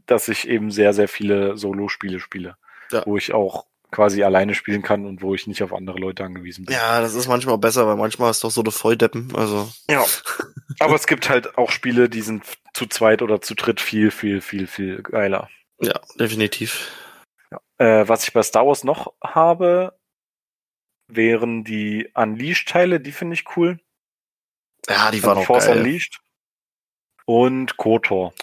Speaker 2: dass ich eben sehr, sehr viele Solo-Spiele spiele.
Speaker 1: Ja.
Speaker 2: Wo ich auch quasi alleine spielen kann und wo ich nicht auf andere Leute angewiesen bin.
Speaker 1: ja, das ist manchmal besser, weil manchmal ist doch so eine Volldeppen. Also,
Speaker 2: Ja. Aber es gibt halt auch Spiele, die sind zu zweit oder zu dritt viel, viel, viel, viel geiler.
Speaker 1: ja, definitiv.
Speaker 2: Äh, was ich bei Star Wars noch habe, wären die Unleashed-Teile, die finde ich cool.
Speaker 1: Ja, die
Speaker 2: Also
Speaker 1: waren auch
Speaker 2: Force
Speaker 1: geil.
Speaker 2: Unleashed. Und KOTOR.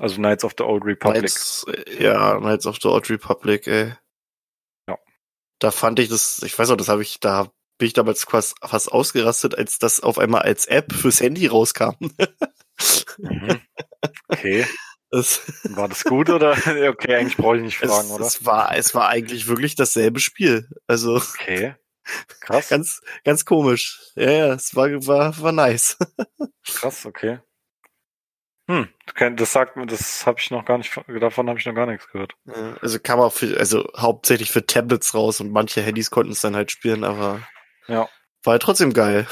Speaker 2: Also Knights of the Old Republic.
Speaker 1: Knights, äh, ja, Knights of the Old Republic, ey.
Speaker 2: Ja.
Speaker 1: Da fand ich das, ich weiß noch, das habe ich, da bin ich damals fast, fast ausgerastet, als das auf einmal als App fürs Handy rauskam.
Speaker 2: Mhm. Okay.
Speaker 1: Das,
Speaker 2: War das gut oder? Okay, eigentlich brauche ich nicht fragen,
Speaker 1: es,
Speaker 2: oder?
Speaker 1: es war, es war eigentlich wirklich dasselbe Spiel. Also
Speaker 2: Okay. Krass.
Speaker 1: ganz, ganz komisch. Ja, ja, es war, war, war nice.
Speaker 2: Krass, okay. Hm, das sagt mir, das habe ich noch gar nicht, davon habe ich noch gar nichts gehört.
Speaker 1: Also kam auch für, also hauptsächlich für Tablets raus und manche Handys konnten es dann halt spielen, aber
Speaker 2: Ja.
Speaker 1: war halt trotzdem geil.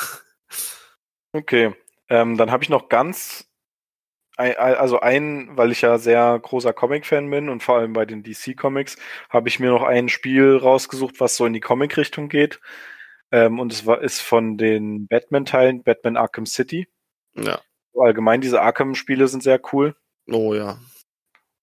Speaker 2: Okay. Ähm, dann habe ich noch ganz, also ein, weil ich ja sehr großer Comic-Fan bin und vor allem bei den DC-Comics, habe ich mir noch ein Spiel rausgesucht, was so in die Comic-Richtung geht. Ähm, und es war, ist von den Batman-Teilen, Batman Arkham City.
Speaker 1: Ja.
Speaker 2: Allgemein, diese Arkham-Spiele sind sehr cool.
Speaker 1: Oh ja.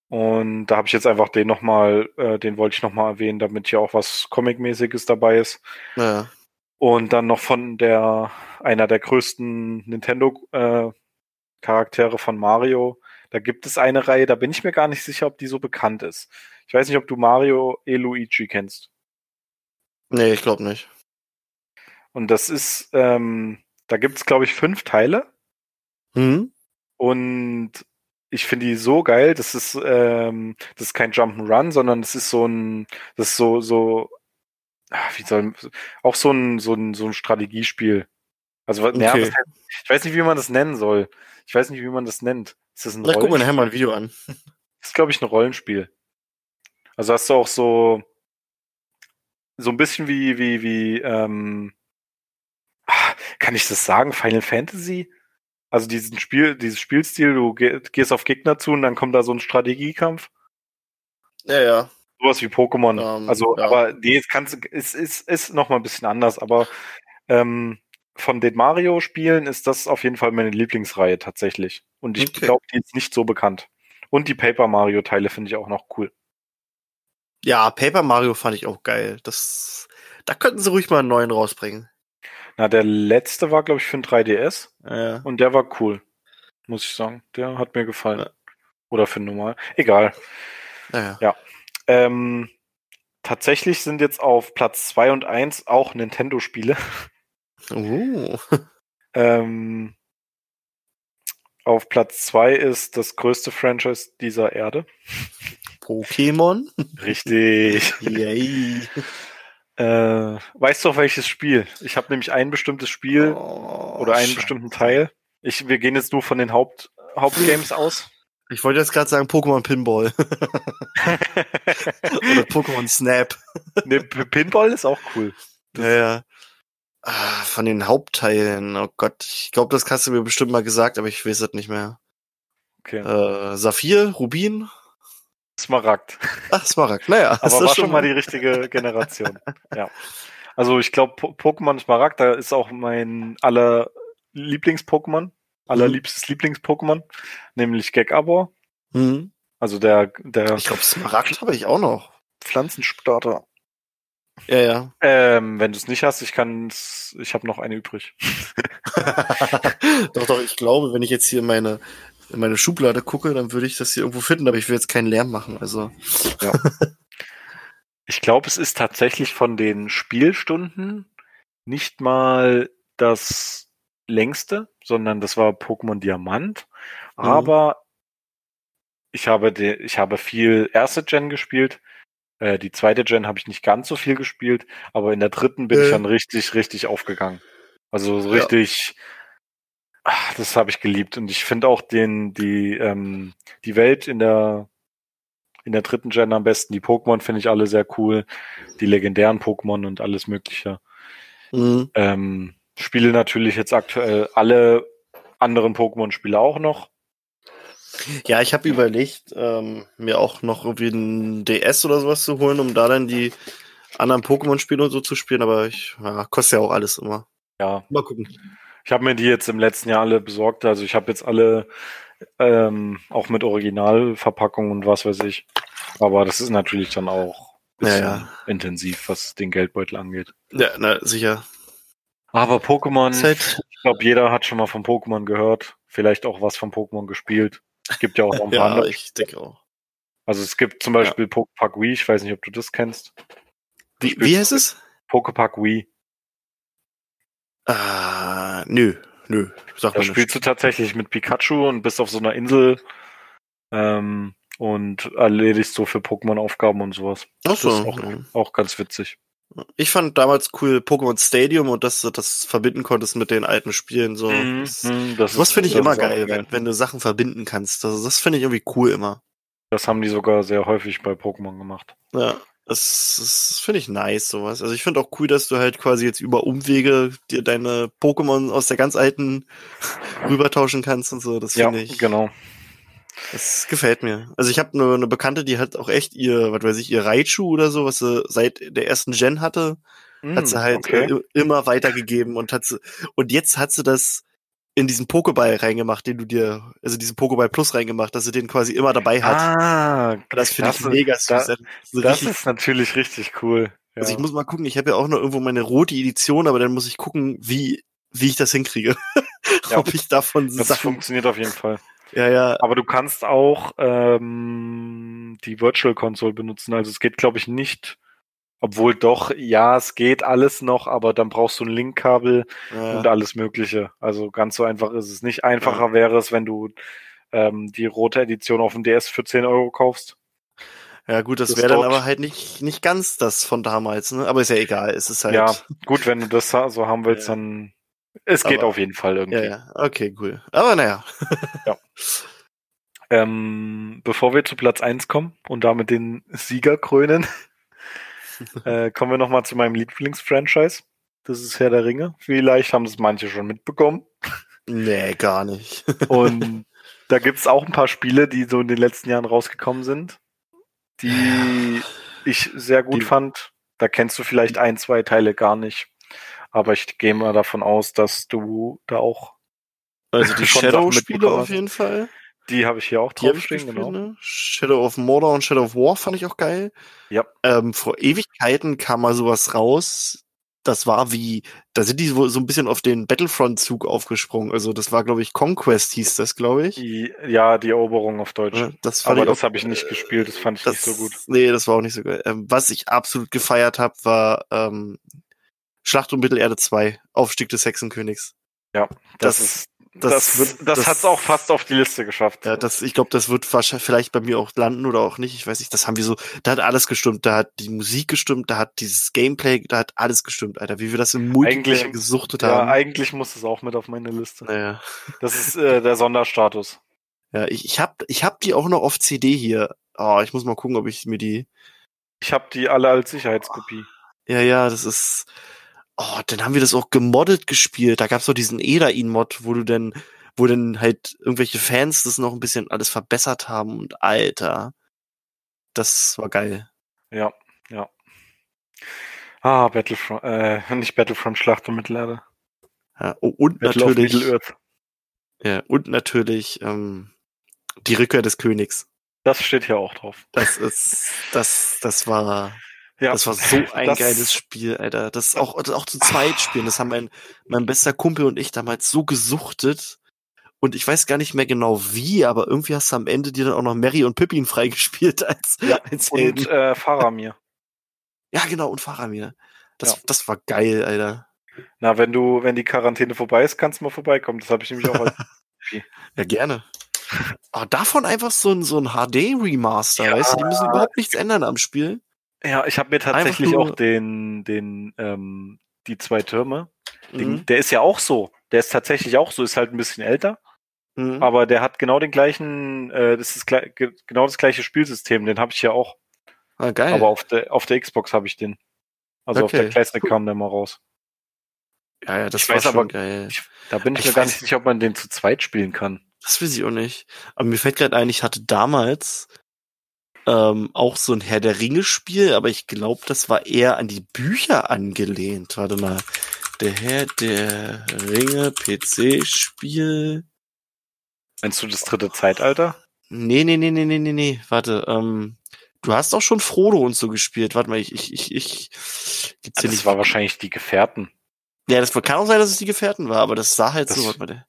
Speaker 2: Und da habe ich jetzt einfach den nochmal, äh, den wollte ich nochmal erwähnen, damit hier auch was Comic-mäßiges dabei ist.
Speaker 1: Ja.
Speaker 2: Und dann noch von der, einer der größten Nintendo-Charaktere von Mario. Da gibt es eine Reihe, da bin ich mir gar nicht sicher, ob die so bekannt ist. Ich weiß nicht, ob du Mario e Luigi kennst.
Speaker 1: Nee, ich glaube nicht.
Speaker 2: Und das ist, ähm, da gibt es, glaube ich, fünf Teile.
Speaker 1: Hm?
Speaker 2: Und ich finde die so geil. Das ist, ähm, das ist kein Jump'n'Run, sondern das ist so ein, das ist so, so, ach, wie soll, auch so ein, so ein, so ein Strategiespiel. Also, ja,
Speaker 1: Okay.
Speaker 2: heißt- ich weiß nicht, wie man das nennen soll. Ich weiß nicht, wie man das nennt. Ist das ein
Speaker 1: Na, guck mal nachher mal ein Video an.
Speaker 2: Das ist, glaube ich, ein Rollenspiel. Also hast du auch so, so ein bisschen wie, wie, wie, ähm, ah, kann ich das sagen, Final Fantasy? Also diesen Spiel, dieses Spielstil, du gehst auf Gegner zu und dann kommt da so ein Strategiekampf.
Speaker 1: Ja, ja.
Speaker 2: Sowas wie Pokémon.
Speaker 1: Ähm,
Speaker 2: also,
Speaker 1: ja.
Speaker 2: aber nee, es kannst, es ist, ist noch mal ein bisschen anders, aber ähm, von den Mario-Spielen ist das auf jeden Fall meine Lieblingsreihe tatsächlich. Und ich
Speaker 1: Okay.
Speaker 2: glaube, die ist nicht so bekannt. Und die Paper Mario-Teile finde ich auch noch cool.
Speaker 1: Ja, Paper Mario fand ich auch geil. Das, da könnten sie ruhig mal einen neuen rausbringen.
Speaker 2: Na, der letzte war, glaube ich, für ein 3DS
Speaker 1: Ja.
Speaker 2: und der war cool. Muss ich sagen. Der hat mir gefallen.
Speaker 1: Ja.
Speaker 2: Oder für ein normal. Egal.
Speaker 1: Naja.
Speaker 2: Ähm, tatsächlich sind jetzt auf Platz 2 und 1 auch Nintendo-Spiele.
Speaker 1: Oh.
Speaker 2: Ähm, auf Platz 2 ist das größte Franchise dieser Erde.
Speaker 1: Pokémon?
Speaker 2: Richtig.
Speaker 1: Yay.
Speaker 2: Äh, weißt du auch welches Spiel? Ich habe nämlich ein bestimmtes Spiel
Speaker 1: Oh,
Speaker 2: oder einen
Speaker 1: Scheiße.
Speaker 2: bestimmten Teil. Ich, wir gehen jetzt nur von den Haupt, Hauptgames aus.
Speaker 1: Ich wollte jetzt gerade sagen Pokémon Pinball. oder Pokémon Snap.
Speaker 2: ne, Pinball ist auch cool.
Speaker 1: Ja, ja. Ah, von den Hauptteilen. Oh Gott, ich glaube, das hast du mir bestimmt mal gesagt, aber ich weiß es nicht mehr.
Speaker 2: Okay.
Speaker 1: Äh, Saphir, Rubin?
Speaker 2: Smaragd.
Speaker 1: Ach, Smaragd. Naja,
Speaker 2: Aber
Speaker 1: das
Speaker 2: war schon mal die richtige Generation. ja. Also ich glaube, Po- Pokémon Smaragd, da ist auch mein aller Lieblings-Pokémon, allerliebstes Lieblings-Pokémon, nämlich Gekabor.
Speaker 1: Hm.
Speaker 2: Also der, der
Speaker 1: Ich glaube, Smaragd habe ich auch noch.
Speaker 2: Pflanzenstarter.
Speaker 1: Ja, ja.
Speaker 2: Ähm, wenn du es nicht hast, ich kann ich habe noch eine übrig.
Speaker 1: doch, doch, ich glaube, wenn ich jetzt hier in meine, in meine Schublade gucke, dann würde ich das hier irgendwo finden, aber ich will jetzt keinen Lärm machen. Also,
Speaker 2: Ich glaube, es ist tatsächlich von den Spielstunden nicht mal das längste, sondern das war Pokémon Diamant.
Speaker 1: Mhm.
Speaker 2: Aber ich habe, de, ich habe viel erste Gen gespielt. Äh, die zweite Gen habe ich nicht ganz so viel gespielt, aber in der dritten bin
Speaker 1: Äh.
Speaker 2: ich dann richtig, richtig aufgegangen. Also so
Speaker 1: Ja.
Speaker 2: Ach, das habe ich geliebt. Und ich finde auch den, die, ähm, die Welt in der in der dritten Gen am besten. Die Pokémon finde ich alle sehr cool. Die legendären Pokémon und alles Mögliche.
Speaker 1: mhm.
Speaker 2: Ähm, spiele natürlich jetzt aktuell alle anderen Pokémon-Spiele auch noch.
Speaker 1: Ja, ich habe überlegt, ähm, mir auch noch irgendwie ein DS oder sowas zu holen, um da dann die anderen Pokémon-Spiele und so zu spielen, aber ich, ja, kostet ja auch alles immer.
Speaker 2: Ja,
Speaker 1: Mal gucken.
Speaker 2: Ich habe mir die jetzt im letzten Jahr alle besorgt. Also ich habe jetzt alle ähm, auch mit Originalverpackung und was weiß ich. Aber das ist natürlich dann auch ein bisschen
Speaker 1: Ja, ja.
Speaker 2: intensiv, was den Geldbeutel angeht.
Speaker 1: Ja, na, sicher.
Speaker 2: Aber Pokémon,
Speaker 1: Ist halt,
Speaker 2: ich glaube, jeder hat schon mal von Pokémon gehört. Vielleicht auch was von Pokémon gespielt. Es gibt ja auch noch ein paar
Speaker 1: ja,
Speaker 2: andere.
Speaker 1: ich denke auch.
Speaker 2: Also es gibt zum Beispiel Pokepark Wii, ich weiß nicht, ob du das kennst.
Speaker 1: Wie, wie heißt es?
Speaker 2: Pokepark Wii.
Speaker 1: Ah, nö, nö. Sag
Speaker 2: Da spielst du tatsächlich mit Pikachu und bist auf so einer Insel ähm, und erledigst so für Pokémon Aufgaben und sowas.
Speaker 1: Ach so,
Speaker 2: Das ist auch,
Speaker 1: ja.
Speaker 2: auch ganz witzig.
Speaker 1: Ich fand damals cool Pokémon Stadium und dass du das verbinden konntest mit den alten Spielen. So.
Speaker 2: Mhm,
Speaker 1: Das,
Speaker 2: mhm, das
Speaker 1: finde ich immer geil, wenn, wenn du Sachen verbinden kannst. Das, das finde ich irgendwie cool immer.
Speaker 2: Das haben die sogar sehr häufig bei Pokémon gemacht.
Speaker 1: Ja, das, das finde ich nice, sowas. Also ich finde auch cool, dass du halt quasi jetzt über Umwege dir deine Pokémon aus der ganz alten rübertauschen kannst und so. Das
Speaker 2: Ja,
Speaker 1: finde ich.
Speaker 2: genau.
Speaker 1: Das gefällt mir. Also ich habe eine, eine Bekannte, die hat auch echt ihr, was weiß ich, ihr Raichu oder so, was sie seit der ersten Gen hatte, hat sie
Speaker 2: Hm,
Speaker 1: halt
Speaker 2: okay.
Speaker 1: äh, immer weitergegeben und hat sie, und jetzt hat sie das in diesen Pokéball reingemacht, den du dir, also diesen Pokéball Plus reingemacht, dass sie den quasi immer dabei hat.
Speaker 2: Ah,
Speaker 1: das finde ich mega süß.
Speaker 2: da-
Speaker 1: Das ist so
Speaker 2: das
Speaker 1: richtig
Speaker 2: ist natürlich richtig cool. Ja.
Speaker 1: Also ich muss mal gucken, ich habe ja auch noch irgendwo meine rote Edition, aber dann muss ich gucken, wie, wie ich das hinkriege.
Speaker 2: Ja.
Speaker 1: Ob ich davon
Speaker 2: das
Speaker 1: Sachen.
Speaker 2: funktioniert auf jeden Fall.
Speaker 1: Ja, ja.
Speaker 2: Aber du kannst auch ähm, die Virtual Console benutzen. Also es geht, glaube ich, nicht. Obwohl doch, ja, es geht alles noch, aber dann brauchst du ein Linkkabel
Speaker 1: ja.
Speaker 2: und alles Mögliche. Also ganz so einfach ist es nicht. Einfacher wäre es, wenn du ähm, die rote Edition auf dem DS für 10 Euro kaufst.
Speaker 1: ja, gut, das
Speaker 2: das
Speaker 1: wäre dann aber halt nicht, nicht ganz das von damals, ne? Aber ist ja egal, es ist halt.
Speaker 2: Ja, gut, wenn du das so haben willst,
Speaker 1: Ja.
Speaker 2: dann es geht
Speaker 1: Aber-
Speaker 2: auf jeden Fall irgendwie.
Speaker 1: ja, ja. Okay, cool. Aber naja.
Speaker 2: Ähm, bevor wir zu Platz 1 kommen und damit den Sieger krönen, äh, kommen wir nochmal zu meinem Lieblingsfranchise. Das ist Herr der Ringe. Vielleicht haben das manche schon mitbekommen.
Speaker 1: Nee, gar nicht.
Speaker 2: Und da gibt es auch ein paar Spiele, die so in den letzten Jahren rausgekommen sind, die ich sehr gut
Speaker 1: Die-
Speaker 2: fand. Da kennst du vielleicht ein, zwei Teile gar nicht. Aber ich gehe mal davon aus, dass du da auch,
Speaker 1: Also die Shadow-Spiele auf jeden Fall.
Speaker 2: Die habe ich hier auch draufstehen,
Speaker 1: gespielt,
Speaker 2: genau.
Speaker 1: ne? Shadow of Mordor und Shadow of War fand ich auch geil.
Speaker 2: Ja.
Speaker 1: Ähm, vor Ewigkeiten kam mal sowas raus. Das war wie, da sind die so so ein bisschen auf den Battlefront-Zug aufgesprungen. Also das war, glaube ich, Conquest hieß das, glaube ich.
Speaker 2: Die, ja, die Eroberung auf Deutsch.
Speaker 1: Ja, Das
Speaker 2: Aber das habe ich nicht gespielt, das fand ich
Speaker 1: das,
Speaker 2: nicht so gut.
Speaker 1: Nee, das war auch nicht so geil. Ähm, was ich absolut gefeiert habe, war ähm, Schlacht um Mittelerde 2, Aufstieg des Hexenkönigs.
Speaker 2: Das,
Speaker 1: das-
Speaker 2: ist,
Speaker 1: das-
Speaker 2: das, wird, das,
Speaker 1: das-
Speaker 2: hat's auch fast auf die Liste geschafft.
Speaker 1: Ja, das, ich glaube, das wird wahrscheinlich vielleicht bei mir auch landen oder auch nicht. Ich weiß nicht. Das haben wir so. Da hat alles gestimmt. Da hat die Musik gestimmt. Da hat dieses Gameplay. Da hat alles gestimmt, Alter. Wie wir das im Multiplayer
Speaker 2: Eigentlich-
Speaker 1: gesuchtet
Speaker 2: ja,
Speaker 1: haben.
Speaker 2: eigentlich muss es auch mit auf meine Liste.
Speaker 1: Naja.
Speaker 2: Das ist äh, der Sonderstatus.
Speaker 1: Ja, ich, ich hab, ich hab die auch noch auf CD hier. Oh, ich muss mal gucken, ob ich mir die.
Speaker 2: Ich habe die alle als Sicherheitskopie.
Speaker 1: Ja, ja, das ist. Oh, dann haben wir das auch gemoddet gespielt. Da gab's doch diesen Edain-Mod, wo du dann, wo dann halt irgendwelche Fans das noch ein bisschen alles verbessert haben und Alter. Das war geil.
Speaker 2: Ja, ja. Ah, Battlefront, äh, nicht Battlefront Schlacht um Mittelerde.
Speaker 1: Ja, oh, und
Speaker 2: Battle
Speaker 1: natürlich. Ja, und natürlich ähm, die Rückkehr des Königs.
Speaker 2: Das steht hier auch drauf.
Speaker 1: Das ist, das, das war,
Speaker 2: Ja,
Speaker 1: das war so ein
Speaker 2: das-
Speaker 1: geiles Spiel, Alter. Das auch, das auch zu zweit spielen. Das haben mein, mein bester Kumpel und ich damals so gesuchtet. Und ich weiß gar nicht mehr genau wie, aber irgendwie hast du am Ende dir dann auch noch Mary und Pippin freigespielt als,
Speaker 2: Ja,
Speaker 1: als
Speaker 2: Und
Speaker 1: Helden.
Speaker 2: äh, Faramir.
Speaker 1: Ja, genau, und Faramir. Das,
Speaker 2: Ja.
Speaker 1: das war geil, Alter.
Speaker 2: Na, wenn du, wenn die Quarantäne vorbei ist, kannst du mal vorbeikommen. Das habe ich nämlich auch als
Speaker 1: Ja, gerne. Aber davon einfach so ein, so ein HD-Remaster,
Speaker 2: Ja.
Speaker 1: weißt du? Die müssen überhaupt nichts ändern am Spiel.
Speaker 2: Ja, ich habe mir tatsächlich
Speaker 1: nur-
Speaker 2: auch den, den, ähm, die zwei Türme. Den,
Speaker 1: Mhm.
Speaker 2: Der ist ja auch so. Der ist tatsächlich auch so, ist halt ein bisschen älter,
Speaker 1: Mhm.
Speaker 2: aber der hat genau den gleichen, äh, das ist genau das gleiche Spielsystem. Den habe ich ja auch.
Speaker 1: Ah, geil.
Speaker 2: Aber auf der, auf der Xbox habe ich den. Also auf
Speaker 1: Okay,
Speaker 2: der Classic
Speaker 1: cool.
Speaker 2: kam der mal raus.
Speaker 1: ja, ja, das
Speaker 2: ich
Speaker 1: war
Speaker 2: weiß aber-
Speaker 1: geil.
Speaker 2: Ich, da bin ich,
Speaker 1: Ich
Speaker 2: mir gar nicht sicher, ob man den zu zweit spielen kann.
Speaker 1: Das weiß ich auch nicht. Aber mir fällt gerade ein, ich hatte damals ähm, auch so ein Herr der Ringe-Spiel, aber ich glaube, das war eher an die Bücher angelehnt. Warte mal. Der Herr der Ringe PC-Spiel.
Speaker 2: Meinst du das dritte Zeitalter?
Speaker 1: Nee, nee, nee, nee, nee, nee, nee. Warte, ähm, du hast auch schon Frodo und so gespielt. Warte mal, ich, ich, ich, ich. Gibt's hier
Speaker 2: Das
Speaker 1: nicht.
Speaker 2: war wahrscheinlich die Gefährten.
Speaker 1: Ja, das kann auch sein, dass es die Gefährten war, aber das sah halt
Speaker 2: Das-
Speaker 1: so. Warte mal, der-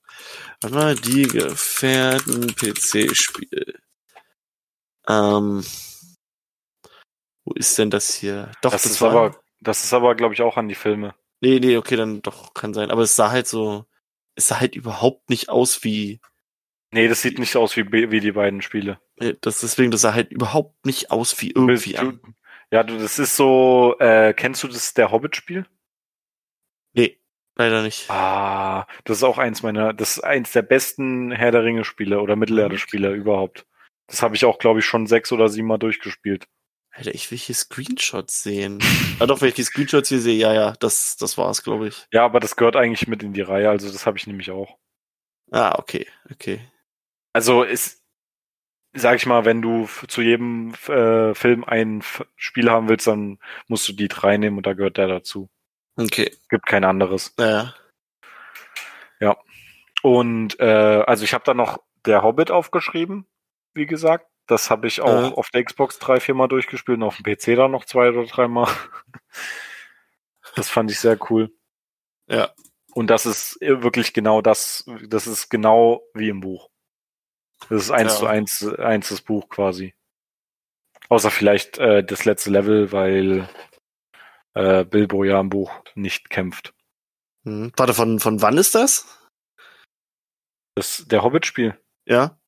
Speaker 1: warte mal, die Gefährten PC-Spiel. Ähm, wo ist denn das hier? Doch,
Speaker 2: Das,
Speaker 1: das,
Speaker 2: ist
Speaker 1: war.
Speaker 2: aber, das ist aber, glaube ich, auch an die Filme.
Speaker 1: nee, nee, okay, dann doch, kann sein. Aber es sah halt so, es sah halt überhaupt nicht aus wie,
Speaker 2: Nee, das sieht nicht aus wie, wie die beiden Spiele.
Speaker 1: äh, das, deswegen, das sah halt überhaupt nicht aus wie irgendwie
Speaker 2: du, ja, du, das ist so, äh, kennst du das, der Hobbit-Spiel?
Speaker 1: Nee, leider nicht.
Speaker 2: Ah, das ist auch eins meiner, das ist eins der besten Herr der Ringe-Spiele oder Mittelerde-Spiele überhaupt. Das habe ich auch, glaube ich, schon sechs oder sieben Mal durchgespielt.
Speaker 1: Alter, ich will hier Screenshots sehen. ah, doch, wenn ich die Screenshots hier sehe, ja, ja, das, das war's, glaube ich.
Speaker 2: Ja, aber das gehört eigentlich mit in die Reihe, also das habe ich nämlich auch.
Speaker 1: Ah, okay, okay.
Speaker 2: Also ist, sag ich mal, wenn du zu jedem äh, Film ein F Spiel haben willst, dann musst du die drei nehmen und da gehört der dazu.
Speaker 1: Okay,
Speaker 2: Gibt kein anderes.
Speaker 1: naja.
Speaker 2: Und äh, also ich habe da noch der Hobbit aufgeschrieben, wie gesagt. Das habe ich auch
Speaker 1: Mhm.
Speaker 2: auf der Xbox drei, vier Mal durchgespielt und auf dem PC dann noch zwei oder drei Mal. Das fand ich sehr cool.
Speaker 1: Ja.
Speaker 2: Und das ist wirklich genau das, das ist genau wie im Buch. Das ist eins
Speaker 1: Ja.
Speaker 2: zu eins, eins das Buch quasi. Außer vielleicht äh, das letzte Level, weil äh, Bilbo ja im Buch nicht kämpft.
Speaker 1: Hm. Warte, von, von wann ist das?
Speaker 2: Das der Hobbit-Spiel.
Speaker 1: Ja.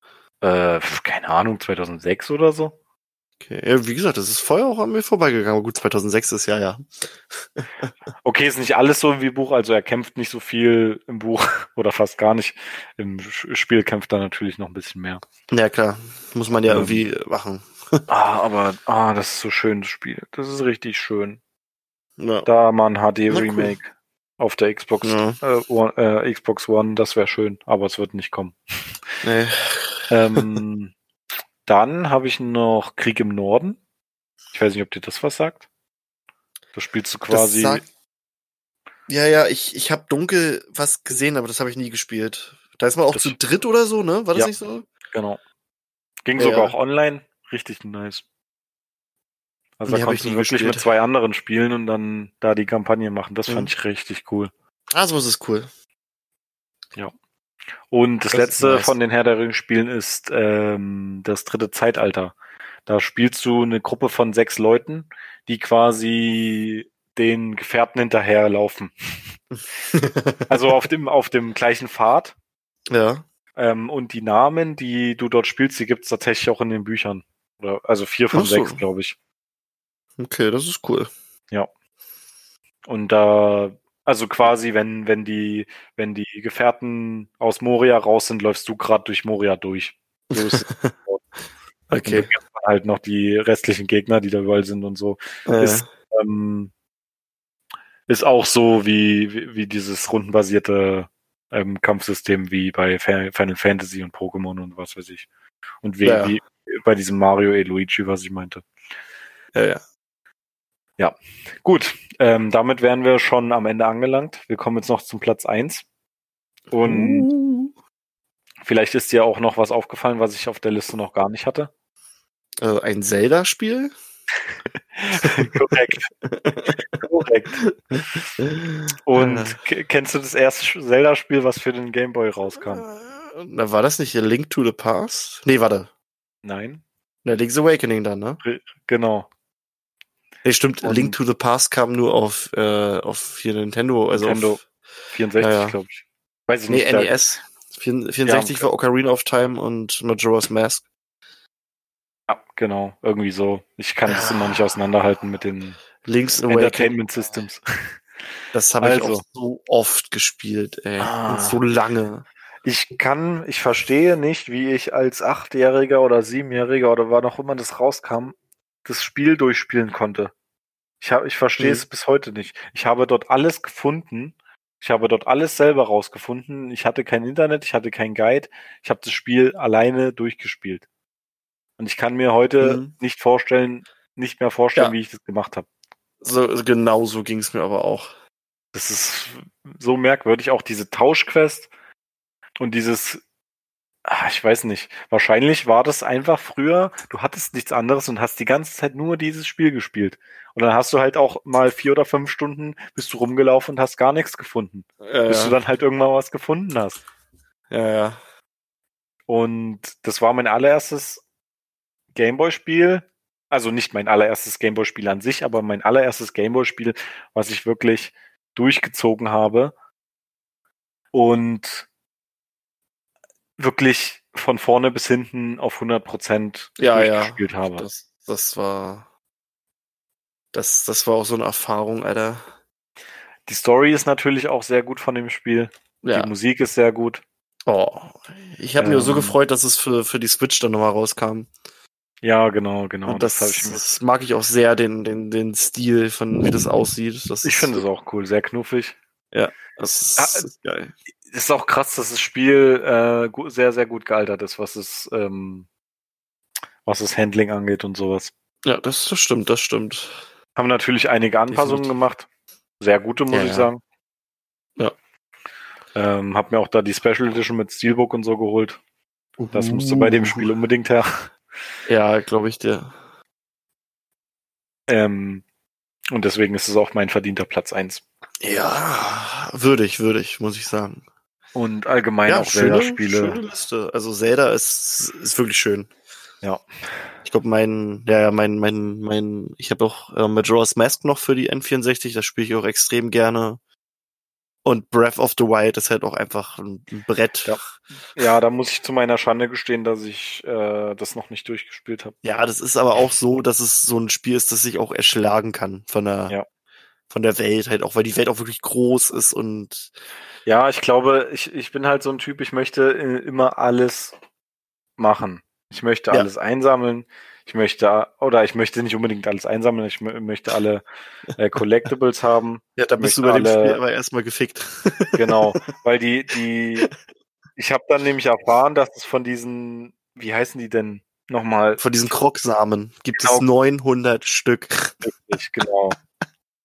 Speaker 2: Äh, keine Ahnung, 2006 oder so.
Speaker 1: Okay. Ja, wie gesagt, das ist vorher auch an mir vorbeigegangen. Aber gut, 2006 ist ja, ja.
Speaker 2: Okay, ist nicht alles so wie Buch, also er kämpft nicht so viel im Buch oder fast gar nicht. Im Spiel kämpft er natürlich noch ein bisschen mehr.
Speaker 1: Ja, klar. Muss man ja
Speaker 2: Ähm.
Speaker 1: irgendwie machen.
Speaker 2: ah, aber ah, das ist so schön, das Spiel. Das ist richtig schön.
Speaker 1: Ja.
Speaker 2: Da mal ein HD
Speaker 1: Na, cool.
Speaker 2: Remake auf der Xbox,
Speaker 1: Ja.
Speaker 2: äh, One, äh, Xbox One, das wäre schön, aber es wird nicht kommen.
Speaker 1: Nee.
Speaker 2: ähm, dann habe ich noch Krieg im Norden. Ich weiß nicht, ob dir das was sagt. Da spielst du quasi.
Speaker 1: Sagt, ja, ja, ich, ich habe dunkel was gesehen, aber das habe ich nie gespielt. Da ist man auch
Speaker 2: Das-
Speaker 1: zu dritt oder so, ne? War das
Speaker 2: Ja.
Speaker 1: nicht so?
Speaker 2: Genau. Ging
Speaker 1: Ja,
Speaker 2: sogar
Speaker 1: ja.
Speaker 2: auch online. Richtig nice. Also
Speaker 1: Nee,
Speaker 2: da konntest du wirklich
Speaker 1: gespielt.
Speaker 2: mit zwei anderen spielen und dann da die Kampagne machen. Das
Speaker 1: Mhm.
Speaker 2: fand ich richtig cool.
Speaker 1: Ah, sowas ist cool.
Speaker 2: Und das,
Speaker 1: Das
Speaker 2: letzte
Speaker 1: nice.
Speaker 2: von den Herr der Ringe Spielen ist ähm, das dritte Zeitalter. Da spielst du eine Gruppe von sechs Leuten, die quasi den Gefährten hinterherlaufen. Also auf dem, auf dem gleichen Pfad.
Speaker 1: ja.
Speaker 2: Ähm, und die Namen, die du dort spielst, die gibt es tatsächlich auch in den Büchern. Oder, also vier von
Speaker 1: so.
Speaker 2: sechs, glaube ich.
Speaker 1: Okay, das ist cool.
Speaker 2: Und da, also quasi, wenn, wenn die, wenn die Gefährten aus Moria raus sind, läufst du gerade durch Moria durch. So.
Speaker 1: Okay.
Speaker 2: Halt noch die restlichen Gegner, die da überall sind und so.
Speaker 1: Äh,
Speaker 2: Ist, ähm, ist auch so wie, wie, wie dieses rundenbasierte ähm, Kampfsystem wie bei Final Fantasy und Pokémon und was weiß ich. Und wie,
Speaker 1: Ja.
Speaker 2: wie bei diesem Mario e Luigi, was ich meinte.
Speaker 1: ja, ja.
Speaker 2: Gut, ähm, damit wären wir schon am Ende angelangt. Wir kommen jetzt noch zum Platz eins Und
Speaker 1: Uh.
Speaker 2: vielleicht ist dir auch noch was aufgefallen, was ich auf der Liste noch gar nicht hatte.
Speaker 1: Äh, ein Zelda-Spiel?
Speaker 2: Korrekt. Korrekt. Und k- kennst du das erste Zelda-Spiel, was für den Game Boy rauskam?
Speaker 1: Na, war das nicht Link to the Past? Nee, warte.
Speaker 2: Nein?
Speaker 1: Na, Link's Awakening dann, ne?
Speaker 2: Genau.
Speaker 1: Nee, stimmt.
Speaker 2: Und-
Speaker 1: Link to the Past kam nur auf, äh, auf hier Nintendo, also
Speaker 2: Nintendo.
Speaker 1: auf
Speaker 2: 64,
Speaker 1: Ja,
Speaker 2: glaube ich. Weiß ich
Speaker 1: nee,
Speaker 2: nicht.
Speaker 1: NES. 64
Speaker 2: Ja,
Speaker 1: war Ocarina of Time und Majora's Mask.
Speaker 2: Ja, genau. Irgendwie so. Ich kann das immer nicht auseinanderhalten mit den
Speaker 1: Link's Awakening.
Speaker 2: Entertainment Systems.
Speaker 1: Das habe ich
Speaker 2: Also.
Speaker 1: auch so oft gespielt, ey.
Speaker 2: Ah.
Speaker 1: Und so lange.
Speaker 2: Ich kann, ich verstehe nicht, wie ich als Achtjähriger oder Siebenjähriger oder wann auch immer das rauskam, das Spiel durchspielen konnte. Ich habe, ich verstehe
Speaker 1: Mhm.
Speaker 2: es bis heute nicht. Ich habe dort alles gefunden. Ich habe dort alles selber rausgefunden. Ich hatte kein Internet, ich hatte kein Guide. Ich habe das Spiel alleine durchgespielt. Und ich kann mir heute
Speaker 1: Mhm.
Speaker 2: nicht vorstellen, nicht mehr vorstellen,
Speaker 1: Ja.
Speaker 2: wie ich das gemacht habe.
Speaker 1: So, genau so ging es mir aber auch.
Speaker 2: Das ist so merkwürdig. Auch diese Tauschquest und dieses, ich weiß nicht, wahrscheinlich war das einfach früher, du hattest nichts anderes und hast die ganze Zeit nur dieses Spiel gespielt. Und dann hast du halt auch mal vier oder fünf Stunden bist du rumgelaufen und hast gar nichts gefunden.
Speaker 1: Ja,
Speaker 2: Bis du
Speaker 1: ja.
Speaker 2: dann halt irgendwann was gefunden hast.
Speaker 1: ja, ja.
Speaker 2: Und das war mein allererstes Gameboy-Spiel. Also nicht mein allererstes Gameboy-Spiel an sich, aber mein allererstes Gameboy-Spiel, was ich wirklich durchgezogen habe und wirklich von vorne bis hinten auf 100 Prozent
Speaker 1: Ja, ja.
Speaker 2: durchgespielt habe.
Speaker 1: Das, das war. Das, das war auch so eine Erfahrung, Alter.
Speaker 2: Die Story ist natürlich auch sehr gut von dem Spiel.
Speaker 1: Ja.
Speaker 2: Die Musik ist sehr gut.
Speaker 1: Oh. Ich habe mich so
Speaker 2: Ähm.
Speaker 1: gefreut, dass es für, für die Switch dann nochmal rauskam.
Speaker 2: Ja, genau, genau.
Speaker 1: Und das,
Speaker 2: habe ich mir.
Speaker 1: das mag ich auch sehr, den, den, den Stil von wie das aussieht. Das
Speaker 2: Ich finde es auch cool, sehr knuffig.
Speaker 1: Das ist,
Speaker 2: Ah,
Speaker 1: das ist geil.
Speaker 2: Ist auch krass, dass das Spiel äh, sehr, sehr gut gealtert ist, was es, ähm, was das Handling angeht und sowas.
Speaker 1: Ja, das, das stimmt, das stimmt.
Speaker 2: Haben natürlich einige Anpassungen gemacht. Sehr gute, muss
Speaker 1: Ja,
Speaker 2: ich
Speaker 1: ja.
Speaker 2: sagen.
Speaker 1: Ja.
Speaker 2: Ähm, hab mir auch da die Special Edition mit Steelbook und so geholt. Das musste bei
Speaker 1: Uh.
Speaker 2: dem Spiel unbedingt her.
Speaker 1: Ja, glaube ich dir.
Speaker 2: Ähm, und deswegen ist es auch mein verdienter Platz eins.
Speaker 1: Ja, würdig, würdig, muss ich sagen.
Speaker 2: Und allgemein
Speaker 1: ja,
Speaker 2: auch Zelda-Spiele.
Speaker 1: schöne Liste. Also Zelda ist, ist wirklich schön.
Speaker 2: Ja.
Speaker 1: Ich glaube, mein, ja, ja, mein, mein, mein, ich habe auch äh, Majora's Mask noch für die N64, das spiele ich auch extrem gerne. Und Breath of the Wild ist halt auch einfach ein ein Brett.
Speaker 2: Ja. Ja, da muss ich zu meiner Schande gestehen, dass ich äh, das noch nicht durchgespielt habe.
Speaker 1: Ja, das ist aber auch so, dass es so ein Spiel ist, das sich auch erschlagen kann von der,
Speaker 2: Ja.
Speaker 1: Von der Welt halt auch, weil die Welt auch wirklich groß ist und
Speaker 2: Ja, ich glaube, ich, ich bin halt so ein Typ, ich möchte äh, immer alles machen. Ich möchte
Speaker 1: Ja.
Speaker 2: alles einsammeln. Ich möchte, oder ich möchte nicht unbedingt alles einsammeln, ich möchte alle äh, Collectibles haben.
Speaker 1: Ja, da bist du bei alle, dem Spiel aber erstmal gefickt.
Speaker 2: Genau, weil die, die, ich habe dann nämlich erfahren, dass es von diesen, wie heißen die denn nochmal?
Speaker 1: Von diesen Krogsamen gibt genau. es 900 Stück.
Speaker 2: Richtig, genau.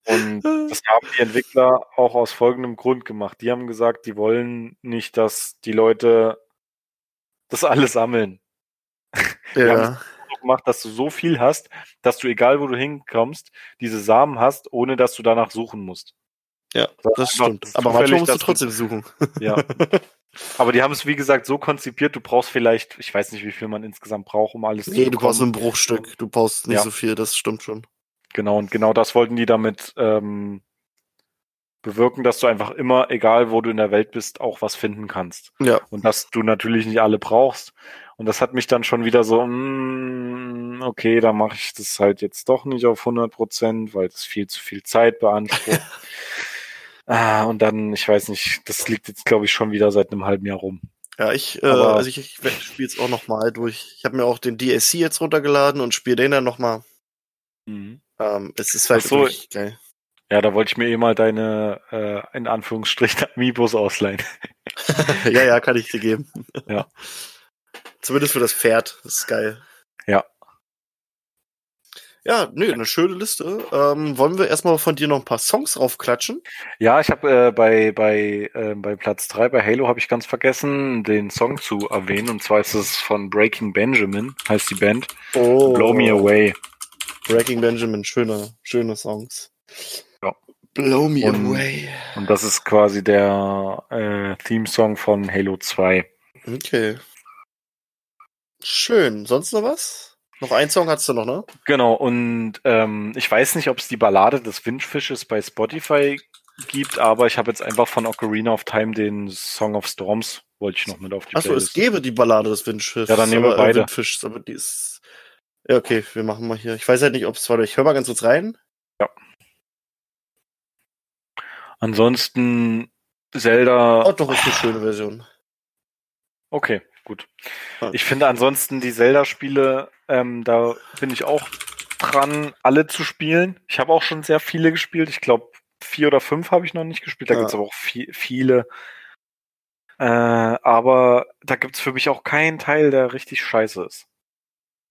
Speaker 2: Und das haben die Entwickler auch aus folgendem Grund gemacht. Die haben gesagt, die wollen nicht, dass die Leute das alles sammeln. Die ja gemacht, dass du so viel hast, dass du, egal wo du hinkommst, diese Samen hast, ohne dass du danach suchen musst.
Speaker 1: Ja, das, das stimmt. Aber manchmal musst du trotzdem suchen.
Speaker 2: Ja. Aber die haben es, wie gesagt, so konzipiert, du brauchst vielleicht, ich weiß nicht, wie viel man insgesamt braucht, um alles
Speaker 1: nee, zu Nee, du brauchst ein Bruchstück. Du brauchst nicht ja. so viel, das stimmt schon.
Speaker 2: Genau, und genau das wollten die damit ähm, bewirken, dass du einfach immer, egal wo du in der Welt bist, auch was finden kannst.
Speaker 1: Ja.
Speaker 2: Und dass du natürlich nicht alle brauchst. Und das hat mich dann schon wieder so, mm, okay, da mache ich das halt jetzt doch nicht auf 100 Prozent, weil das viel zu viel Zeit beansprucht. ah, und dann, ich weiß nicht, das liegt jetzt, glaube ich, schon wieder seit einem halben Jahr rum.
Speaker 1: Ja, ich, äh, also ich, ich spiele es auch nochmal durch. Ich habe mir auch den DSC jetzt runtergeladen und spiele den dann nochmal. Mhm. Ähm, es ist halt
Speaker 2: so, wirklich geil. Ja, da wollte ich mir eh mal deine, äh, in Anführungsstrichen, Amiibos ausleihen.
Speaker 1: ja, ja, kann ich dir geben.
Speaker 2: Ja.
Speaker 1: Zumindest für das Pferd. Das ist geil.
Speaker 2: Ja.
Speaker 1: Ja, nö, eine schöne Liste. Ähm, wollen wir erstmal von dir noch ein paar Songs raufklatschen?
Speaker 2: Ja, ich habe äh, bei, bei, äh, bei Platz 3 bei Halo habe ich ganz vergessen, den Song zu erwähnen. Und zwar ist es von Breaking Benjamin, heißt die Band.
Speaker 1: Oh.
Speaker 2: Blow Me Away.
Speaker 1: Breaking Benjamin, schöne, schöne Songs.
Speaker 2: Ja.
Speaker 1: Blow Me
Speaker 2: und,
Speaker 1: Away.
Speaker 2: Und das ist quasi der äh, Theme-Song von Halo 2.
Speaker 1: Okay. Schön. Sonst noch was? Noch ein Song hast du noch, ne?
Speaker 2: Genau, und ähm, ich weiß nicht, ob es die Ballade des Windfisches bei Spotify gibt, aber ich habe jetzt einfach von Ocarina of Time den Song of Storms, wollte ich noch mit auf die
Speaker 1: Achso, es gäbe die Ballade des Windfisches.
Speaker 2: Ja, dann nehmen wir beide. Äh,
Speaker 1: Windfischs, aber die ist. Ja, okay, wir machen mal hier. Ich weiß halt nicht, ob es war. Ich höre mal ganz kurz rein.
Speaker 2: Ja. Ansonsten Zelda.
Speaker 1: Oh, doch, ist eine schöne Version.
Speaker 2: Okay. Gut. Ich finde ansonsten die Zelda-Spiele, ähm, da bin ich auch dran, alle zu spielen. Ich habe auch schon sehr viele gespielt. Ich glaube, vier oder fünf habe ich noch nicht gespielt. Da ja. gibt es aber auch viel, viele. Äh, aber da gibt es für mich auch keinen Teil, der richtig scheiße ist.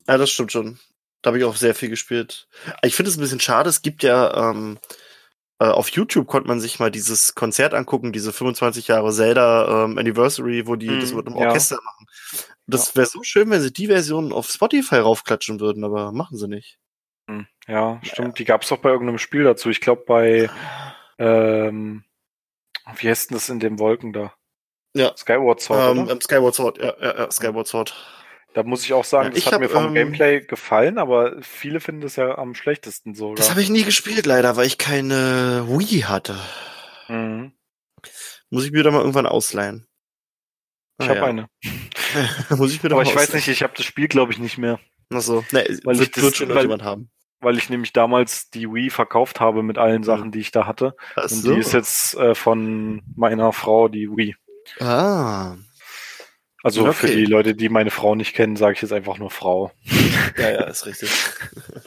Speaker 1: Ja, das stimmt schon. Da habe ich auch sehr viel gespielt. Ich finde es ein bisschen schade. Es gibt ja ähm, äh, auf YouTube konnte man sich mal dieses Konzert angucken, diese 25 Jahre Zelda ähm, Anniversary, wo die mm, das mit einem Orchester ja. machen. Das wäre so schön, wenn sie die Version auf Spotify raufklatschen würden, aber machen sie nicht.
Speaker 2: Hm, ja, stimmt. Die gab es doch bei irgendeinem Spiel dazu. Ich glaube bei ähm, wie heißt denn das in den Wolken da?
Speaker 1: Ja.
Speaker 2: Skyward Sword.
Speaker 1: Ähm, Skyward Sword, ja, ja, ja, Skyward Sword.
Speaker 2: Da muss ich auch sagen, ja, das hat hab, mir vom ähm, Gameplay gefallen, aber viele finden es ja am schlechtesten so.
Speaker 1: Das habe ich nie gespielt, leider, weil ich keine Wii hatte.
Speaker 2: Mhm.
Speaker 1: Muss ich mir da mal irgendwann ausleihen.
Speaker 2: Ich ah, habe ja. eine.
Speaker 1: muss ich mir da
Speaker 2: aber ich weiß nicht, ich habe das Spiel, glaube ich, nicht mehr.
Speaker 1: Ach so. Nee,
Speaker 2: weil wird, ich das, wird schon weil, jemand haben. Weil ich nämlich damals die Wii verkauft habe mit allen Sachen, die ich da hatte. Ach so. Und die ist jetzt äh, von meiner Frau die Wii.
Speaker 1: Ah.
Speaker 2: Also okay. für die Leute, die meine Frau nicht kennen, sage ich jetzt einfach nur Frau.
Speaker 1: Ja, ja, ist richtig.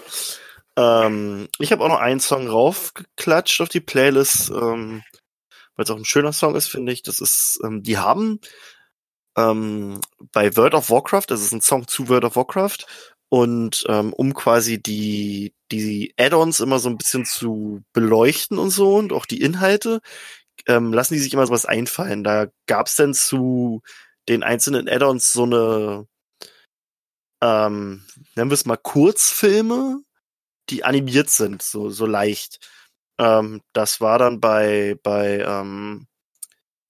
Speaker 1: ähm, ich habe auch noch einen Song raufgeklatscht auf die Playlist, ähm, weil es auch ein schöner Song ist, finde ich. Das ist, ähm, die haben ähm, bei World of Warcraft, das ist ein Song zu World of Warcraft, und ähm, um quasi die, die Add-ons immer so ein bisschen zu beleuchten und so und auch die Inhalte, ähm, lassen die sich immer so was einfallen. Da gab's denn zu den einzelnen Add-ons so eine, ähm, nennen wir es mal Kurzfilme, die animiert sind, so, so leicht. Ähm, das war dann bei, bei, ähm,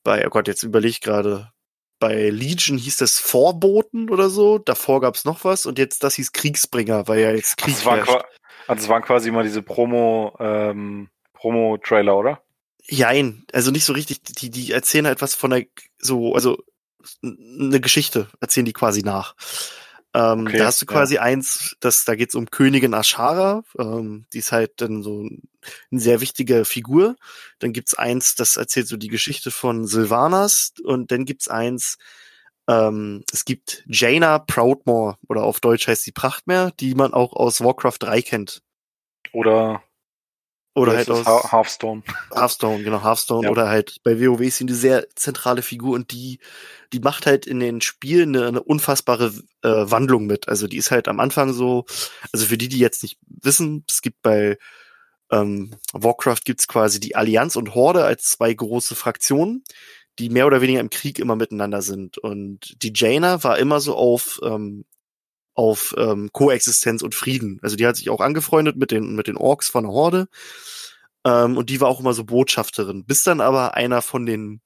Speaker 1: bei, oh Gott, jetzt überlege ich gerade, bei Legion hieß das Vorboten oder so, davor gab's noch was und jetzt das hieß Kriegsbringer, weil ja jetzt Krieg
Speaker 2: also es, war also es waren quasi immer diese Promo, ähm, Promo-Trailer, oder?
Speaker 1: Jein, also nicht so richtig, die, die erzählen halt was von der, so, also eine Geschichte, erzählen die quasi nach. Ähm, okay, da hast du quasi ja. eins, das, da geht's um Königin Ashara, ähm, die ist halt dann so eine sehr wichtige Figur. Dann gibt's eins, das erzählt so die Geschichte von Sylvanas und dann gibt's eins, Ähm, es gibt Jaina Proudmore, oder auf Deutsch heißt sie Prachtmeer, die man auch aus Warcraft 3 kennt.
Speaker 2: Oder
Speaker 1: Oder
Speaker 2: Oder
Speaker 1: halt aus
Speaker 2: Hearthstone.
Speaker 1: Hearthstone, genau, Hearthstone
Speaker 2: Ja.
Speaker 1: oder halt bei WoW ist sie eine sehr zentrale Figur und die, die macht halt in den Spielen eine, eine unfassbare äh, Wandlung mit. Also die ist halt am Anfang so, also für die, die jetzt nicht wissen, es gibt bei ähm, Warcraft gibt's quasi die Allianz und Horde als zwei große Fraktionen, die mehr oder weniger im Krieg immer miteinander sind. Und die Jaina war immer so auf ähm, auf ähm, Koexistenz und Frieden. Also die hat sich auch angefreundet mit den mit den Orks von der Horde ähm, und die war auch immer so Botschafterin, bis dann aber einer von den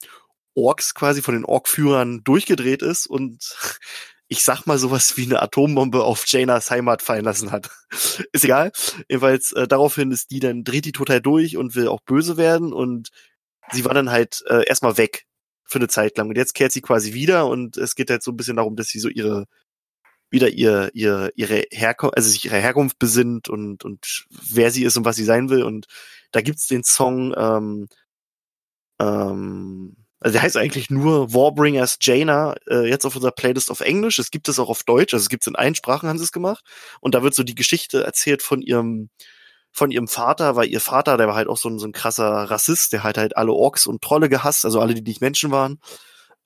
Speaker 1: Orks quasi von den Orkführern durchgedreht ist und ich sag mal sowas wie eine Atombombe auf Janas Heimat fallen lassen hat. ist egal. Jedenfalls äh, daraufhin ist die dann dreht die total durch und will auch böse werden und sie war dann halt äh, erstmal weg für eine Zeit lang und jetzt kehrt sie quasi wieder und es geht halt so ein bisschen darum, dass sie so ihre wieder ihr ihr ihre Herkunft, also sich ihre Herkunft besinnt und und wer sie ist und was sie sein will und da gibt's den Song ähm, ähm, also der heißt eigentlich nur Warbringers Jaina, äh, jetzt auf unserer Playlist auf Englisch. Es gibt es auch auf Deutsch, also es gibt es in allen Sprachen, haben sie es gemacht. Und da wird so die Geschichte erzählt von ihrem, von ihrem Vater, weil ihr Vater, der war halt auch so ein, so ein krasser Rassist, der hat halt alle Orks und Trolle gehasst, also alle, die nicht Menschen waren,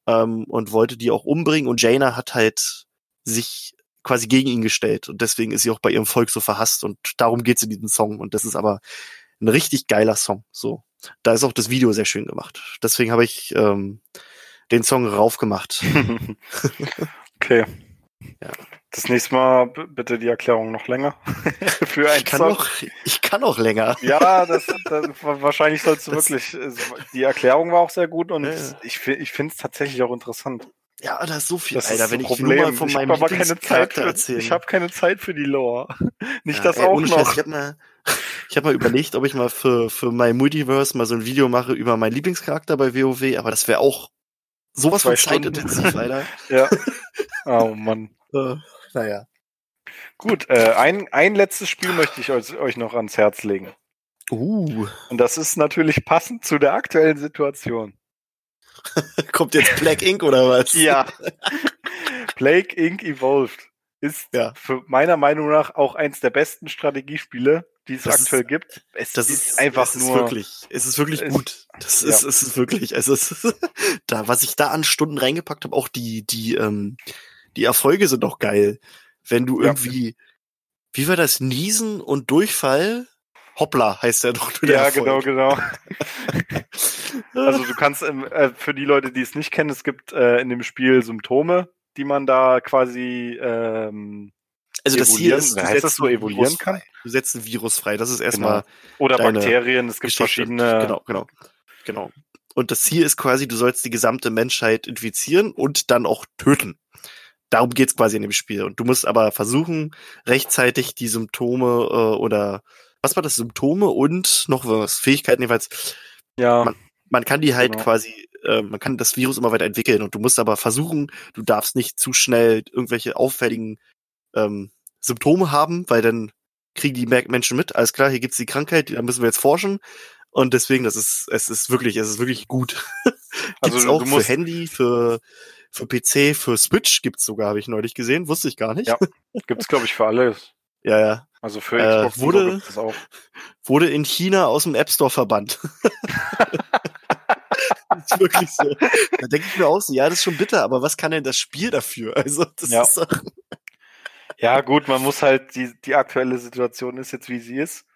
Speaker 1: ähm, und wollte die auch umbringen. Und Jaina hat halt sich quasi gegen ihn gestellt. Und deswegen ist sie auch bei ihrem Volk so verhasst. Und darum geht's in diesem Song. Und das ist aber ein richtig geiler Song. So. Da ist auch das Video sehr schön gemacht. Deswegen habe ich ähm, den Song raufgemacht.
Speaker 2: Okay.
Speaker 1: Ja.
Speaker 2: Das nächste Mal bitte die Erklärung noch länger. Für ein
Speaker 1: Ich kann
Speaker 2: Song.
Speaker 1: auch, ich kann auch länger.
Speaker 2: Ja, das, das wahrscheinlich sollst du
Speaker 1: Das-
Speaker 2: wirklich. es- Die Erklärung war auch sehr gut und
Speaker 1: Ja,
Speaker 2: ich, ich finde es tatsächlich auch interessant.
Speaker 1: Ja, da ist so viel.
Speaker 2: Das
Speaker 1: Alter, wenn
Speaker 2: ein
Speaker 1: ich
Speaker 2: Problem.
Speaker 1: nur mal von
Speaker 2: ich
Speaker 1: meinem
Speaker 2: habe aber keine Zeit
Speaker 1: Lieblingscharakter
Speaker 2: für,
Speaker 1: erzählen.
Speaker 2: ich habe keine Zeit für die Lore. Nicht
Speaker 1: Ja,
Speaker 2: das
Speaker 1: ey,
Speaker 2: auch
Speaker 1: ohne Scheiß,
Speaker 2: noch.
Speaker 1: Ich habe mal, ich hab mal überlegt, ob ich mal für, für mein Multiverse mal so ein Video mache über meinen Lieblingscharakter bei WoW, aber das wäre auch sowas
Speaker 2: Zwei
Speaker 1: von zeitintensiv, Alter.
Speaker 2: Ja. Oh Mann.
Speaker 1: Äh, naja.
Speaker 2: Gut, äh, ein, ein letztes Spiel möchte ich euch, euch noch ans Herz legen.
Speaker 1: Uh,
Speaker 2: Und das ist natürlich passend zu der aktuellen Situation.
Speaker 1: kommt jetzt Black Ink oder was?
Speaker 2: Ja. Plague Inc. Evolved ist
Speaker 1: Ja.
Speaker 2: für meiner Meinung nach auch eins der besten Strategiespiele, die es
Speaker 1: Das
Speaker 2: aktuell
Speaker 1: ist-
Speaker 2: gibt. Es
Speaker 1: Das
Speaker 2: ist,
Speaker 1: ist
Speaker 2: einfach
Speaker 1: es ist
Speaker 2: nur.
Speaker 1: wirklich, es ist wirklich
Speaker 2: es-
Speaker 1: gut. Das
Speaker 2: ja.
Speaker 1: ist, es ist wirklich, also es ist, da, was ich da an Stunden reingepackt habe, auch die, die, ähm, die Erfolge sind doch geil. Wenn du
Speaker 2: Ja.
Speaker 1: irgendwie, wie war das, Niesen und Durchfall? Hoppla heißt der doch nur der
Speaker 2: Ja,
Speaker 1: Erfolg.
Speaker 2: genau, genau. Also du kannst ähm, äh, für die Leute, die es nicht kennen, es gibt äh, in dem Spiel Symptome, die man da quasi ähm,
Speaker 1: Also das hier ist, du
Speaker 2: heißt das
Speaker 1: setzt
Speaker 2: so,
Speaker 1: ein
Speaker 2: evoluieren kann?
Speaker 1: Du setzt ein Virus frei. Das ist erstmal
Speaker 2: oder
Speaker 1: Deine
Speaker 2: Bakterien, es gibt
Speaker 1: Geschichte.
Speaker 2: verschiedene.
Speaker 1: Genau, genau, genau. Und das Ziel ist quasi, du sollst die gesamte Menschheit infizieren und dann auch töten. Darum geht's quasi in dem Spiel. Und du musst aber versuchen, rechtzeitig die Symptome äh, oder was war das? Symptome und noch was? Fähigkeiten jeweils.
Speaker 2: Ja,
Speaker 1: Man- Man kann die halt
Speaker 2: Genau.
Speaker 1: quasi, äh, man kann das Virus immer weiter entwickeln und du musst aber versuchen, du darfst nicht zu schnell irgendwelche auffälligen ähm, Symptome haben, weil dann kriegen die Menschen mit, alles klar, hier gibt's die Krankheit, da müssen wir jetzt forschen. Und deswegen, das ist, es ist wirklich, es ist wirklich gut.
Speaker 2: Also
Speaker 1: gibt's auch für Handy, für, für PC, für Switch gibt's sogar, habe ich neulich gesehen, wusste ich gar nicht.
Speaker 2: Ja. gibt's glaube ich für alles.
Speaker 1: ja, ja.
Speaker 2: Also für
Speaker 1: Äh,
Speaker 2: Xbox so
Speaker 1: wurde-. Wurde in China aus dem App Store verbannt. Das ist wirklich so. Da denke ich mir auch so, ja, das ist schon bitter, aber was kann denn das Spiel dafür? Also, das
Speaker 2: Ja.
Speaker 1: ist doch,
Speaker 2: Ja, gut, man muss halt, die, die aktuelle Situation ist jetzt, wie sie ist.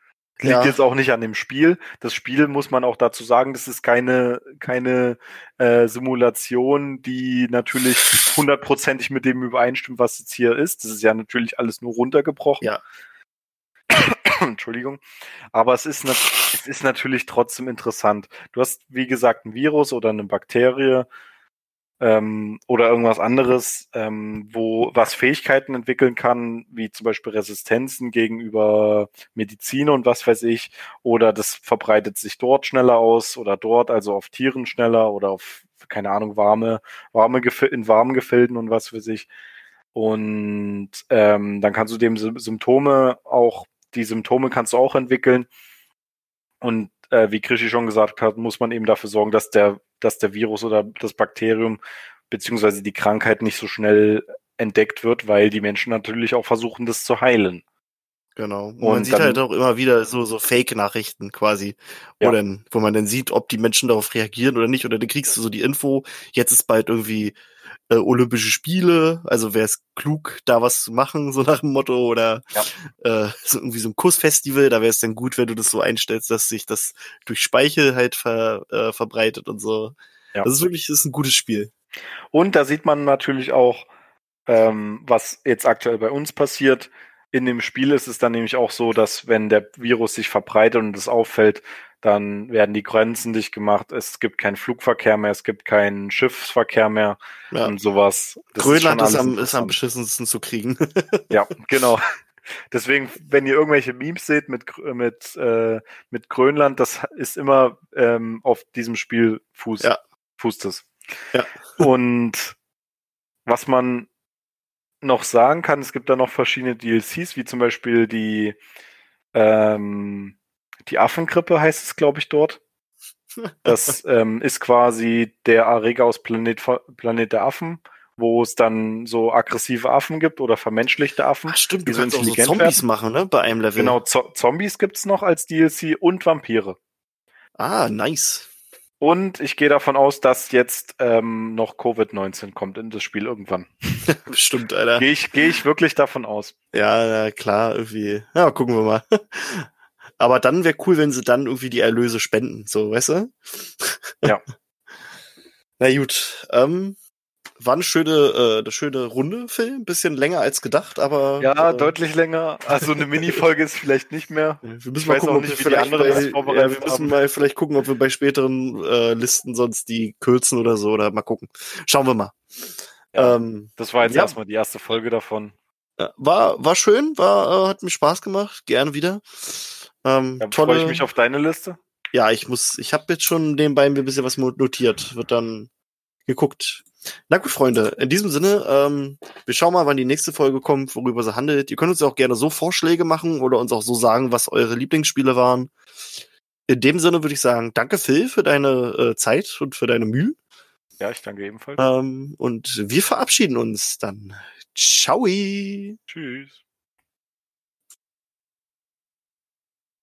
Speaker 2: Liegt
Speaker 1: Ja.
Speaker 2: jetzt auch nicht an dem Spiel. Das Spiel muss man auch dazu sagen, das ist keine, keine äh, Simulation, die natürlich hundertprozentig mit dem übereinstimmt, was jetzt hier ist. Das ist ja natürlich alles nur runtergebrochen.
Speaker 1: Ja.
Speaker 2: Entschuldigung. Aber es ist, es ist natürlich trotzdem interessant. Du hast, wie gesagt, ein Virus oder eine Bakterie ähm, oder irgendwas anderes, ähm, wo was Fähigkeiten entwickeln kann, wie zum Beispiel Resistenzen gegenüber Medizin und was weiß ich, oder das verbreitet sich dort schneller aus oder dort, also auf Tieren schneller oder auf, keine Ahnung, warme, warme in warmen Gefilden und was weiß ich. Und ähm, dann kannst du dem Sym- Symptome auch, die Symptome kannst du auch entwickeln. Und äh, wie Krischi schon gesagt hat, muss man eben dafür sorgen, dass der, dass der Virus oder das Bakterium beziehungsweise die Krankheit nicht so schnell entdeckt wird, weil die Menschen natürlich auch versuchen, das zu heilen.
Speaker 1: Genau. Und man sieht dann, halt auch immer wieder so, so Fake-Nachrichten quasi, ja. wo, dann, wo man dann sieht, ob die Menschen darauf reagieren oder nicht. Oder dann kriegst du so die Info, jetzt ist bald irgendwie äh, Olympische Spiele, also wäre es klug, da was zu machen, so nach dem Motto, oder ja. äh, so irgendwie so ein Kussfestival, da wäre es dann gut, wenn du das so einstellst, dass sich das durch Speichel halt ver, äh, verbreitet und so. Ja. Das ist wirklich, das ist ein gutes Spiel.
Speaker 2: Und da sieht man natürlich auch, ähm, was jetzt aktuell bei uns passiert. In dem Spiel ist es dann nämlich auch so, dass wenn der Virus sich verbreitet und es auffällt, dann werden die Grenzen dicht gemacht, es gibt keinen Flugverkehr mehr, es gibt keinen Schiffsverkehr mehr ja. und sowas.
Speaker 1: Das Grönland ist, ist, am, ist am beschissensten zu kriegen.
Speaker 2: ja, genau. Deswegen, wenn ihr irgendwelche Memes seht mit, mit, äh, mit Grönland, das ist immer ähm, auf diesem Spiel Fuß, ja. fußt es. Ja. Und was man noch sagen kann, es gibt da noch verschiedene DLCs, wie zum Beispiel die, ähm, die Affengrippe heißt es, glaube ich, dort. Das ähm, ist quasi der Erreger aus Planet, Planet der Affen, wo es dann so aggressive Affen gibt oder vermenschlichte Affen. Ach,
Speaker 1: stimmt, die du kannst auch so Zombies werden. machen, ne? Bei einem Level.
Speaker 2: Genau, Zo Zombies gibt's noch als DLC und Vampire.
Speaker 1: Ah, nice.
Speaker 2: Und ich gehe davon aus, dass jetzt ähm, noch Covid-19 kommt in das Spiel irgendwann.
Speaker 1: Stimmt, Alter.
Speaker 2: Gehe ich, geh ich wirklich davon aus.
Speaker 1: Ja, klar, irgendwie. Ja, gucken wir mal. Aber dann wäre cool, wenn sie dann irgendwie die Erlöse spenden, so, weißt du?
Speaker 2: Ja.
Speaker 1: Na gut, ähm, war eine schöne, äh, eine schöne Runde. Ein bisschen länger als gedacht, aber.
Speaker 2: Ja, äh, deutlich länger. Also eine Mini-Folge ist vielleicht nicht mehr.
Speaker 1: Wir müssen ich mal gucken, ob nicht, wir vielleicht bei, ja, wir müssen haben. mal vielleicht gucken, ob wir bei späteren äh, Listen sonst die kürzen oder so oder mal gucken. Schauen wir mal.
Speaker 2: Ja, ähm, das war jetzt ja. erstmal die erste Folge davon.
Speaker 1: War, war schön, war, äh, hat mir Spaß gemacht. Gerne wieder.
Speaker 2: Ähm, ja, tolle, freue ich mich auf deine Liste.
Speaker 1: Ja, ich muss, ich habe jetzt schon nebenbei ein bisschen was notiert. Wird dann geguckt, na gut, Freunde, in diesem Sinne, ähm, wir schauen mal, wann die nächste Folge kommt, worüber sie handelt. Ihr könnt uns ja auch gerne so Vorschläge machen oder uns auch so sagen, was eure Lieblingsspiele waren. In dem Sinne würde ich sagen, danke Phil für deine äh, Zeit und für deine Mühe.
Speaker 2: Ja, ich danke ebenfalls.
Speaker 1: Ähm, und wir verabschieden uns dann. Ciao.
Speaker 2: Tschüss.